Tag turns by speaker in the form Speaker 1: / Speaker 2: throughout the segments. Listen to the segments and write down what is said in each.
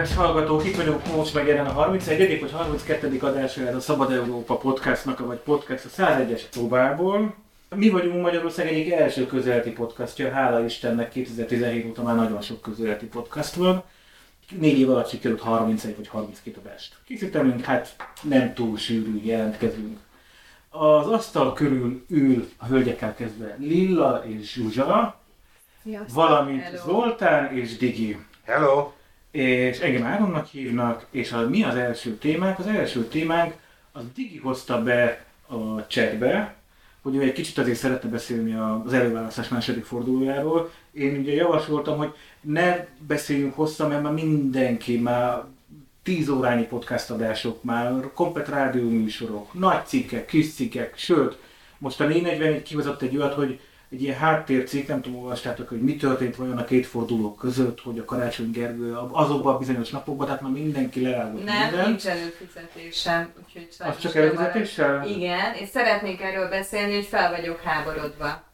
Speaker 1: kedves hallgatók, itt vagyunk most meg jelen a 31. vagy 32. adása ez a Szabad Európa podcastnak, vagy podcast a 101-es próbából. Mi vagyunk Magyarország egyik első közeleti podcastja, hála Istennek 2017 óta már nagyon sok közeleti podcast van. Négy év alatt sikerült 31 vagy 32 a best. Készítenünk, hát nem túl sűrű jelentkezünk. Az asztal körül ül a hölgyekkel kezdve Lilla és Zsuzsa,
Speaker 2: Sziasztok.
Speaker 1: valamint
Speaker 2: Hello.
Speaker 1: Zoltán és Digi.
Speaker 3: Hello!
Speaker 1: És engem Áronnak hívnak, és a, mi az első témánk? Az első témánk az Digi hozta be a chatbe, hogy ő egy kicsit azért szeretne beszélni az előválasztás második fordulójáról. Én ugye javasoltam, hogy ne beszéljünk hosszan, mert már mindenki már 10 órányi podcast adások, már komplet rádióműsorok, nagy cikkek, kis cikkek, sőt, most a 444 kihozott egy olyat, hogy egy ilyen háttércikk, nem tudom, olvastátok, hogy mi történt vajon a két forduló között, hogy a Karácsony Gergő azokban a bizonyos napokban, tehát már mindenki lerágott
Speaker 2: Nem,
Speaker 1: mindent.
Speaker 2: nincs előfizetésem, úgyhogy
Speaker 1: Az csak előfizetéssel?
Speaker 2: Igen, és szeretnék erről beszélni, hogy fel vagyok háborodva.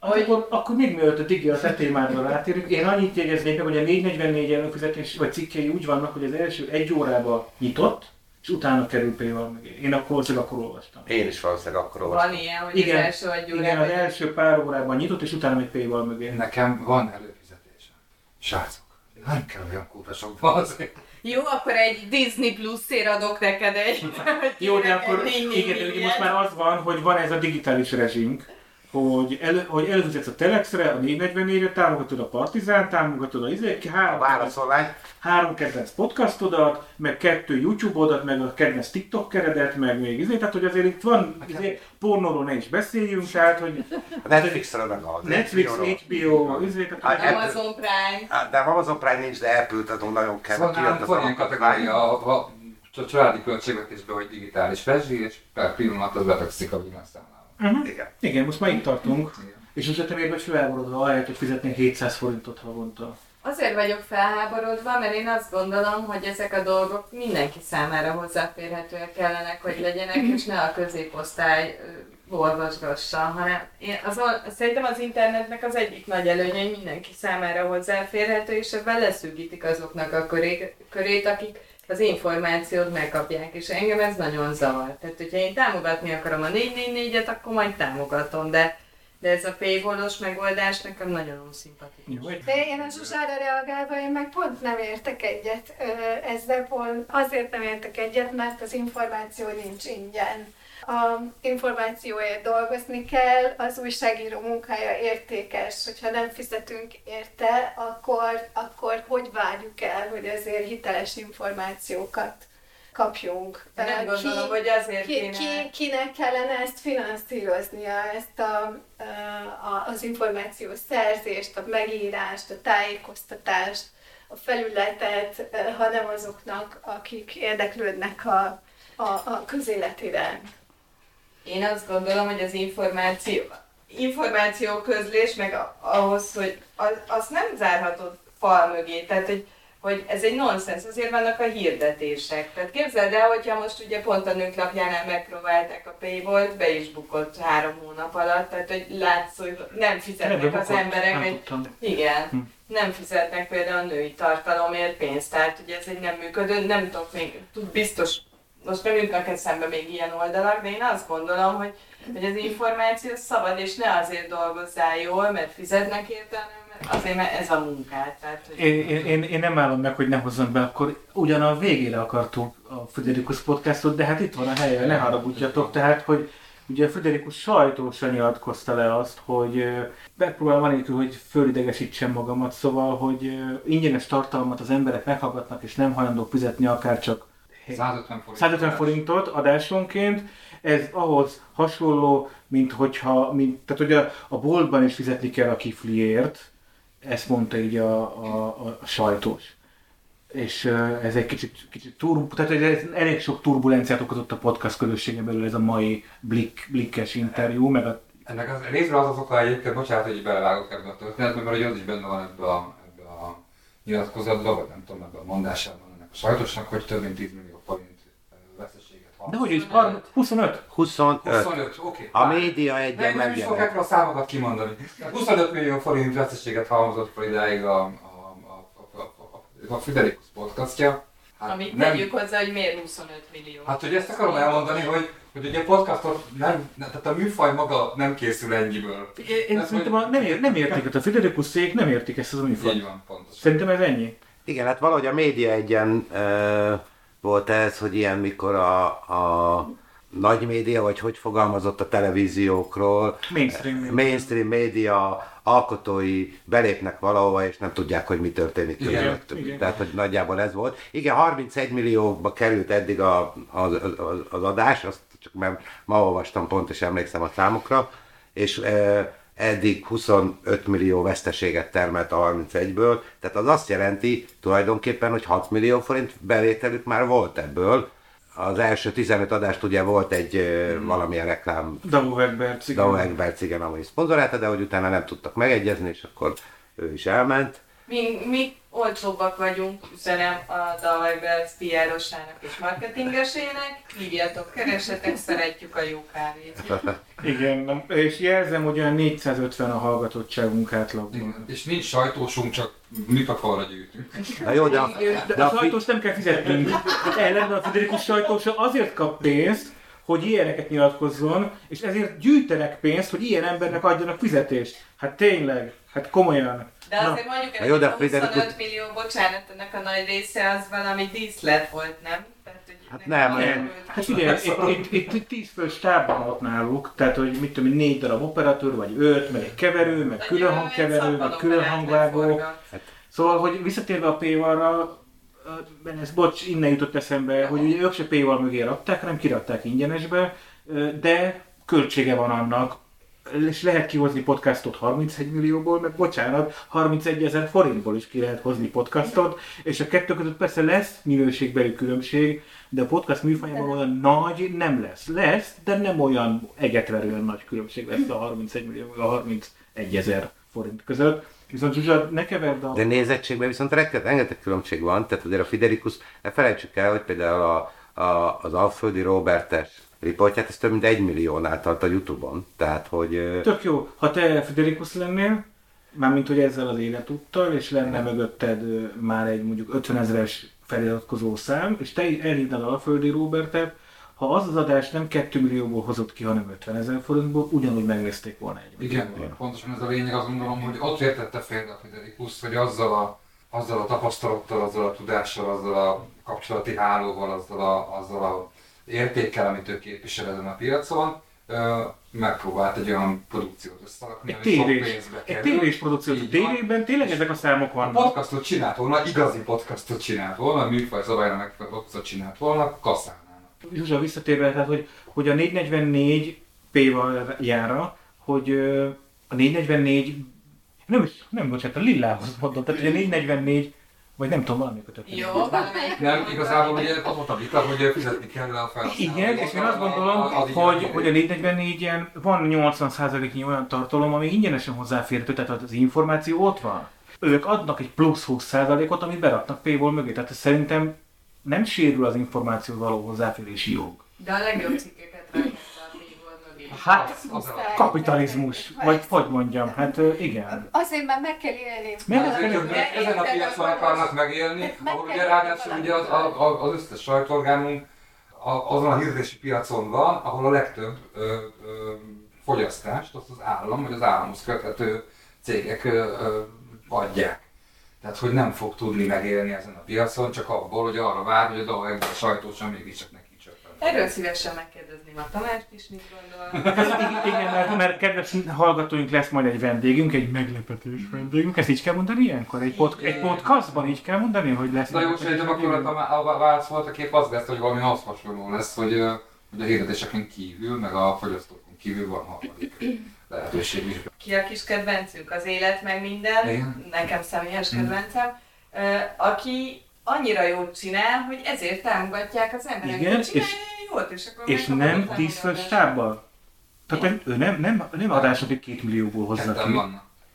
Speaker 1: Az
Speaker 2: Hogy-
Speaker 1: Akkor, akkor még mielőtt a Digi a témádra rátérünk, én annyit jegyeznék meg, hogy a 444 előfizetés vagy cikkei úgy vannak, hogy az első egy órába nyitott, és utána kerül paywall mögé. Én akkor valószínűleg akkor olvastam.
Speaker 3: Én is valószínűleg akkor olvastam.
Speaker 2: Van ilyen, hogy
Speaker 1: Igen,
Speaker 2: az első egy
Speaker 1: Igen,
Speaker 2: órában...
Speaker 1: az első pár órában nyitott, és utána még paywall mögé.
Speaker 4: Nekem van előfizetésem. Srácok, nem kell olyan kúrasokba azért.
Speaker 2: Jó, akkor egy Disney Plus-ért adok neked egy...
Speaker 1: Jó, de akkor igen,
Speaker 2: milliárd.
Speaker 1: most már az van, hogy van ez a digitális rezsink, hogy, elő, hogy előfizetsz a Telexre, a 444-re, támogatod a Partizán, támogatod a izé,
Speaker 3: A
Speaker 1: három,
Speaker 3: válaszolvány,
Speaker 1: három kedvenc podcastodat, meg kettő YouTube-odat, meg a kedvenc TikTok-keredet, meg még izé, tehát hogy azért itt van, izé, pornóról ne is beszéljünk, tehát hogy
Speaker 3: a Netflixről meg a
Speaker 1: Netflix, HBO, izé, tehát
Speaker 3: A-
Speaker 1: hogy-
Speaker 2: Amazon Prime.
Speaker 3: Á, De Amazon Prime nincs, de Apple, tehát nagyon kell.
Speaker 4: Szóval nálunk van ilyen kategória a, a, a családi költségvetésben, hogy digitális rezsi, és per pillanat az betegszik a villanyszámlába.
Speaker 1: Uh-huh.
Speaker 3: Igen.
Speaker 1: Igen, most már itt tartunk.
Speaker 4: Igen.
Speaker 1: És miért vagy felháborodva, ahelyett, hogy fizetnél 700 forintot havonta.
Speaker 2: Azért vagyok felháborodva, mert én azt gondolom, hogy ezek a dolgok mindenki számára hozzáférhetőek kellenek, hogy legyenek, és ne a középosztály olvasgassa, hanem én az, szerintem az internetnek az egyik nagy előnye, hogy mindenki számára hozzáférhető, és ebben leszűkítik azoknak a köré, körét, akik az információt megkapják, és engem ez nagyon zavar. Tehát, hogyha én támogatni akarom a 444-et, akkor majd támogatom, de, de ez a paywallos megoldás nekem nagyon
Speaker 1: vagy?
Speaker 5: De én a Zsuzsára reagálva, én meg pont nem értek egyet ezzel, pont azért nem értek egyet, mert az információ nincs ingyen. A információért dolgozni kell, az újságíró munkája értékes, hogyha nem fizetünk érte, akkor, akkor hogy várjuk el, hogy ezért hiteles információkat kapjunk.
Speaker 2: Nem gondolom, hogy azért
Speaker 5: ki,
Speaker 2: kéne...
Speaker 5: ki, kinek kellene ezt finanszíroznia, ezt a, a, az információ szerzést, a megírást, a tájékoztatást, a felületet, hanem azoknak, akik érdeklődnek a, a, a közélet iránt.
Speaker 2: Én azt gondolom, hogy az információ, információ közlés, meg ahhoz, hogy az, azt nem zárhatod fal mögé. Tehát, hogy, hogy ez egy nonsens, azért vannak a hirdetések. Tehát képzeld el, hogyha most ugye pont a nők lapjánál megpróbálták a paywall be is bukott három hónap alatt, tehát hogy látsz, hogy nem fizetnek
Speaker 1: Ebbe
Speaker 2: az emberek,
Speaker 1: tudtam.
Speaker 2: igen,
Speaker 1: Hm.
Speaker 2: nem fizetnek például a női tartalomért pénzt, tehát ugye ez egy nem működő, nem tudok még, tud biztos, most nem jutnak eszembe még ilyen oldalak, de én azt gondolom, hogy, hogy az információ szabad, és ne azért dolgozzál jól, mert fizetnek érte, hanem azért, mert ez a munkát. Tehát, hogy
Speaker 1: Én, én, én, nem állom meg, hogy ne hozzam be, akkor ugyan a végére akartuk a Friderikus podcastot, de hát itt van a helye, ne haragudjatok, tehát, hogy ugye Friderikus sajtósan nyilatkozta le azt, hogy megpróbálom anélkül, hogy fölidegesítsem magamat, szóval, hogy ingyenes tartalmat az emberek meghallgatnak, és nem hajlandók fizetni akár csak
Speaker 4: 150 forint.
Speaker 1: 150 forintot adásonként, ez ahhoz hasonló, mint hogyha, mint, tehát hogy a, a boltban is fizetni kell a kifliért, ezt mondta így a, a, a, sajtós. És ez egy kicsit, kicsit turb, tehát ez elég sok turbulenciát okozott a podcast közösségen belül ez a mai blik, blikkes interjú, meg a
Speaker 4: Ennek az, részben az az oka egyébként, bocsánat, hogy belevágok ebbe a történetbe, mert hogy az is benne van ebbe a, ebbe a nyilatkozatban, vagy nem tudom, ebbe a mondásában ennek a sajtosnak, hogy több mint 10 millió
Speaker 1: De hogy is, har- 25?
Speaker 3: 25.
Speaker 4: 25, oké.
Speaker 3: A média egyen
Speaker 4: Nem, nem is fogok
Speaker 3: megjelent.
Speaker 4: ekkora számokat kimondani. Tehát 25 millió forint veszteséget halmozott fel idáig a, a, a, a, a, a a Friderikus podcastja. Hát
Speaker 2: Amit tegyük hozzá, hogy miért 25 millió.
Speaker 4: Hát, hogy ezt akarom elmondani, hogy, hogy ugye a podcastot nem, nem, tehát a műfaj maga nem készül ennyiből.
Speaker 1: Én
Speaker 4: Ez
Speaker 1: szerintem
Speaker 4: hogy-
Speaker 1: a, nem, ér, nem értik, a Friderikus szék nem értik ezt az
Speaker 4: Így
Speaker 1: műfajt.
Speaker 4: van, pontosan.
Speaker 1: Szerintem ez ennyi.
Speaker 3: Igen, hát valahogy a média egyen ö, volt ez, hogy ilyen mikor a, a nagy média, vagy hogy fogalmazott a televíziókról,
Speaker 1: Mainstream média.
Speaker 3: mainstream média alkotói belépnek valahova, és nem tudják, hogy mi történik
Speaker 4: igen.
Speaker 3: Tehát, hogy nagyjából ez volt. Igen, 31 millióba került eddig a, az, az, az adás, azt csak mert ma olvastam pont, és emlékszem a számokra, és e, eddig 25 millió veszteséget termelt a 31-ből, tehát az azt jelenti tulajdonképpen, hogy 6 millió forint bevételük már volt ebből. Az első 15 adást ugye volt egy e, valamilyen reklám
Speaker 1: Davó Egberts, igen.
Speaker 3: Dao Egberts, igen, ami szponzorálta, de hogy utána nem tudtak megegyezni, és akkor ő is elment.
Speaker 2: Mi, mi olcsóbbak vagyunk, üzenem a Dalvegbers PR-osának és marketingesének. Hívjatok, keresetek, szeretjük a jó kávét.
Speaker 1: Igen, nem- és jelzem, hogy olyan 450 a hallgatottságunk átlagban.
Speaker 4: És nincs sajtósunk, csak műfakfalra gyűjtünk.
Speaker 3: Na jó, de a,
Speaker 1: De
Speaker 3: de
Speaker 1: a
Speaker 3: a,
Speaker 1: sajtós nem kell fizetnünk. Ellenben a Friderikus sajtósa azért kap pénzt, hogy ilyeneket nyilatkozzon, és ezért gyűjtenek pénzt, hogy ilyen embernek adjanak fizetést. Hát tényleg, hát komolyan.
Speaker 2: De
Speaker 1: Na,
Speaker 2: azért mondjuk
Speaker 3: Na jó,
Speaker 2: el,
Speaker 3: de
Speaker 2: hogy a
Speaker 3: Friderikus-
Speaker 2: 25 millió, bocsánat, ennek a nagy része az valami díszlet volt, nem? Tehát, hogy
Speaker 3: Hát nem, nem.
Speaker 2: volt.
Speaker 1: Hát figyelj, itt, itt, itt, itt 10 fő stábban ott náluk, tehát hogy mit tudom, én, négy darab operatőr, vagy öt, meg egy keverő, meg külön hangkeverő, meg külön hangvágó.
Speaker 2: forgatni.
Speaker 1: Szóval, hogy visszatérve a Paywall-ra, ez bocs, innen jutott eszembe, hogy ugye ők se Paywall mögé rakták, hanem kirakták ingyenesbe, de költsége van annak, és lehet kihozni podcastot 31 millióból, meg bocsánat, 31 ezer forintból is ki lehet hozni podcastot, és a kettő között persze lesz minőségbeli különbség, de a podcast műfajában olyan nagy nem lesz. Lesz, de nem olyan egetverően nagy különbség lesz a 31 millió, a 31 ezer forint között. Viszont Zsuzsa, ne keverd a...
Speaker 3: de nézettségben viszont rengeteg különbség van, tehát azért a Fiderikus, ne felejtsük el, hogy például a, a, az Alföldi Robertes riportját, ez több mint egy milliónál tart a Youtube-on. Tehát, hogy
Speaker 1: Tök jó, ha te Friderikus lennél, mármint hogy ezzel az életúttal, és lenne mögötted már egy mondjuk 50 ezeres feliratkozó szám, és te elhívnád Alföldi Robertet, ha az az adás nem 2 millióból hozott ki, hanem 50 ezer forintból, ugyanúgy megnézték volna egy
Speaker 4: Igen, pontosan ez a lényeg, azt gondolom, hogy ott értette félre a Friderikus, hogy azzal a, azzal a tapasztalattal, azzal a tudással, azzal a kapcsolati hálóval, azzal a, azzal a értékkel, amit ő képvisel ezen a piacon, megpróbált egy olyan produkciót összerakni,
Speaker 1: Egy
Speaker 4: ami sok pénzbe
Speaker 1: egy
Speaker 4: kerül.
Speaker 1: tévés produkció, a tévében tényleg ezek a számok
Speaker 4: A
Speaker 1: vannak.
Speaker 4: podcastot csinált volna, igazi podcastot csinált volna, a műfaj szabályra megfelelő podcastot csinált volna, kasszálnának.
Speaker 1: Zsuzsa visszatérve, tehát hogy, hogy a 444 P-val jára, hogy a 444, nem nem bocsánat, a Lillához mondom, tehát hogy a 444, vagy nem tudom, valami kötött.
Speaker 2: Jó, valamelyik.
Speaker 4: Nem, igazából ugye az volt a vita, hogy fizetni kell a felhasználót.
Speaker 1: Igen, és én azt gondolom, hogy, hogy a 444-en van 80%-nyi olyan tartalom, ami ingyenesen hozzáférhető, tehát az információ ott van. Ők adnak egy plusz 20%-ot, amit beraknak paywall mögé, tehát szerintem nem sérül az információhoz való hozzáférési jog.
Speaker 2: De a legjobb cikkeket a mögé.
Speaker 1: Hát,
Speaker 4: Az, az a...
Speaker 1: kapitalizmus, vagy hogy mondjam, hát igen.
Speaker 5: Azért már meg kell élni.
Speaker 1: Meg
Speaker 4: Azért,
Speaker 1: kell
Speaker 4: hogy ezen a piacon akarnak megélni,
Speaker 5: Meg
Speaker 4: ahol ugye ráadásul ugye az, az összes sajtóorgánunk a- azon a hirdetési piacon van, ahol a legtöbb ö, ö, fogyasztást azt az állam, vagy az államhoz köthető cégek ö, ö, adják. Tehát, hogy nem fog tudni megélni ezen a piacon, csak abból, hogy arra vár, hogy a dolgok a sajtósan mégiscsak neki csöppen.
Speaker 2: Erről szívesen megkérdezném a Tamást is, mit gondol.
Speaker 1: Igen, mert, mert kedves hallgatóink lesz majd egy vendégünk, egy meglepetés vendégünk. Ezt így kell mondani ilyenkor? Egy, pod, egy podcastban így kell mondani, hogy lesz
Speaker 4: Na jó, szerintem akkor a, a válasz volt a kép az lesz, hogy valami ahhoz hasonló lesz, hogy, hogy a hirdetéseken kívül, meg a fogyasztókon kívül van harmadik lehetőség is.
Speaker 2: Ki a kis kedvencünk? Az élet meg minden.
Speaker 4: Igen.
Speaker 2: Nekem személyes kedvencem. Aki annyira jót csinál, hogy ezért támogatják az emberek.
Speaker 1: Igen, és-
Speaker 2: jót, és akkor
Speaker 1: És nem
Speaker 2: a
Speaker 1: 10 fős
Speaker 2: támogatást.
Speaker 1: stábbal? Tehát ő nem, nem, nem adásodik két millióból
Speaker 4: Ketten
Speaker 1: ki.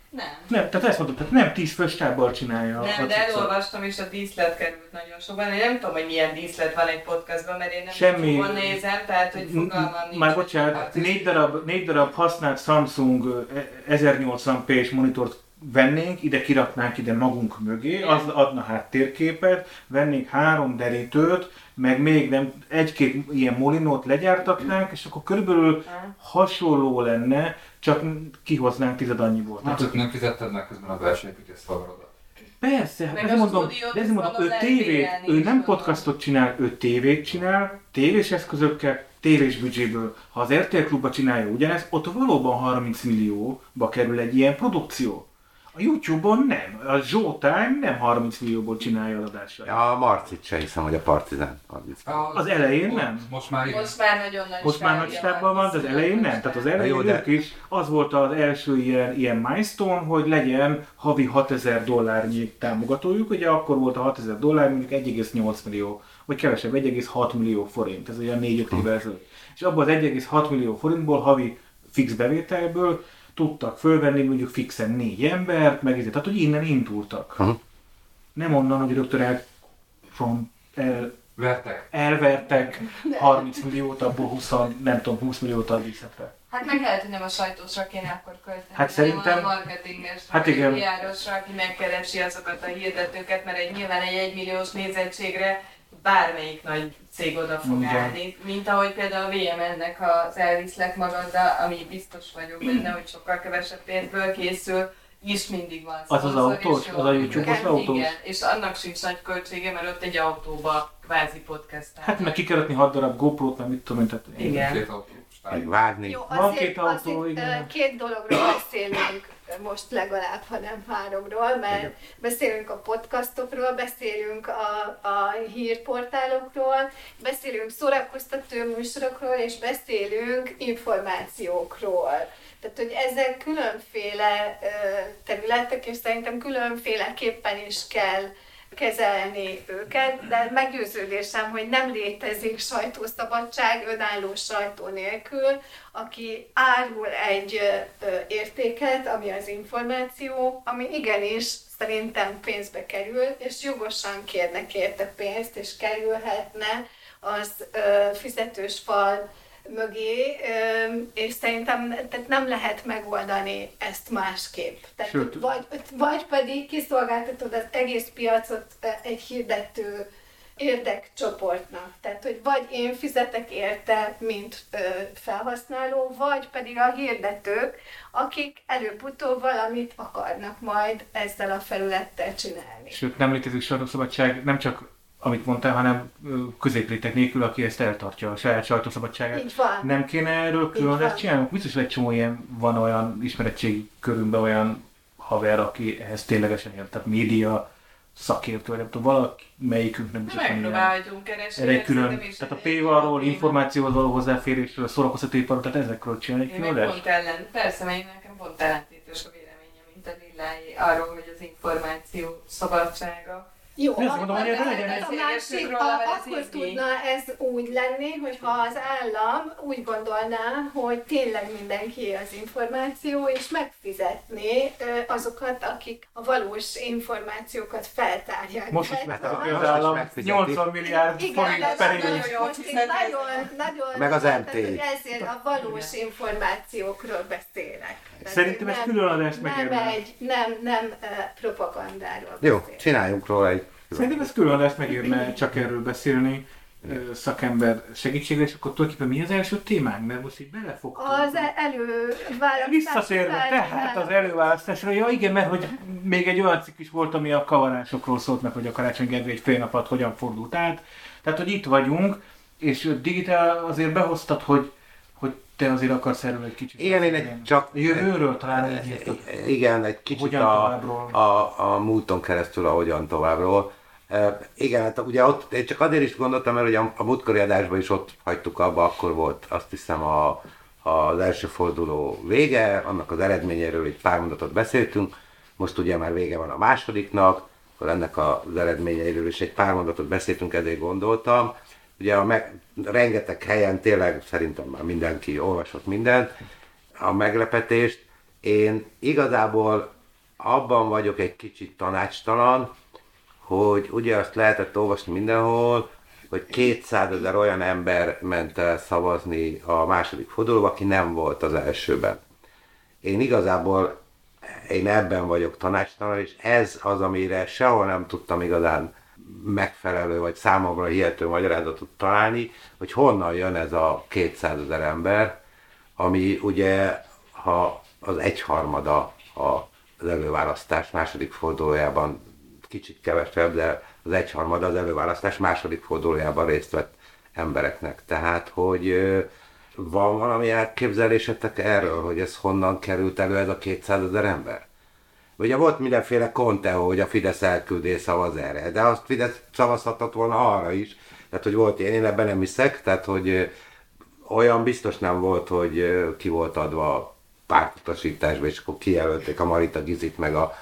Speaker 2: Nem.
Speaker 1: Nem, tehát ezt mondod, tehát nem 10 fős stábbal csinálja a
Speaker 2: Nem, de elolvastam, és a díszlet került nagyon sokban. Én nem tudom, hogy milyen díszlet van egy podcastban, mert én nem
Speaker 1: Semmi.
Speaker 2: Nézem, tehát hogy fogalmam nincs.
Speaker 1: Már bocsánat, négy darab, négy darab használt Samsung eh, 1080p-s monitort vennénk, ide kiraknánk ide magunk mögé, az adna háttérképet, vennénk három derítőt, meg még nem egy-két ilyen molinót legyártatnánk, és akkor körülbelül hasonló lenne, csak kihoznánk tized annyiból.
Speaker 4: Hát
Speaker 1: Tehát,
Speaker 4: csak nem fizetted meg közben a belső építész szavarodat.
Speaker 1: persze, hát de mondom, de ezért mondom, ő tévét, ő nem
Speaker 2: gondolom.
Speaker 1: podcastot csinál, ő tévét csinál, tévés eszközökkel, tévés büdzséből. Ha az RTL klubba csinálja ugyanezt, ott valóban 30 millióba kerül egy ilyen produkció. A Youtube-on nem. A Showtime nem 30 millióból csinálja az adásait.
Speaker 3: Ja, a Marcit se hiszem, hogy a Partizán.
Speaker 1: Az elején nem?
Speaker 4: Most már igen.
Speaker 2: Most már nagyon nagy
Speaker 1: Most már nagy stábban van, de az elején nem. Tehát az elején
Speaker 3: jó, de-
Speaker 1: is, az volt az első ilyen, ilyen milestone, hogy legyen havi 6000 dollárnyi támogatójuk. Ugye akkor volt a 6000 dollár, mondjuk 1,8 millió, vagy kevesebb, 1,6 millió forint. Ez olyan 4-5
Speaker 3: Hm.
Speaker 1: évvel ezelőtt. És abban az 1,6 millió forintból havi fix bevételből tudtak fölvenni mondjuk fixen négy embert, meg ezért, tehát hogy innen indultak.
Speaker 3: Aha.
Speaker 1: Nem onnan, hogy rögtön el, from, el,
Speaker 4: Vertek.
Speaker 1: elvertek 30 milliót, abból 20, nem tudom, 20 milliót ad visszafe.
Speaker 2: Hát meg lehet, hogy nem a sajtósra kéne akkor költeni,
Speaker 1: Hát szerintem-
Speaker 2: a marketingesre,
Speaker 1: Hát igen.
Speaker 2: a aki megkeresi azokat a hirdetőket, mert egy nyilván egy egymilliós nézettségre bármelyik nagy cég oda fog
Speaker 1: Igen.
Speaker 2: állni. Mint ahogy például a VMN-nek az elviszlek magaddal, ami biztos vagyok benne, hogy sokkal kevesebb pénzből készül, is mindig van
Speaker 1: Az az autós? Az a YouTube-os
Speaker 2: Igen,
Speaker 1: autós?
Speaker 2: Igen, és annak sincs nagy költsége, mert ott egy autóba kvázi podcast.
Speaker 1: Hát meg ki kell adni 6 darab GoPro-t, meg mit tudom én, tehát
Speaker 2: Igen.
Speaker 4: Két autó.
Speaker 3: Meg vágni.
Speaker 5: Jó,
Speaker 1: Van
Speaker 5: azért,
Speaker 1: két autó,
Speaker 5: azért
Speaker 1: igen.
Speaker 5: két dologról beszélünk most legalább, ha nem háromról, mert
Speaker 3: Igen.
Speaker 5: beszélünk a podcastokról, beszélünk a, a hírportálokról, beszélünk szórakoztató műsorokról, és beszélünk információkról. Tehát, hogy ezek különféle területek, és szerintem különféleképpen is kell kezelni őket, de meggyőződésem, hogy nem létezik sajtószabadság önálló sajtó nélkül, aki árul egy értéket, ami az információ, ami igenis szerintem pénzbe kerül, és jogosan kérnek érte pénzt, és kerülhetne az fizetős fal mögé, és szerintem tehát nem lehet megoldani ezt másképp. Tehát
Speaker 1: Sőt.
Speaker 5: vagy, vagy pedig kiszolgáltatod az egész piacot egy hirdető érdekcsoportnak. Tehát, hogy vagy én fizetek érte, mint ö, felhasználó, vagy pedig a hirdetők, akik előbb-utóbb valamit akarnak majd ezzel a felülettel csinálni.
Speaker 1: Sőt, nem létezik sajtószabadság, nem csak amit mondtál, hanem középrétek nélkül, aki ezt eltartja a saját sajtószabadságát.
Speaker 5: Így van.
Speaker 1: Nem kéne erről külön
Speaker 5: van.
Speaker 1: adást csinálni? Biztos, hogy egy csomó ilyen van olyan ismeretségi körünkben olyan haver, aki ehhez ténylegesen ért, tehát média szakértő, vagy nem tudom, valamelyikünk nem biztos, ilyen.
Speaker 2: Megpróbálhatunk keresni.
Speaker 1: Erre egy külön, tehát a
Speaker 2: téma.
Speaker 1: információhoz való hozzáférésről, szórakoztatóiparról, tehát ezekről csinálni egy külön
Speaker 2: pont ellen, persze, mert nekem pont ellentétes a véleményem, mint a Lilláé, arról, hogy az információ szabadsága.
Speaker 5: Jó,
Speaker 1: Persze,
Speaker 5: a-
Speaker 1: mondom, hogy erről
Speaker 5: a- másik, a-
Speaker 2: ez
Speaker 5: akkor tudna ez úgy lenni, hogyha az állam úgy gondolná, hogy tényleg mindenki az információ, és megfizetné azokat, akik a valós információkat feltárják.
Speaker 1: Most is megfizeti
Speaker 5: a-
Speaker 1: az állam
Speaker 3: megfizeti.
Speaker 1: 80 milliárd
Speaker 5: igen,
Speaker 1: forint per
Speaker 5: nagyon
Speaker 1: év.
Speaker 5: nagyon, nagyon,
Speaker 3: Meg az MT.
Speaker 5: ezért a valós információkról beszélek.
Speaker 1: Szerintem ez
Speaker 5: nem-
Speaker 1: külön adást
Speaker 5: nem
Speaker 1: megérne.
Speaker 5: egy, nem, nem propagandáról
Speaker 3: Jó, csináljunk róla egy
Speaker 1: Szerintem ez külön adást megérne csak erről beszélni szakember segítségre, és akkor tulajdonképpen mi az első témánk? Mert most így belefogtunk.
Speaker 5: Az e- előválasztás.
Speaker 1: Visszatérve tehát az előválasztásra, ja igen, mert hogy még egy olyan cikk is volt, ami a kavarásokról szólt meg, hogy a Karácsony Gergely egy fél napot hogyan fordult át. Tehát, hogy itt vagyunk, és digitál azért behoztad, hogy, hogy te azért akarsz erről egy kicsit.
Speaker 3: Igen, én egy csak...
Speaker 1: A jövőről talán így írtad.
Speaker 3: Igen, egy kicsit
Speaker 1: Hogyan
Speaker 3: a,
Speaker 1: továbbról?
Speaker 3: a, a múlton keresztül, a hogyan továbbról. Igen, hát ugye ott, én csak azért is gondoltam, mert ugye a, a múltkori adásban is ott hagytuk abba, akkor volt azt hiszem a, az első forduló vége, annak az eredményéről egy pár mondatot beszéltünk, most ugye már vége van a másodiknak, akkor ennek az eredményeiről is egy pár mondatot beszéltünk, ezért gondoltam. Ugye a meg, rengeteg helyen tényleg szerintem már mindenki olvasott mindent, a meglepetést. Én igazából abban vagyok egy kicsit tanácstalan, hogy ugye azt lehetett olvasni mindenhol, hogy 200 ezer olyan ember ment el szavazni a második fordulóba, aki nem volt az elsőben. Én igazából én ebben vagyok tanácstalan, és ez az, amire sehol nem tudtam igazán megfelelő, vagy számomra hihető magyarázatot találni, hogy honnan jön ez a 200 ezer ember, ami ugye, ha az egyharmada az előválasztás második fordulójában kicsit kevesebb, de az egyharmada az előválasztás második fordulójában részt vett embereknek. Tehát, hogy van valami elképzelésetek erről, hogy ez honnan került elő ez a 200 ezer ember? Ugye volt mindenféle konteó, hogy a Fidesz elküldé szavaz erre, de azt Fidesz szavazhatott volna arra is. Tehát, hogy volt ilyen, én ebben nem hiszek, tehát, hogy olyan biztos nem volt, hogy ki volt adva pártutasításba, és akkor kijelölték a Marita Gizit, meg a,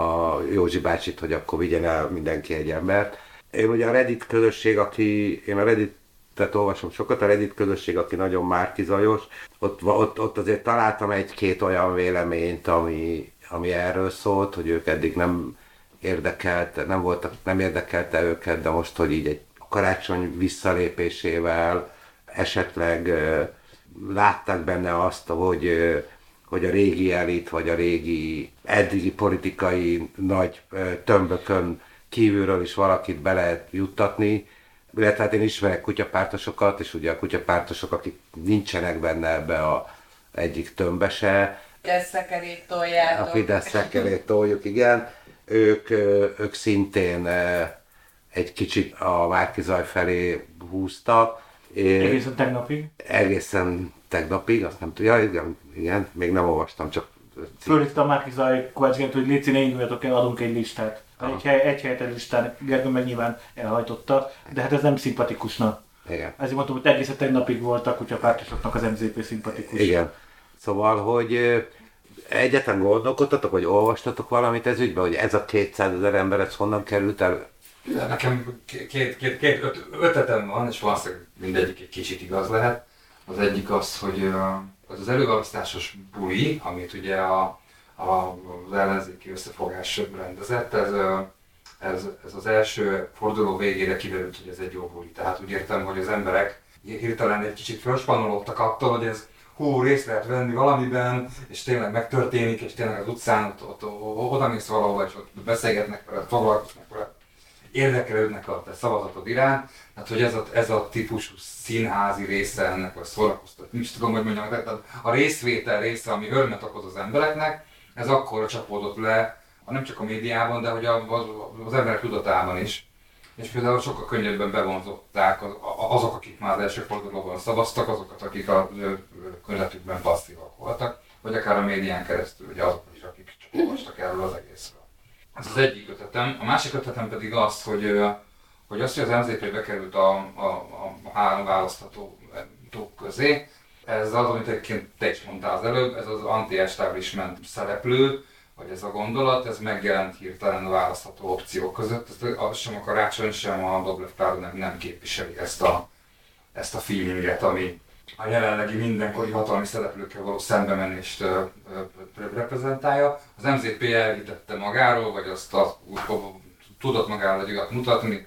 Speaker 3: a Józsi bácsit, hogy akkor vigyen el mindenki egy embert. Én ugye a Reddit közösség, aki, én a Reddit tehát olvasom sokat, a Reddit közösség, aki nagyon márkizajos, ott, ott, ott azért találtam egy-két olyan véleményt, ami, ami erről szólt, hogy ők eddig nem érdekelt, nem, voltak, nem érdekelte őket, de most, hogy így egy karácsony visszalépésével esetleg látták benne azt, hogy, hogy a régi elit, vagy a régi eddigi politikai nagy tömbökön kívülről is valakit be lehet juttatni, illetve hát én ismerek kutyapártosokat, és ugye a kutyapártosok, akik nincsenek benne ebbe a egyik tömbbe se.
Speaker 2: Fidesz szekerét toljátok.
Speaker 3: A Fidesz szekerét toljuk, igen. Ők, ők szintén egy kicsit a Márkizaj felé húztak.
Speaker 1: Egészen tegnapig?
Speaker 3: Egészen tegnapig, azt nem tudja, igen, igen, még nem olvastam, csak...
Speaker 1: Fölhívtam Márkizaj Kovács hogy légy ne induljatok el, adunk egy listát. Egy, hely, egy helyet listán Gergő meg nyilván elhajtotta, de hát ez nem szimpatikusna.
Speaker 3: Igen.
Speaker 1: Ezért mondtam, hogy egészen tegnapig voltak, hogyha pártosoknak az MZP szimpatikus.
Speaker 3: Igen. Szóval, hogy egyetlen gondolkodtatok, vagy olvastatok valamit ez ügyben, hogy ez a 200 ezer ember, ez honnan került el?
Speaker 4: Nekem két, két, két öt, ötletem van, és valószínűleg mindegyik egy kicsit igaz lehet. Az egyik az, hogy az az előválasztásos buli, amit ugye a az ellenzéki összefogás rendezett. Ez, ez, ez az első forduló végére kiderült, hogy ez egy jó buli. Tehát úgy értem, hogy az emberek hirtelen egy kicsit felspanolódtak attól, hogy ez hú, részt lehet venni valamiben, és tényleg megtörténik, és tényleg az utcán ott, ott, ott oda mész valahova, és ott beszélgetnek veled, foglalkoznak veled, érdekelődnek a te szavazatod iránt. Tehát, hogy ez a, ez a típusú színházi része ennek, vagy szórakoztat, nincs tudom, hogy mondjam, tehát a részvétel része, ami örömet okoz az embereknek, ez akkor csapódott le, nem csak a médiában, de hogy az, az emberek tudatában is. És például sokkal könnyebben bevonzották azok, akik már az első fordulóban szavaztak, azokat, akik a környezetükben passzívak voltak, vagy akár a médián keresztül, ugye azok is, akik csak olvastak erről az egészről. Ez az egyik ötletem. A másik ötletem pedig az, hogy, hogy az, hogy az MZP bekerült a, a, a három választható közé, ez az, amit egyébként te is mondtál az előbb, ez az anti-establishment szereplő, vagy ez a gondolat, ez megjelent hirtelen a választható opciók között. Ez sem a karácsony, sem a Doblev Pár nem, nem képviseli ezt a, ezt a feelinget, ami a jelenlegi mindenkori hatalmi szereplőkkel való szembemenést reprezentálja. Az MZP elhitette magáról, vagy azt a, tudott magáról egy mutatni,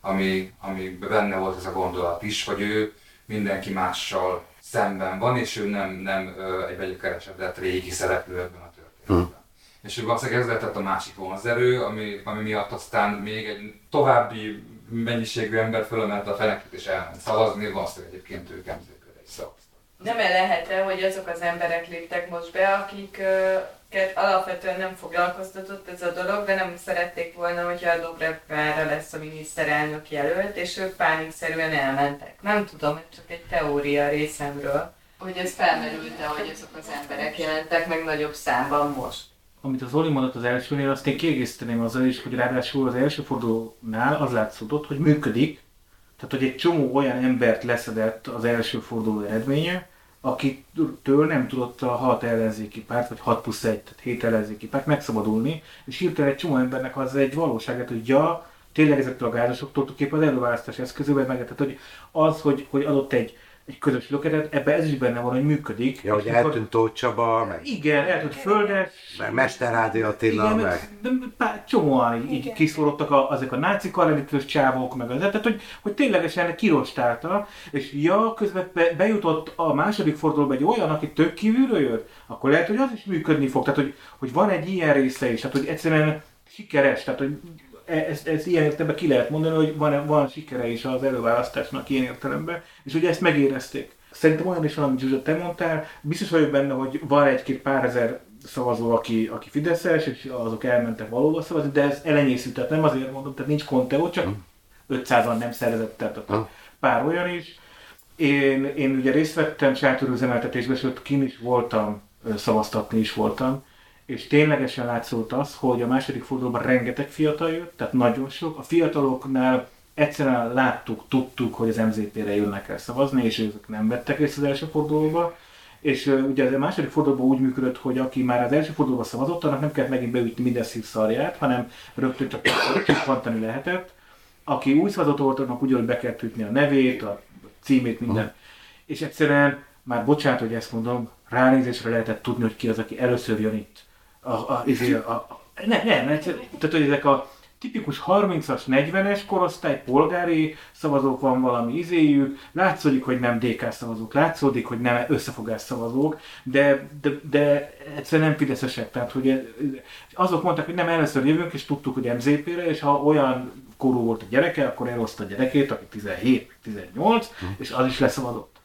Speaker 4: ami, ami benne volt ez a gondolat is, hogy ő mindenki mással szemben van, és ő nem, nem egy begyökeresedett régi szereplő ebben a történetben. Hmm. És ő valószínűleg ez lehetett a másik vonzerő, ami, ami miatt aztán még egy további mennyiségű ember fölemelte a fenekét és elment szavazni, valószínűleg egyébként ők emzőkörre
Speaker 2: Nem -e lehet-e, hogy azok az emberek léptek most be, akik alapvetően nem foglalkoztatott ez a dolog, de nem szerették volna, hogyha a Dobrev Klára lesz a miniszterelnök jelölt, és ők pánikszerűen elmentek. Nem tudom, ez csak egy teória részemről, hogy ez felmerült-e, hogy azok az emberek jelentek meg nagyobb számban most.
Speaker 1: Amit az Oli mondott az elsőnél, azt én kiegészíteném azzal is, hogy ráadásul az első fordulónál az látszódott, hogy működik, tehát hogy egy csomó olyan embert leszedett az első forduló eredménye, akitől nem tudott a hat ellenzéki párt, vagy 6 plusz 1, tehát 7 ellenzéki párt megszabadulni, és hirtelen egy csomó embernek az egy valóságát, hogy ja, tényleg ezektől a gázosoktól tulajdonképpen az előválasztás eszközével meg, tehát hogy az, hogy, hogy adott egy egy közös löketet, ebbe ez is benne van, hogy működik.
Speaker 3: Ja, hogy
Speaker 1: És mikor-
Speaker 3: eltűnt Tóth Csaba, meg
Speaker 1: Igen, eltűnt Földes,
Speaker 3: meg Mesterházi Attila,
Speaker 1: igen,
Speaker 3: meg...
Speaker 1: de pár, csomóan így, így
Speaker 5: Igen.
Speaker 1: kiszórodtak a, azok a náci karelitős csávok, meg az, tehát hogy, hogy ténylegesen kirostálta, és ja, közben be, bejutott a második fordulóba egy olyan, aki tök kívülről jött, akkor lehet, hogy az is működni fog, tehát hogy, hogy van egy ilyen része is, tehát hogy egyszerűen sikeres, tehát hogy e- ez, ez ilyen értelemben ki lehet mondani, hogy van, van sikere is az előválasztásnak ilyen értelemben, és ugye ezt megérezték. Szerintem olyan is van, amit Zsuzsa, te mondtál, biztos vagyok benne, hogy van egy-két pár ezer szavazó, aki, aki Fideszes, és azok elmentek valóban szavazni, de ez elenyésző, tehát nem azért mondom, tehát nincs konteó, csak 500-an nem szerezett, tehát
Speaker 3: Ha.
Speaker 1: pár olyan is. Én, én ugye részt vettem sátorüzemeltetésben, és ott kin is voltam, szavaztatni is voltam, és ténylegesen látszott az, hogy a második fordulóban rengeteg fiatal jött, tehát nagyon sok. A fiataloknál egyszerűen láttuk, tudtuk, hogy az MZP-re jönnek el szavazni, és ők nem vettek részt az első fordulóba. És ugye az a második fordulóban úgy működött, hogy aki már az első fordulóban szavazott, annak nem kellett megint beütni minden szívszarját, hanem rögtön csak csippantani lehetett. Aki új szavazott volt, annak ugyanúgy be kellett ütni a nevét, a címét, minden. És egyszerűen, már bocsánat, hogy ezt mondom, ránézésre lehetett tudni, hogy ki az, aki először jön itt. A, a, izé, a, a, ne, ne, ne, tehát hogy ezek a tipikus 30-as, 40-es korosztály, polgári szavazók van valami izéjük, látszódik, hogy nem DK szavazók, látszódik, hogy nem összefogás szavazók, de, de, de egyszerűen nem fideszesek. Tehát, hogy azok mondták, hogy nem először jövünk, és tudtuk, hogy MZP-re, és ha olyan korú volt a gyereke, akkor elhozta a gyerekét, aki 17, 18, és az is leszavazott.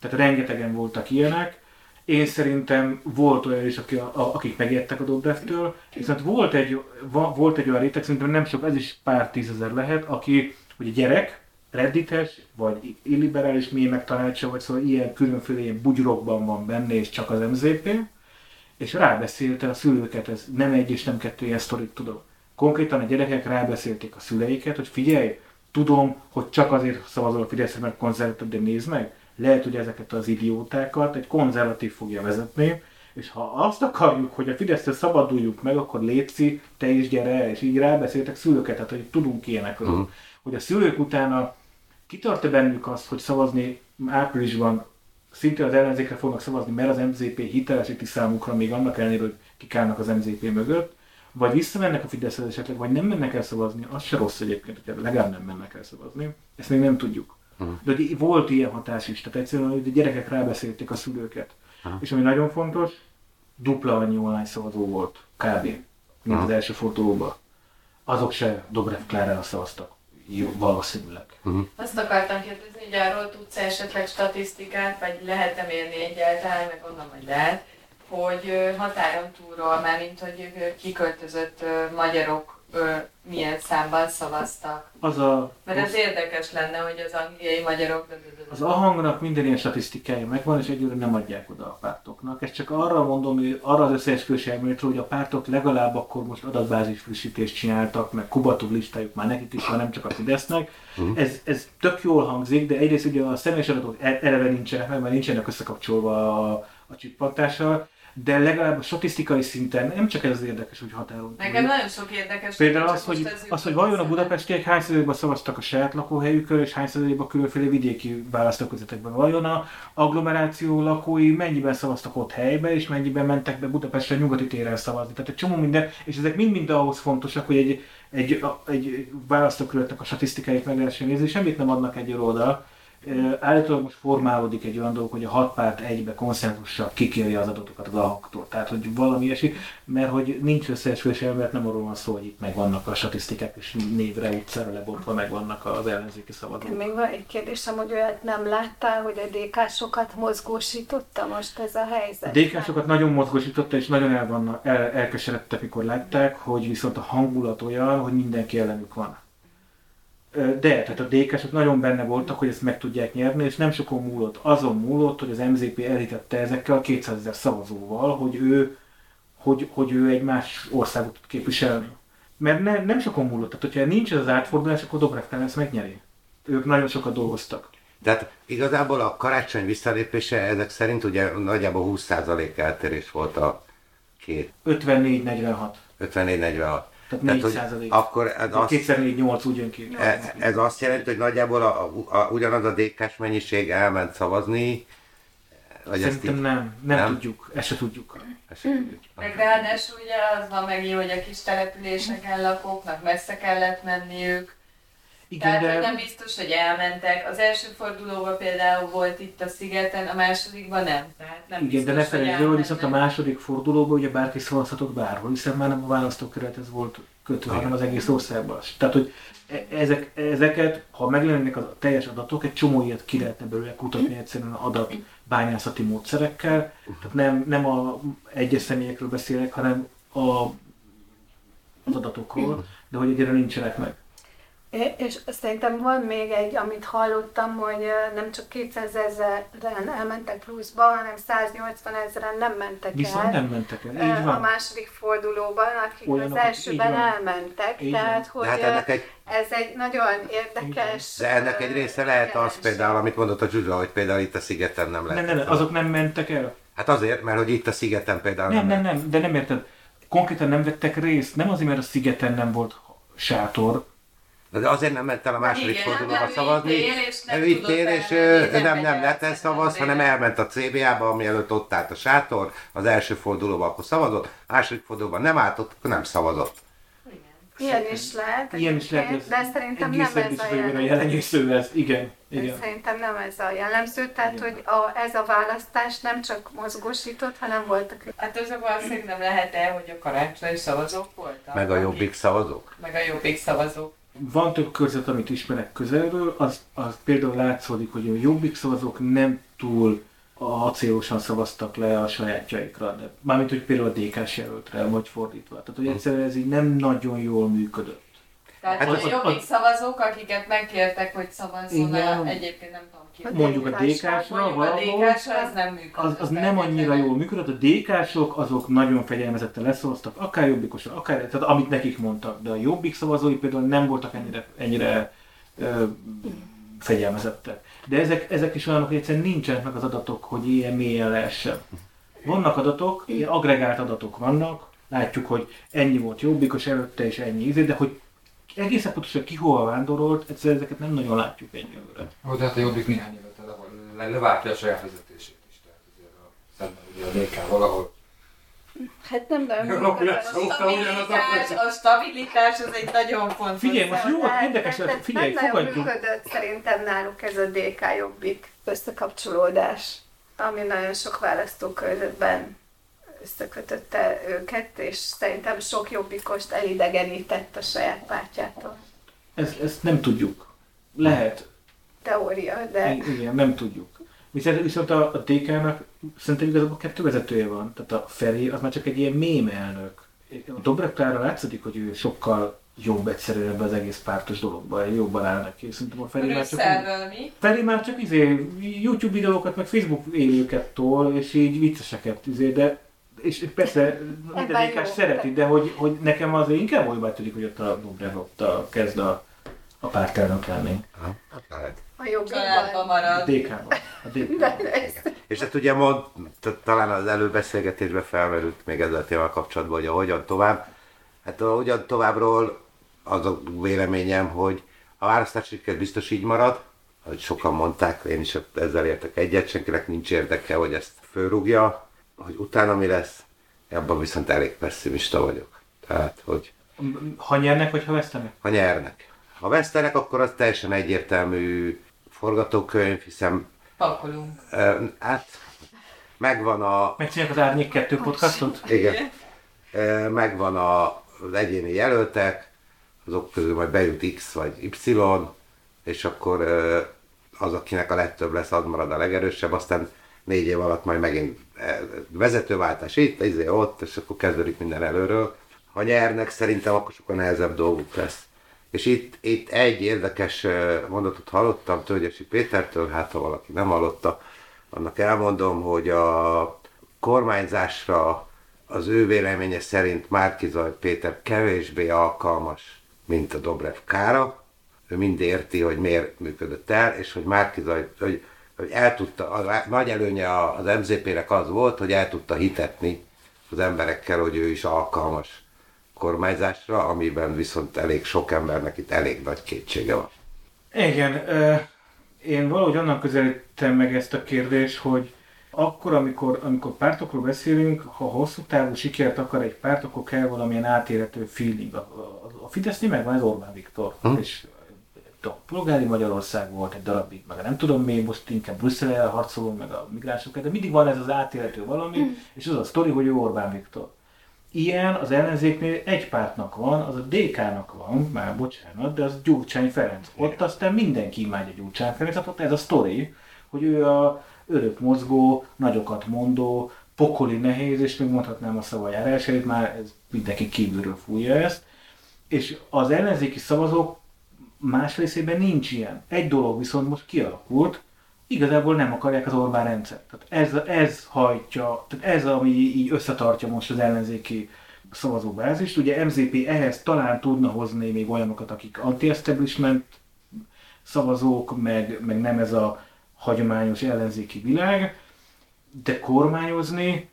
Speaker 1: Tehát rengetegen voltak ilyenek. Én szerintem volt olyan is, aki, a, a, akik megijedtek a Dobrev-től, viszont volt egy, va, volt egy olyan réteg, szerintem nem sok, ez is pár tízezer lehet, aki ugye gyerek, reddites, vagy illiberális mémek tanácsa, vagy szóval ilyen különféle ilyen bugyrokban van benne, és csak az MZP, és rábeszélte a szülőket, ez nem egy és nem kettő ilyen sztorit tudom. Konkrétan a gyerekek rábeszélték a szüleiket, hogy figyelj, tudom, hogy csak azért szavazol a Fideszre, mert konzervatív, de nézd meg, lehet, hogy ezeket az idiótákat egy konzervatív fogja vezetni, és ha azt akarjuk, hogy a Fidesztől szabaduljuk meg, akkor Léci, te is gyere és így rábeszéltek szülőket, tehát hogy tudunk ilyenekről. Uh-huh. Hogy a szülők utána kitart-e bennük azt, hogy szavazni áprilisban szintén az ellenzékre fognak szavazni, mert az MZP hitelesíti számukra még annak ellenére, hogy kik állnak az MZP mögött, vagy visszamennek a Fideszhez esetleg, vagy nem mennek el szavazni, az se rossz egyébként, hogy legalább nem mennek el szavazni. Ezt még nem tudjuk. De hogy volt ilyen hatás is, tehát egyszerűen hogy a gyerekek rábeszélték a szülőket. És ami nagyon fontos, dupla annyi online szavazó volt, kb. mint az első fordulóban. Azok se Dobrev Klárára szavaztak, jó, valószínűleg.
Speaker 2: Azt akartam kérdezni, hogy arról tudsz esetleg statisztikát, vagy lehet-e mérni egyáltalán, meg gondolom, hogy lehet, hogy határon túlról, már mint hogy kiköltözött magyarok ö, milyen számban szavaztak.
Speaker 1: Az a,
Speaker 2: Mert ez érdekes lenne, hogy az angliai magyarok...
Speaker 1: Az ahangnak minden ilyen statisztikája megvan, és egyőre nem adják oda a pártoknak. Ezt csak arra mondom, hogy arra az összeesküvés elméletről, hogy a pártok legalább akkor most adatbázis frissítést csináltak, meg kubatú listájuk már nekik is van, nem csak a Fidesznek. Ez, ez tök jól hangzik, de egyrészt ugye a személyes adatok e- eleve nincsenek meg, mert nincsenek összekapcsolva a, a csippantással, de legalább a statisztikai szinten nem csak ez az érdekes, hogy határon.
Speaker 2: Nekem nagyon sok érdekes...
Speaker 1: Például az, hogy, az, hogy vajon a budapestiek hány százalékban szavaztak a saját lakóhelyükön, és hány százalékban különféle vidéki választókörzetekben. Vajon a agglomeráció lakói mennyiben szavaztak ott helybe, és mennyiben mentek be Budapestre nyugati téren szavazni. Tehát egy csomó minden, és ezek mind-mind ahhoz fontosak, hogy egy, egy, egy választókerületnek a statisztikáit meg lehessen nézni, semmit nem adnak egy oldal. Állítólag most formálódik egy olyan dolog, hogy a hat párt egybe konszenzussal kikéri az adatokat az alkoktól. Tehát, hogy valami ilyesmi, mert hogy nincs összeesküvés elmélet, nem arról van szó, hogy itt megvannak a statisztikák, és névre, utcára lebontva megvannak az ellenzéki szavazók.
Speaker 5: Még van egy kérdésem, hogy olyat nem láttál, hogy a DK-sokat mozgósította most ez a
Speaker 1: A
Speaker 5: helyzet?
Speaker 1: DK-sokat nagyon mozgosította, és nagyon el, vannak, el, elkeseredtek, mikor látták, hogy viszont a hangulat olyan, hogy mindenki ellenük van. De, tehát a DK-sok nagyon benne voltak, hogy ezt meg tudják nyerni, és nem sokon múlott. Azon múlott, hogy az MZP elhitette ezekkel a 200 ezer szavazóval, hogy ő, hogy, hogy ő egy más országot tud képviselni. Mert ne, nem sokon múlott. Tehát, hogyha nincs ez az átfordulás, akkor Dobrev ezt megnyeri. Ők nagyon sokat dolgoztak.
Speaker 3: Tehát igazából a karácsony visszalépése ezek szerint ugye nagyjából 20% eltérés volt a két
Speaker 1: 54-46.
Speaker 3: 54-46.
Speaker 1: Tehát 4
Speaker 3: hogy
Speaker 1: százalék.
Speaker 3: akkor ez azt,
Speaker 1: Kétszer 4, 8 úgy jön ki.
Speaker 3: e- ez azt jelenti, hogy nagyjából a, a, a, ugyanaz a DK-s mennyiség elment szavazni, vagy ezt
Speaker 1: Szerintem
Speaker 3: így,
Speaker 1: nem, nem,
Speaker 3: Nem?
Speaker 1: tudjuk, ezt se tudjuk.
Speaker 3: ezt sem tudjuk.
Speaker 2: Meg ráadásul ugye az van megint, hogy a kis településeken lakóknak messze kellett menniük.
Speaker 1: Igen,
Speaker 2: Tehát, hogy
Speaker 1: de
Speaker 2: nem biztos, hogy elmentek. Az első fordulóban például volt itt a szigeten, a másodikban nem. Tehát nem
Speaker 1: Igen, de
Speaker 2: biztos,
Speaker 1: ne felejtsd el, hogy viszont a második fordulóban ugye bárki szavazhatott bárhol, hiszen már nem a választókerület ez volt kötve, hanem az egész országban. Tehát, hogy e- ezek, ezeket, ha meglennének a teljes adatok, egy csomó ilyet ki lehetne belőle kutatni egyszerűen adat bányászati módszerekkel. Tehát nem, nem a egyes személyekről beszélek, hanem a, az adatokról, de hogy egyre nincsenek meg.
Speaker 5: És szerintem van még egy, amit hallottam, hogy nem csak 200 ezeren elmentek pluszba, hanem 180 ezeren nem mentek
Speaker 1: Viszont
Speaker 5: el.
Speaker 1: nem mentek el. Így
Speaker 5: A
Speaker 1: van.
Speaker 5: második fordulóban, akik
Speaker 1: Olyanok,
Speaker 5: az elsőben elmentek,
Speaker 1: Így van.
Speaker 5: tehát hogy
Speaker 3: De hát ennek egy,
Speaker 5: ez egy nagyon érdekes...
Speaker 3: de ennek egy része lehet az például, amit mondott a Zsuzsa, hogy például itt a szigeten nem lehet.
Speaker 1: Nem, nem, azok nem mentek el.
Speaker 3: Hát azért, mert hogy itt a szigeten például
Speaker 1: Nem, nem, nem, de nem érted. Konkrétan nem vettek részt, nem azért, mert a szigeten nem volt sátor,
Speaker 3: De azért nem ment el a második fordulóba
Speaker 2: ő
Speaker 3: szavazni.
Speaker 2: itt él, és nem
Speaker 3: Ő itt él, és
Speaker 2: nem
Speaker 3: nem, nem
Speaker 2: el
Speaker 3: neten
Speaker 2: szerintem
Speaker 3: szavaz,
Speaker 2: az
Speaker 3: hanem elment a CBA-ba, ami előtt ott állt a sátor, az első fordulóban akkor szavazott, második fordulóban nem állt ott, akkor nem szavazott.
Speaker 5: Ilyen is lehet,
Speaker 1: Ilyen is lehet,
Speaker 5: de szerintem nem ez a jellemző.
Speaker 1: ez. Igen, igen.
Speaker 5: Szerintem nem ez a jellemző, tehát
Speaker 1: Igen.
Speaker 5: hogy a, ez a választás nem csak mozgósított, hanem voltak
Speaker 2: Hát azok valószínűleg nem lehet el, hogy a karácsony szavazók voltak.
Speaker 3: Meg a jobbik szavazók.
Speaker 2: Meg a jobbik szavazók.
Speaker 1: Van több körzet, amit ismerek közelről, az, az például látszódik, hogy a jobbik szavazók nem túl acélosan szavaztak le a sajátjaikra, de mármint, hogy például a DK-s jelöltre, vagy fordítva. Tehát, hogy egyszerűen ez így nem nagyon jól működött.
Speaker 2: Tehát
Speaker 3: Hát az-
Speaker 2: a jobbik szavazók, akiket megkértek, hogy el, egyébként nem tudom.
Speaker 1: Mondjuk a
Speaker 5: DK-sra,
Speaker 1: valahol,
Speaker 2: az
Speaker 1: az, nem annyira jól működött. A DK-sok azok nagyon fegyelmezetten leszavaztak, akár jobbikosra, akár, tehát amit nekik mondtak, de a jobbik szavazói például nem voltak ennyire, ennyire ö, fegyelmezettek. De ezek, ezek is olyanok, hogy egyszerűen nincsenek meg az adatok, hogy ilyen mélyen lehessen. Vannak adatok, ilyen agregált adatok vannak, látjuk, hogy ennyi volt jobbikos előtte és ennyi ízé, de hogy egészen pontosan ki hova vándorolt, egyszerűen ezeket nem nagyon látjuk egyelőre.
Speaker 4: Jó, de hát a Jobbik néhány évet le, le, leváltja a saját vezetését is. Tehát azért a, szemben ugye a DK valahol.
Speaker 5: Hát nem nagyon.
Speaker 2: A stabilitás, a stabilitás az egy nagyon fontos.
Speaker 1: Figyelj, most jó, érdekes,
Speaker 5: ez- ez
Speaker 1: figyelj,
Speaker 5: nem nagyon
Speaker 1: fogadjuk.
Speaker 5: működött szerintem náluk ez a DK jobbik összekapcsolódás, ami nagyon sok választókörzetben összekötötte őket, és szerintem sok jobbikost elidegenített a saját pártjától.
Speaker 1: Ezt, ezt nem tudjuk. Lehet,
Speaker 5: Teória, de
Speaker 1: igen, nem tudjuk. Viszont, viszont a, a DK-nak szerintem igazából kettő vezetője van. Tehát a Feri az már csak egy ilyen mém elnök. A Dobrev Klára látszik, hogy ő sokkal jobb egyszerűen ebbe az egész pártos dologba, jobban áll neki. Szerintem a Feri már csak...
Speaker 2: Mi?
Speaker 1: Feri már csak izé, YouTube videókat, meg Facebook élőket tol, és így vicceseket, izé, de és persze
Speaker 5: jó.
Speaker 1: szereti, de hogy, hogy nekem azért inkább olybá tűnik, hogy ott a Dobrev ott a, kezd a, a pártelnök lenni.
Speaker 3: Hát
Speaker 5: a jobbikban.
Speaker 1: A
Speaker 2: marad.
Speaker 1: DK-ban. A DK-ban.
Speaker 3: És hát ugye mond, talán az előbeszélgetésben felmerült még ezzel a témával kapcsolatban, hogy a hogyan tovább. Hát a hogyan továbbról az a véleményem, hogy a választási siker biztos így marad, ahogy sokan mondták, én is ezzel értek egyet, senkinek nincs érdeke, hogy ezt fölrúgja, hogy utána mi lesz, abban viszont elég pessimista vagyok. Tehát, hogy
Speaker 1: Ha nyernek, vagy ha vesztenek?
Speaker 3: ha nyernek. Ha vesztenek, akkor az teljesen egyértelmű forgatókönyv, hiszen
Speaker 2: Pakolunk.
Speaker 3: hát megvan a,
Speaker 1: Megcsinálják az Árnyék 2 podcastot?
Speaker 3: igen, megvan a, az egyéni jelöltek, azok közül majd bejut X vagy Y, és akkor az, akinek a legtöbb lesz, az marad a legerősebb, aztán négy év alatt majd megint vezetőváltás itt, izé ott, és akkor kezdődik minden előről. Ha nyernek, szerintem akkor sokkal nehezebb dolguk lesz. És itt, itt egy érdekes mondatot hallottam Tölgyesi Pétertől, hát ha valaki nem hallotta, annak elmondom, hogy a kormányzásra az ő véleménye szerint Márkizaj Péter kevésbé alkalmas, mint a Dobrev Kára. Ő mind érti, hogy miért működött el, és hogy Márkizaj, hogy, hogy el tudta, a nagy előnye az MZP-nek az volt, hogy el tudta hitetni az emberekkel, hogy ő is alkalmas kormányzásra, amiben viszont elég sok embernek itt elég nagy kétsége van.
Speaker 1: Igen, én valahogy annak közelítem meg ezt a kérdést, hogy akkor, amikor, amikor pártokról beszélünk, ha hosszú távú sikert akar egy párt, akkor kell valamilyen átérhető feeling. A, a, a Fidesznél megvan ez Orbán Viktor,
Speaker 3: Hm.
Speaker 1: és a polgári Magyarország volt egy darabig, meg nem tudom mi, most inkább Brüsszel harcolunk, meg a migránsokat, de mindig van ez az átélhető valami, és az a sztori, hogy ő Orbán Viktor. Ilyen az ellenzéknél egy pártnak van, az a DK-nak van, már bocsánat, de az Gyurcsány Ferenc. Ott aztán mindenki imádja Gyurcsány Ferencet, ott ez a sztori, hogy ő a örök mozgó, nagyokat mondó, pokoli nehéz, és még mondhatnám a szavajárásait, már ez mindenki kívülről fújja ezt. És az ellenzéki szavazók más részében nincs ilyen. Egy dolog viszont most kialakult, igazából nem akarják az Orbán rendszert. Tehát ez, ez hajtja, tehát ez, ami így összetartja most az ellenzéki szavazóbázist. Ugye MZP ehhez talán tudna hozni még olyanokat, akik anti-establishment szavazók, meg, meg nem ez a hagyományos ellenzéki világ, de kormányozni,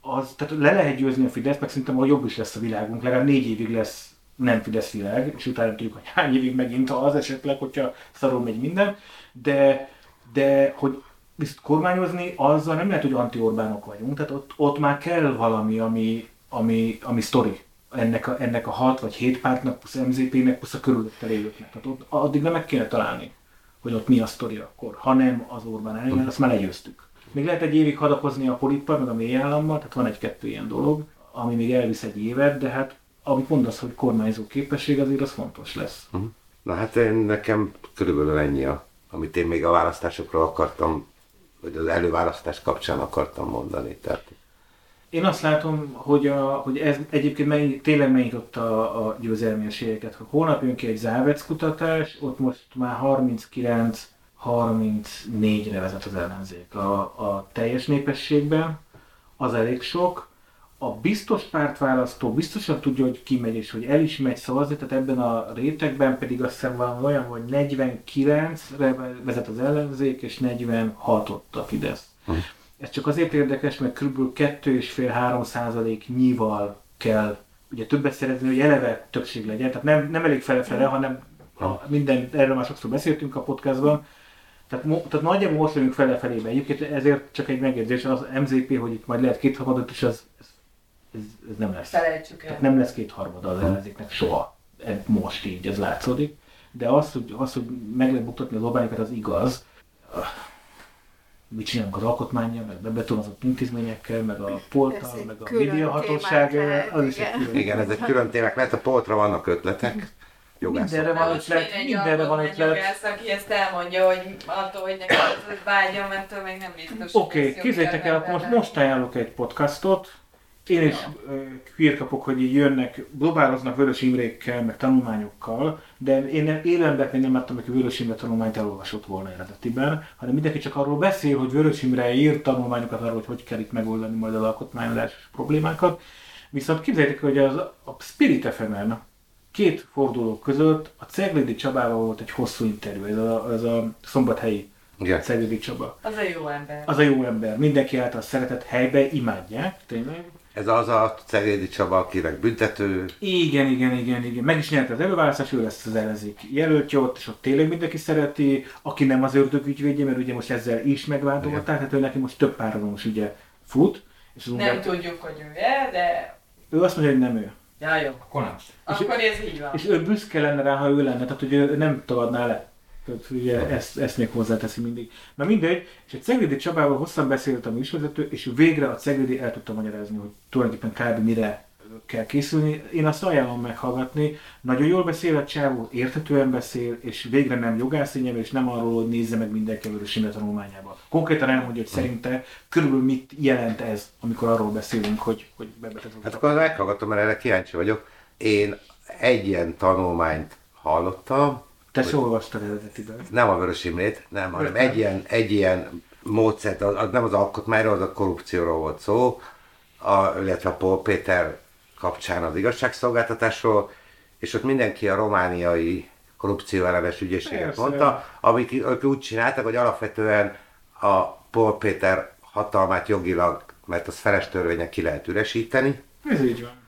Speaker 1: az, tehát le lehet győzni a Fidesz, meg szerintem a jobb is lesz a világunk, legalább négy évig lesz nem Fidesz világ, és utána tudjuk, hogy hány évig megint az esetleg, hogyha szarul megy minden, de, de hogy viszont kormányozni, azzal nem lehet, hogy anti-Orbánok vagyunk, tehát ott, ott már kell valami, ami, ami, ami sztori ennek a, ennek a hat vagy hét pártnak, plusz MZP-nek, plusz a körülötte lévőknek. Tehát ott, addig nem meg kéne találni, hogy ott mi a sztori akkor, ha nem az Orbán ellen, mert azt már legyőztük. Még lehet egy évig hadakozni a polippal, meg a mély állammal, tehát van egy-kettő ilyen dolog, ami még elvisz egy évet, de hát amit mondasz, hogy kormányzó képesség, azért az fontos lesz.
Speaker 3: Na hát én, nekem körülbelül ennyi, a, amit én még a választásokról akartam, vagy az előválasztás kapcsán akartam mondani. Tehát
Speaker 1: Én azt látom, hogy, a, hogy ez egyébként meg, tényleg megnyitotta a győzelmi esélyeket. Holnap jön ki egy Závec kutatás, ott most már 39-34-re vezet az ellenzék a, a teljes népességben. Az elég sok. A biztos pártválasztó biztosan tudja, hogy ki megy és hogy el is megy szavazni, tehát ebben a rétegben pedig azt hiszem valami olyan, hogy 49-re vezet az ellenzék, és 46 ott a Fidesz. Ez csak azért érdekes, mert kb. 2,5-3 százalék nyival kell ugye többet szerezni, hogy eleve többség legyen. Tehát nem, nem elég fele-fele, hanem a, minden, erről már sokszor beszéltünk a podcastban. Tehát, mo, tehát nagyjából most vagyunk fele-felébe. Egyébként ezért csak egy megjegyzés, az MZP, hogy itt majd lehet kétharmadot is, az, ez, ez, nem lesz.
Speaker 2: Felejtsük el.
Speaker 1: Tehát nem lesz kétharmada az ellenzéknek soha. Ez most így, ez látszódik. De az, hogy, az, hogy meg lehet buktatni az Orbánikat, az igaz. Mit csinálunk az alkotmányjal, meg bebetonozott intézményekkel, meg a
Speaker 5: egy
Speaker 1: meg a médiahatóság, az is egy
Speaker 5: igen.
Speaker 1: külön.
Speaker 3: igen, ez egy külön témák lehet, a poltra vannak ötletek, jogászok.
Speaker 1: Mindenre van ötlet, mindenre van ötlet.
Speaker 2: alkotmányjogász, aki ezt elmondja, hogy attól, hogy nekem ez vágyam, ettől még nem biztos.
Speaker 1: Oké, okay, képzeljétek el, akkor most, most ajánlok egy podcastot. Én is hírkapok, hogy így jönnek, dobáloznak Vörös Imrékkel, meg tanulmányokkal, de én életemben még nem láttam, hogy Vörös Imre tanulmányt elolvasott volna eredetiben, hanem mindenki csak arról beszél, hogy Vörös Imre írt tanulmányokat arról, hogy hogy kell itt megoldani majd az alkotmányozásos problémákat. Viszont képzeljétek, hogy az, a Spirit fm két forduló között a Ceglidi Csabával volt egy hosszú interjú, ez a, ez a szombathelyi
Speaker 3: Igen.
Speaker 1: Ceglidi Csaba
Speaker 2: Az a jó ember.
Speaker 1: az a jó ember, mindenki által szeretett helybe imádják, tényleg.
Speaker 3: Ez az a Ceglédi Csaba, akinek büntető,
Speaker 1: Igen, igen, igen, igen. Meg is nyerte az előválasztás, ő lesz az ellenzék jelöltje ott, és ott tényleg mindenki szereti, aki nem az ördög ügyvédje, mert ugye most ezzel is megváltoztatták, hát ő neki most több párhuzamos ügye fut, és az
Speaker 2: Nem
Speaker 1: Ungár...
Speaker 2: tudjuk, hogy ő-e, de...
Speaker 1: ő azt mondja, hogy nem ő.
Speaker 2: Ja, jó.
Speaker 4: Akkor nem.
Speaker 2: Akkor ez így van.
Speaker 1: És ő büszke lenne rá, ha ő lenne, tehát hogy ő nem tagadná le. Tehát ugye ezt, ezt még hozzáteszi mindig. Na mindegy, és egy Ceglidi Csabával hosszan beszélt a műsorvezető, és végre a Ceglidi el tudta magyarázni, hogy tulajdonképpen kb. mire kell készülni. Én azt ajánlom meghallgatni. Nagyon jól beszél a csávó, érthetően beszél, és végre nem jogászényem, és nem arról, hogy nézze meg mindenki a Imre tanulmányába. Konkrétan elmondja, hogy szerinte körülbelül mit jelent ez, amikor arról beszélünk, hogy, hogy bebetezünk.
Speaker 3: Hát akkor meghallgatom, mert erre kíváncsi vagyok. Én egy ilyen tanulmányt hallottam,
Speaker 1: Te se olvastad eredetiben.
Speaker 3: nem a Vörös Imrét, nem, hanem egy ilyen, egy ilyen módszert, az, az nem az alkotmányról, az a korrupcióról volt szó, a, illetve a Paul Péter kapcsán az igazságszolgáltatásról, és ott mindenki a romániai korrupció ellenes ügyészséget
Speaker 1: Persze.
Speaker 3: mondta, amik ők úgy csináltak, hogy alapvetően a Paul Péter hatalmát jogilag, mert az feles törvények ki lehet üresíteni,
Speaker 1: Ez így van.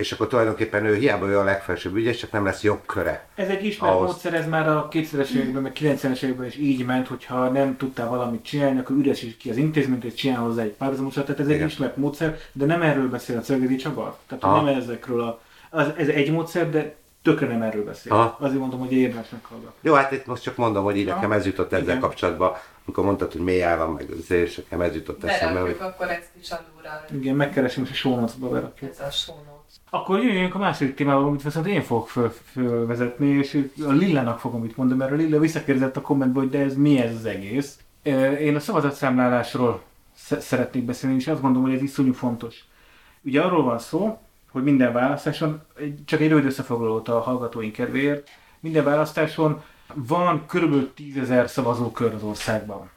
Speaker 3: És akkor tulajdonképpen ő hiába ő a legfelsőbb ügyes, csak nem lesz jogköre.
Speaker 1: Ez egy ismert
Speaker 3: Ahhoz.
Speaker 1: módszer, ez már a 2000-es években, meg 90-es években is így ment, hogyha nem tudtál valamit csinálni, akkor üresíts ki az intézményt, és csinál hozzá egy párhuzamosat. Tehát ez egy
Speaker 3: Igen.
Speaker 1: ismert módszer, de nem erről beszél a Szögedi Csaba. Tehát
Speaker 3: Aha.
Speaker 1: nem ezekről a... Az, ez egy módszer, de tökre nem erről beszél.
Speaker 3: Aha.
Speaker 1: Azért mondom, hogy érdemes meghallgatni.
Speaker 3: Jó, hát itt most csak mondom, hogy így
Speaker 1: Ja.
Speaker 3: nekem ez jutott ezzel
Speaker 1: Igen.
Speaker 3: kapcsolatban, amikor mondtad, hogy mély állam, meg azért, és nekem ez jutott eszembe, hogy
Speaker 2: Berakjuk akkor ezt is alulra,
Speaker 1: Igen, megkeresem, és a show notes-ba berakjuk.
Speaker 2: ez a show.
Speaker 1: Akkor jöjjünk a második témába, amit viszont én fogok föl, fölvezetni, és a Lillának fogom itt mondani, mert a Lilla visszakérdezett a kommentbe, hogy de ez mi ez az egész. Én a szavazatszámlálásról sz- szeretnék beszélni, és azt gondolom, hogy ez iszonyú fontos. Ugye arról van szó, hogy minden választáson, csak egy rövid összefoglalót a hallgatóink kedvéért, minden választáson van kb. 10 ezer szavazókör az országban.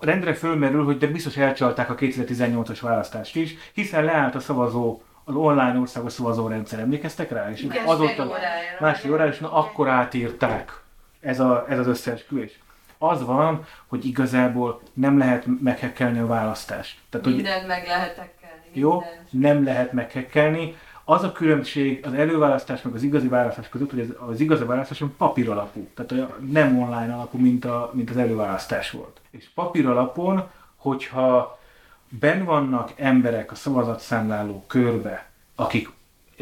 Speaker 1: Rendre fölmerül, hogy de biztos elcsalták a 2018-as választást is, hiszen leállt a szavazó, az online országos szavazórendszer, emlékeztek rá? És
Speaker 2: Igen,
Speaker 1: azóta másfél órára, és na akkor átírták ez, a, ez az összeesküvés. Az van, hogy igazából nem lehet meghekkelni a választást. Tehát, hogy
Speaker 2: Mindent meg lehet tekkelni.
Speaker 1: jó, nem lehet meghekkelni. Az a különbség az előválasztás meg az igazi választás között, hogy az, az igazi választáson papír alapú, tehát nem online alapú, mint, a, mint az előválasztás volt. És papír alapon, hogyha ben vannak emberek a szavazatszámláló körbe, akik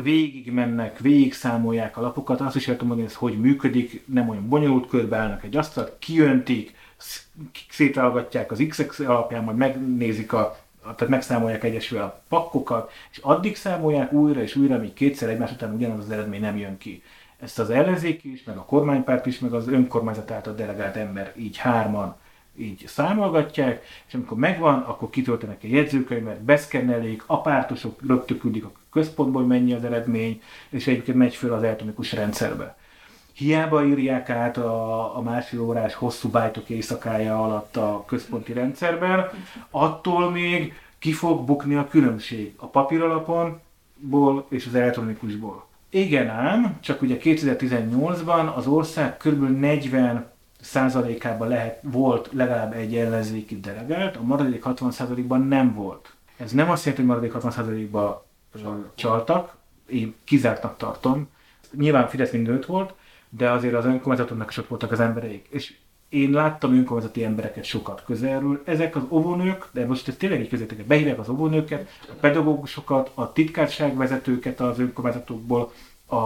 Speaker 1: végig mennek, végig számolják a lapokat, azt is el tudom mondani, ez hogy működik, nem olyan bonyolult, körbe állnak egy asztalt, kiöntik, sz- szétálgatják az X alapján, majd megnézik a, tehát megszámolják egyesül a pakkokat, és addig számolják újra és újra, amíg kétszer egymás után ugyanaz az eredmény nem jön ki. Ezt az ellenzék is, meg a kormánypárt is, meg az önkormányzat által delegált ember így hárman így számolgatják, és amikor megvan, akkor kitöltenek egy jegyzőkönyvet, beszkennelik, a pártosok rögtön küldik a központból, hogy mennyi az eredmény, és egyébként megy föl az elektronikus rendszerbe. Hiába írják át a, a másfél órás hosszú bájtok éjszakája alatt a központi rendszerben, attól még ki fog bukni a különbség a papíralaponból és az elektronikusból. Igen ám, csak ugye 2018-ban az ország kb. 40 százalékában lehet, volt legalább egy ellenzéki delegált, a maradék 60 százalékban nem volt. Ez nem azt jelenti, hogy maradék 60 százalékban csaltak, én kizártnak tartom. Nyilván Fidesz mindent volt, de azért az önkormányzatoknak is ott voltak az embereik. És én láttam önkormányzati embereket sokat közelről. Ezek az óvónők, de most ez tényleg egy közéteket, behívják az óvónőket, a pedagógusokat, a titkárságvezetőket az önkormányzatokból, a,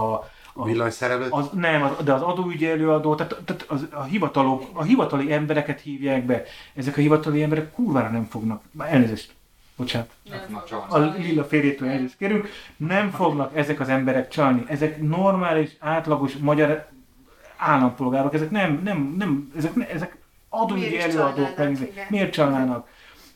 Speaker 3: a villanyszerelőt,
Speaker 1: az, nem, az, de az adóügyi előadó, tehát, tehát az, a, hivatalok, a hivatali embereket hívják be. Ezek a hivatali emberek kurvára nem fognak, már elnézést, bocsánat,
Speaker 2: Nem
Speaker 4: csalni.
Speaker 1: a lila férjétől elnézést kérünk, nem fognak ezek az emberek csalni. Ezek normális, átlagos magyar állampolgárok, ezek nem, nem, nem, ezek, ne- ezek adóügyi előadók,
Speaker 5: csalnának,
Speaker 1: miért csalnának?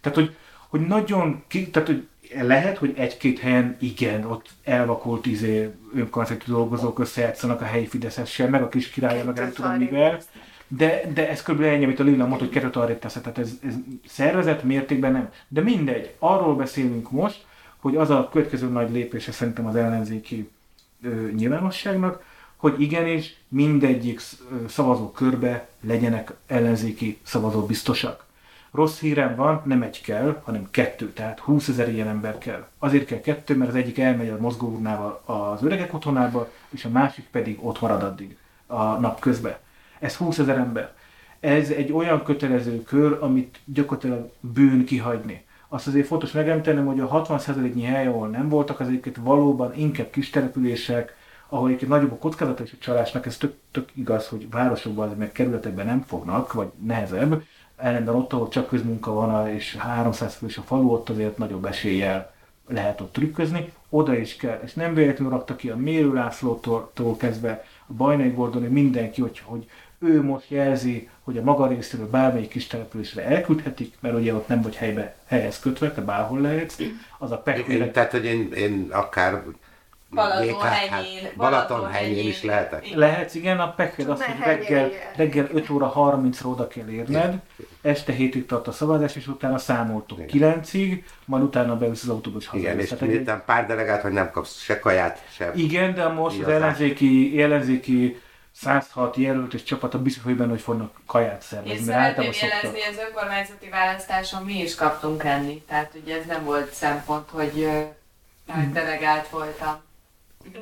Speaker 1: Tehát, hogy, hogy nagyon, ki, tehát, hogy lehet, hogy egy-két helyen igen, ott elvakult izé, önkormányzati dolgozók összejátszanak a helyi Fideszessel, meg a kis királya, meg nem tudom mivel. De, de ez kb. ennyi, amit a Lilla mondta, hogy kettőt arrébb teszed, tehát ez, ez szervezet mértékben nem. De mindegy, arról beszélünk most, hogy az a következő nagy lépése szerintem az ellenzéki ö, nyilvánosságnak, hogy igenis mindegyik szavazó körbe legyenek ellenzéki szavazó biztosak. Rossz hírem van, nem egy kell, hanem kettő, tehát 20 ezer ilyen ember kell. Azért kell kettő, mert az egyik elmegy a mozgóurnával az öregek otthonába, és a másik pedig ott marad addig a nap közben. Ez 20 ezer ember. Ez egy olyan kötelező kör, amit gyakorlatilag bűn kihagyni. Azt azért fontos megemlítenem, hogy a 60%-nyi hely, ahol nem voltak, az egyébként valóban inkább kis települések, ahol egyébként nagyobb a kockázata és a csalásnak, ez tök, tök igaz, hogy városokban, meg kerületekben nem fognak, vagy nehezebb. Ellenben ott, ahol csak közmunka van, és 300 fős a falu, ott azért nagyobb eséllyel lehet ott trükközni, oda is kell, és nem véletlenül rakta ki a Mérő Lászlótól tól kezdve a Bajnai Gordoni, mindenki, hogy, hogy ő most jelzi, hogy a maga részéről bármelyik kis településre elküldhetik, mert ugye ott nem vagy helybe helyez kötve, te bárhol lehetsz, az a
Speaker 3: én,
Speaker 1: pekvére
Speaker 3: tehát, hogy én, én akár
Speaker 2: Balatonhegyén,
Speaker 3: Balatonhegyén is lehetek.
Speaker 1: Lehetsz, igen, a pekved azt, hogy reggel, reggel 5 óra 30-ra oda kell érned, este 7-ig tart a szavazás, és utána számoltok
Speaker 3: Igen.
Speaker 1: 9-ig, majd utána beülsz az autóbusz haza.
Speaker 3: Igen, és
Speaker 1: Tehát egy-
Speaker 3: miután pár delegált, hogy nem kapsz se kaját, se...
Speaker 1: Igen, de most az
Speaker 3: Igazán.
Speaker 1: ellenzéki, ellenzéki 106 jelölt és csapata biztos, hogy benne, hogy fognak kaját szervezni, mert
Speaker 2: szeretném jelezni, az önkormányzati választáson mi is kaptunk enni. Tehát ugye ez nem volt szempont, hogy ö,
Speaker 1: Hmm.
Speaker 2: delegált voltam.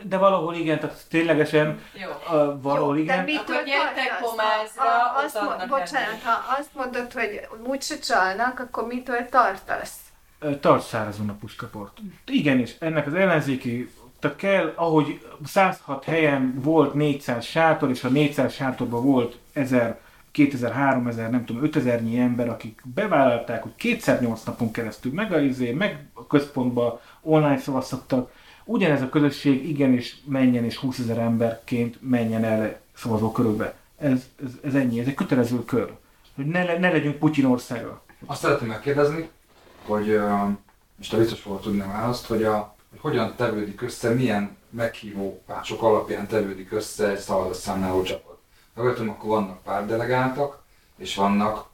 Speaker 1: De valahol igen, tehát ténylegesen
Speaker 2: Jó.
Speaker 1: uh, valahol
Speaker 5: Jó,
Speaker 1: igen.
Speaker 5: De mitől
Speaker 2: Akkor gyertek? Pomázra,
Speaker 5: azt mond,
Speaker 2: adnak
Speaker 5: bocsánat, ha azt mondod, hogy úgyse csalnak, akkor mitől tartasz?
Speaker 1: Ö, Tarts szárazon a puskaport. Igenis, ennek az ellenzéki, tehát kell, ahogy 106 helyen volt 400 sátor, és a 400 sátorban volt 1000, 2000, 3000, nem tudom, 5000 nyi ember, akik bevállalták, hogy kétszer 8 napon keresztül meg a, izé, meg a központba online szavaztattak, ugyanez a közösség igenis menjen és 20 ezer emberként menjen el szavazókörökbe. Ez, ez, ez ennyi, ez egy kötelező kör. Hogy ne, ne legyünk Putyin országa.
Speaker 4: Azt szeretném megkérdezni, hogy, és te biztos fogod tudni a választ, hogy, a, hogy hogyan tevődik össze, milyen meghívópások alapján tevődik össze egy szavazatszámláló csapat. Ha jól akkor vannak pártdelegáltak, és vannak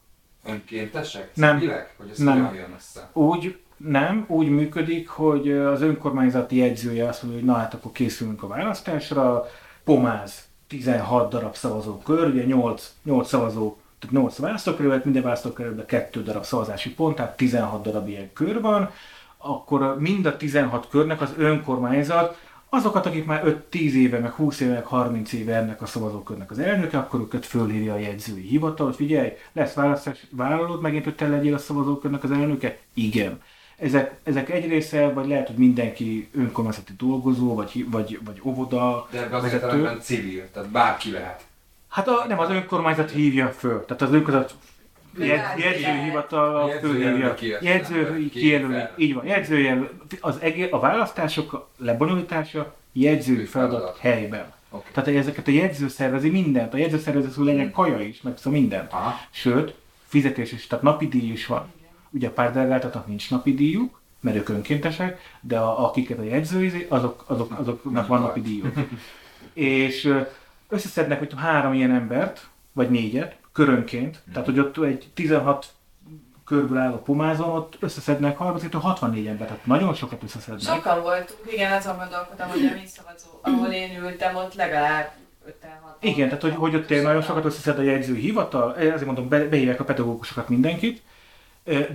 Speaker 4: önkéntesek,
Speaker 1: Nem.
Speaker 4: civilek, hogy ez
Speaker 1: Nem.
Speaker 4: jön össze.
Speaker 1: Úgy nem, úgy működik, hogy az önkormányzati jegyzője azt mondja, hogy na hát akkor készülünk a választásra, pomáz 16 darab szavazókör, ugye 8, 8 szavazó, tehát 8 választókerület, minden választókerületben 2 darab szavazási pont, tehát 16 darab ilyen kör van, akkor mind a 16 körnek az önkormányzat azokat, akik már 5-10 éve, meg 20 éve, meg 30 éve ennek a szavazókörnek az elnöke, akkor őket fölhívja a jegyzői hivatal, hogy figyelj, lesz választás, vállalod megint, hogy te legyél a szavazókörnek az elnöke? Igen. Ezek, ezek egy része, vagy lehet, hogy mindenki önkormányzati dolgozó, vagy, vagy, vagy óvoda
Speaker 4: De ebben az értelemben civil, tehát bárki lehet.
Speaker 1: Hát a, nem, az önkormányzat hívja föl. Tehát az önkormányzat jegyzőhivatal
Speaker 4: ezt az
Speaker 1: Jegyző kijelöli. Így van, jegyzőjel. Az egész, a választások lebonyolítása jegyzői feladat helyben.
Speaker 4: Oké.
Speaker 1: Tehát ezeket a jegyző szervezi mindent. A jegyző szervezi, hogy legyen kaja is, meg szóval mindent.
Speaker 4: Aha.
Speaker 1: Sőt, fizetés is, tehát napi díj is van. Ugye a pártdelegáltatnak nincs napi díjuk, mert ők önkéntesek, de a, akiket a jegyzői, azok, azok, azoknak van napi díjuk. És összeszednek, hogy három ilyen embert, vagy négyet, körönként, tehát hogy ott egy 16 körből álló pumázon, ott összeszednek 30-64 embert, tehát nagyon sokat összeszednek.
Speaker 2: Sokan voltunk, igen, azon gondolkodtam, hogy a mi szavazó, ahol én ültem, ott legalább 5 6
Speaker 1: Igen, tehát hogy, hogy ott tényleg nagyon sokat összeszed a jegyzői hivatal, ezért mondom, be, behívják a pedagógusokat mindenkit,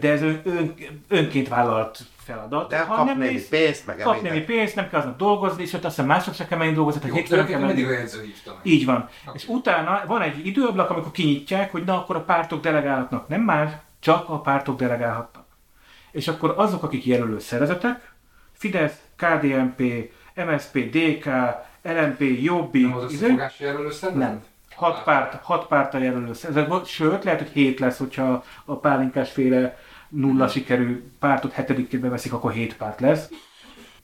Speaker 1: de ez ön, ön, önként vállalt feladat.
Speaker 3: De
Speaker 1: Ha
Speaker 3: kap
Speaker 1: nem
Speaker 3: némi pénzt, meg
Speaker 1: Kap némi pénzt, nem kell aznap dolgozni, és ott aztán mások se kell menni dolgozni, tehát
Speaker 4: Jó,
Speaker 1: hétfőn kell
Speaker 4: mindig
Speaker 1: menni.
Speaker 4: meg.
Speaker 1: Így van.
Speaker 4: Oké.
Speaker 1: És utána van egy időablak, amikor kinyitják, hogy na akkor a pártok delegálhatnak. Nem más, csak a pártok delegálhatnak. És akkor azok, akik jelölő szervezetek, Fidesz, KDNP, MSP, DK, LMP, Jobbik,
Speaker 4: Nem az
Speaker 1: izé-
Speaker 4: összefogás jelölő szervezet?
Speaker 1: nem. Hat párt, hat párta jelölő szervezet. Sőt, lehet, hogy hét lesz, hogyha a pálinkás féle nulla sikerű pártot hetedikét beveszik, akkor hét párt lesz.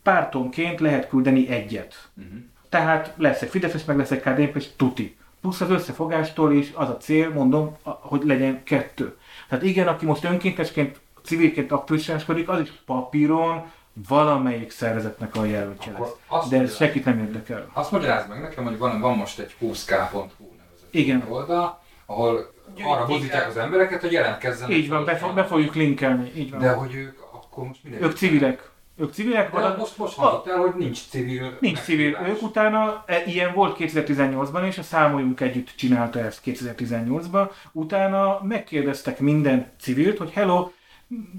Speaker 1: Pártonként lehet küldeni egyet.
Speaker 4: Mhm.
Speaker 1: Tehát lesz egy Fideszes, meg lesz egy KDNP, és tuti. Plusz az összefogástól is az a cél, mondom, hogy legyen kettő. Tehát igen, aki most önkéntesként, civilként aktivitáskodik, az is papíron valamelyik szervezetnek a jelöltje lesz. De ez senkit nem érdekel.
Speaker 4: Azt magyarázd meg nekem, hogy van, van most egy 20k.hu nevezett
Speaker 1: Igen.
Speaker 4: oldal, ahol
Speaker 2: Gyűjtik
Speaker 4: arra buzdítják az embereket, hogy jelentkezzenek.
Speaker 1: Így van, be, be fogjuk linkelni. Így van.
Speaker 4: De hogy ők akkor most minden...
Speaker 1: Ők civilek. Ők civilek,
Speaker 4: De
Speaker 1: oda-
Speaker 4: most, most hangzott el, hogy nincs civil
Speaker 1: Nincs civil. Ők utána, e, ilyen volt 2018-ban, és a Számoljunk Együtt csinálta ezt 2018-ban. Utána megkérdeztek minden civilt, hogy hello,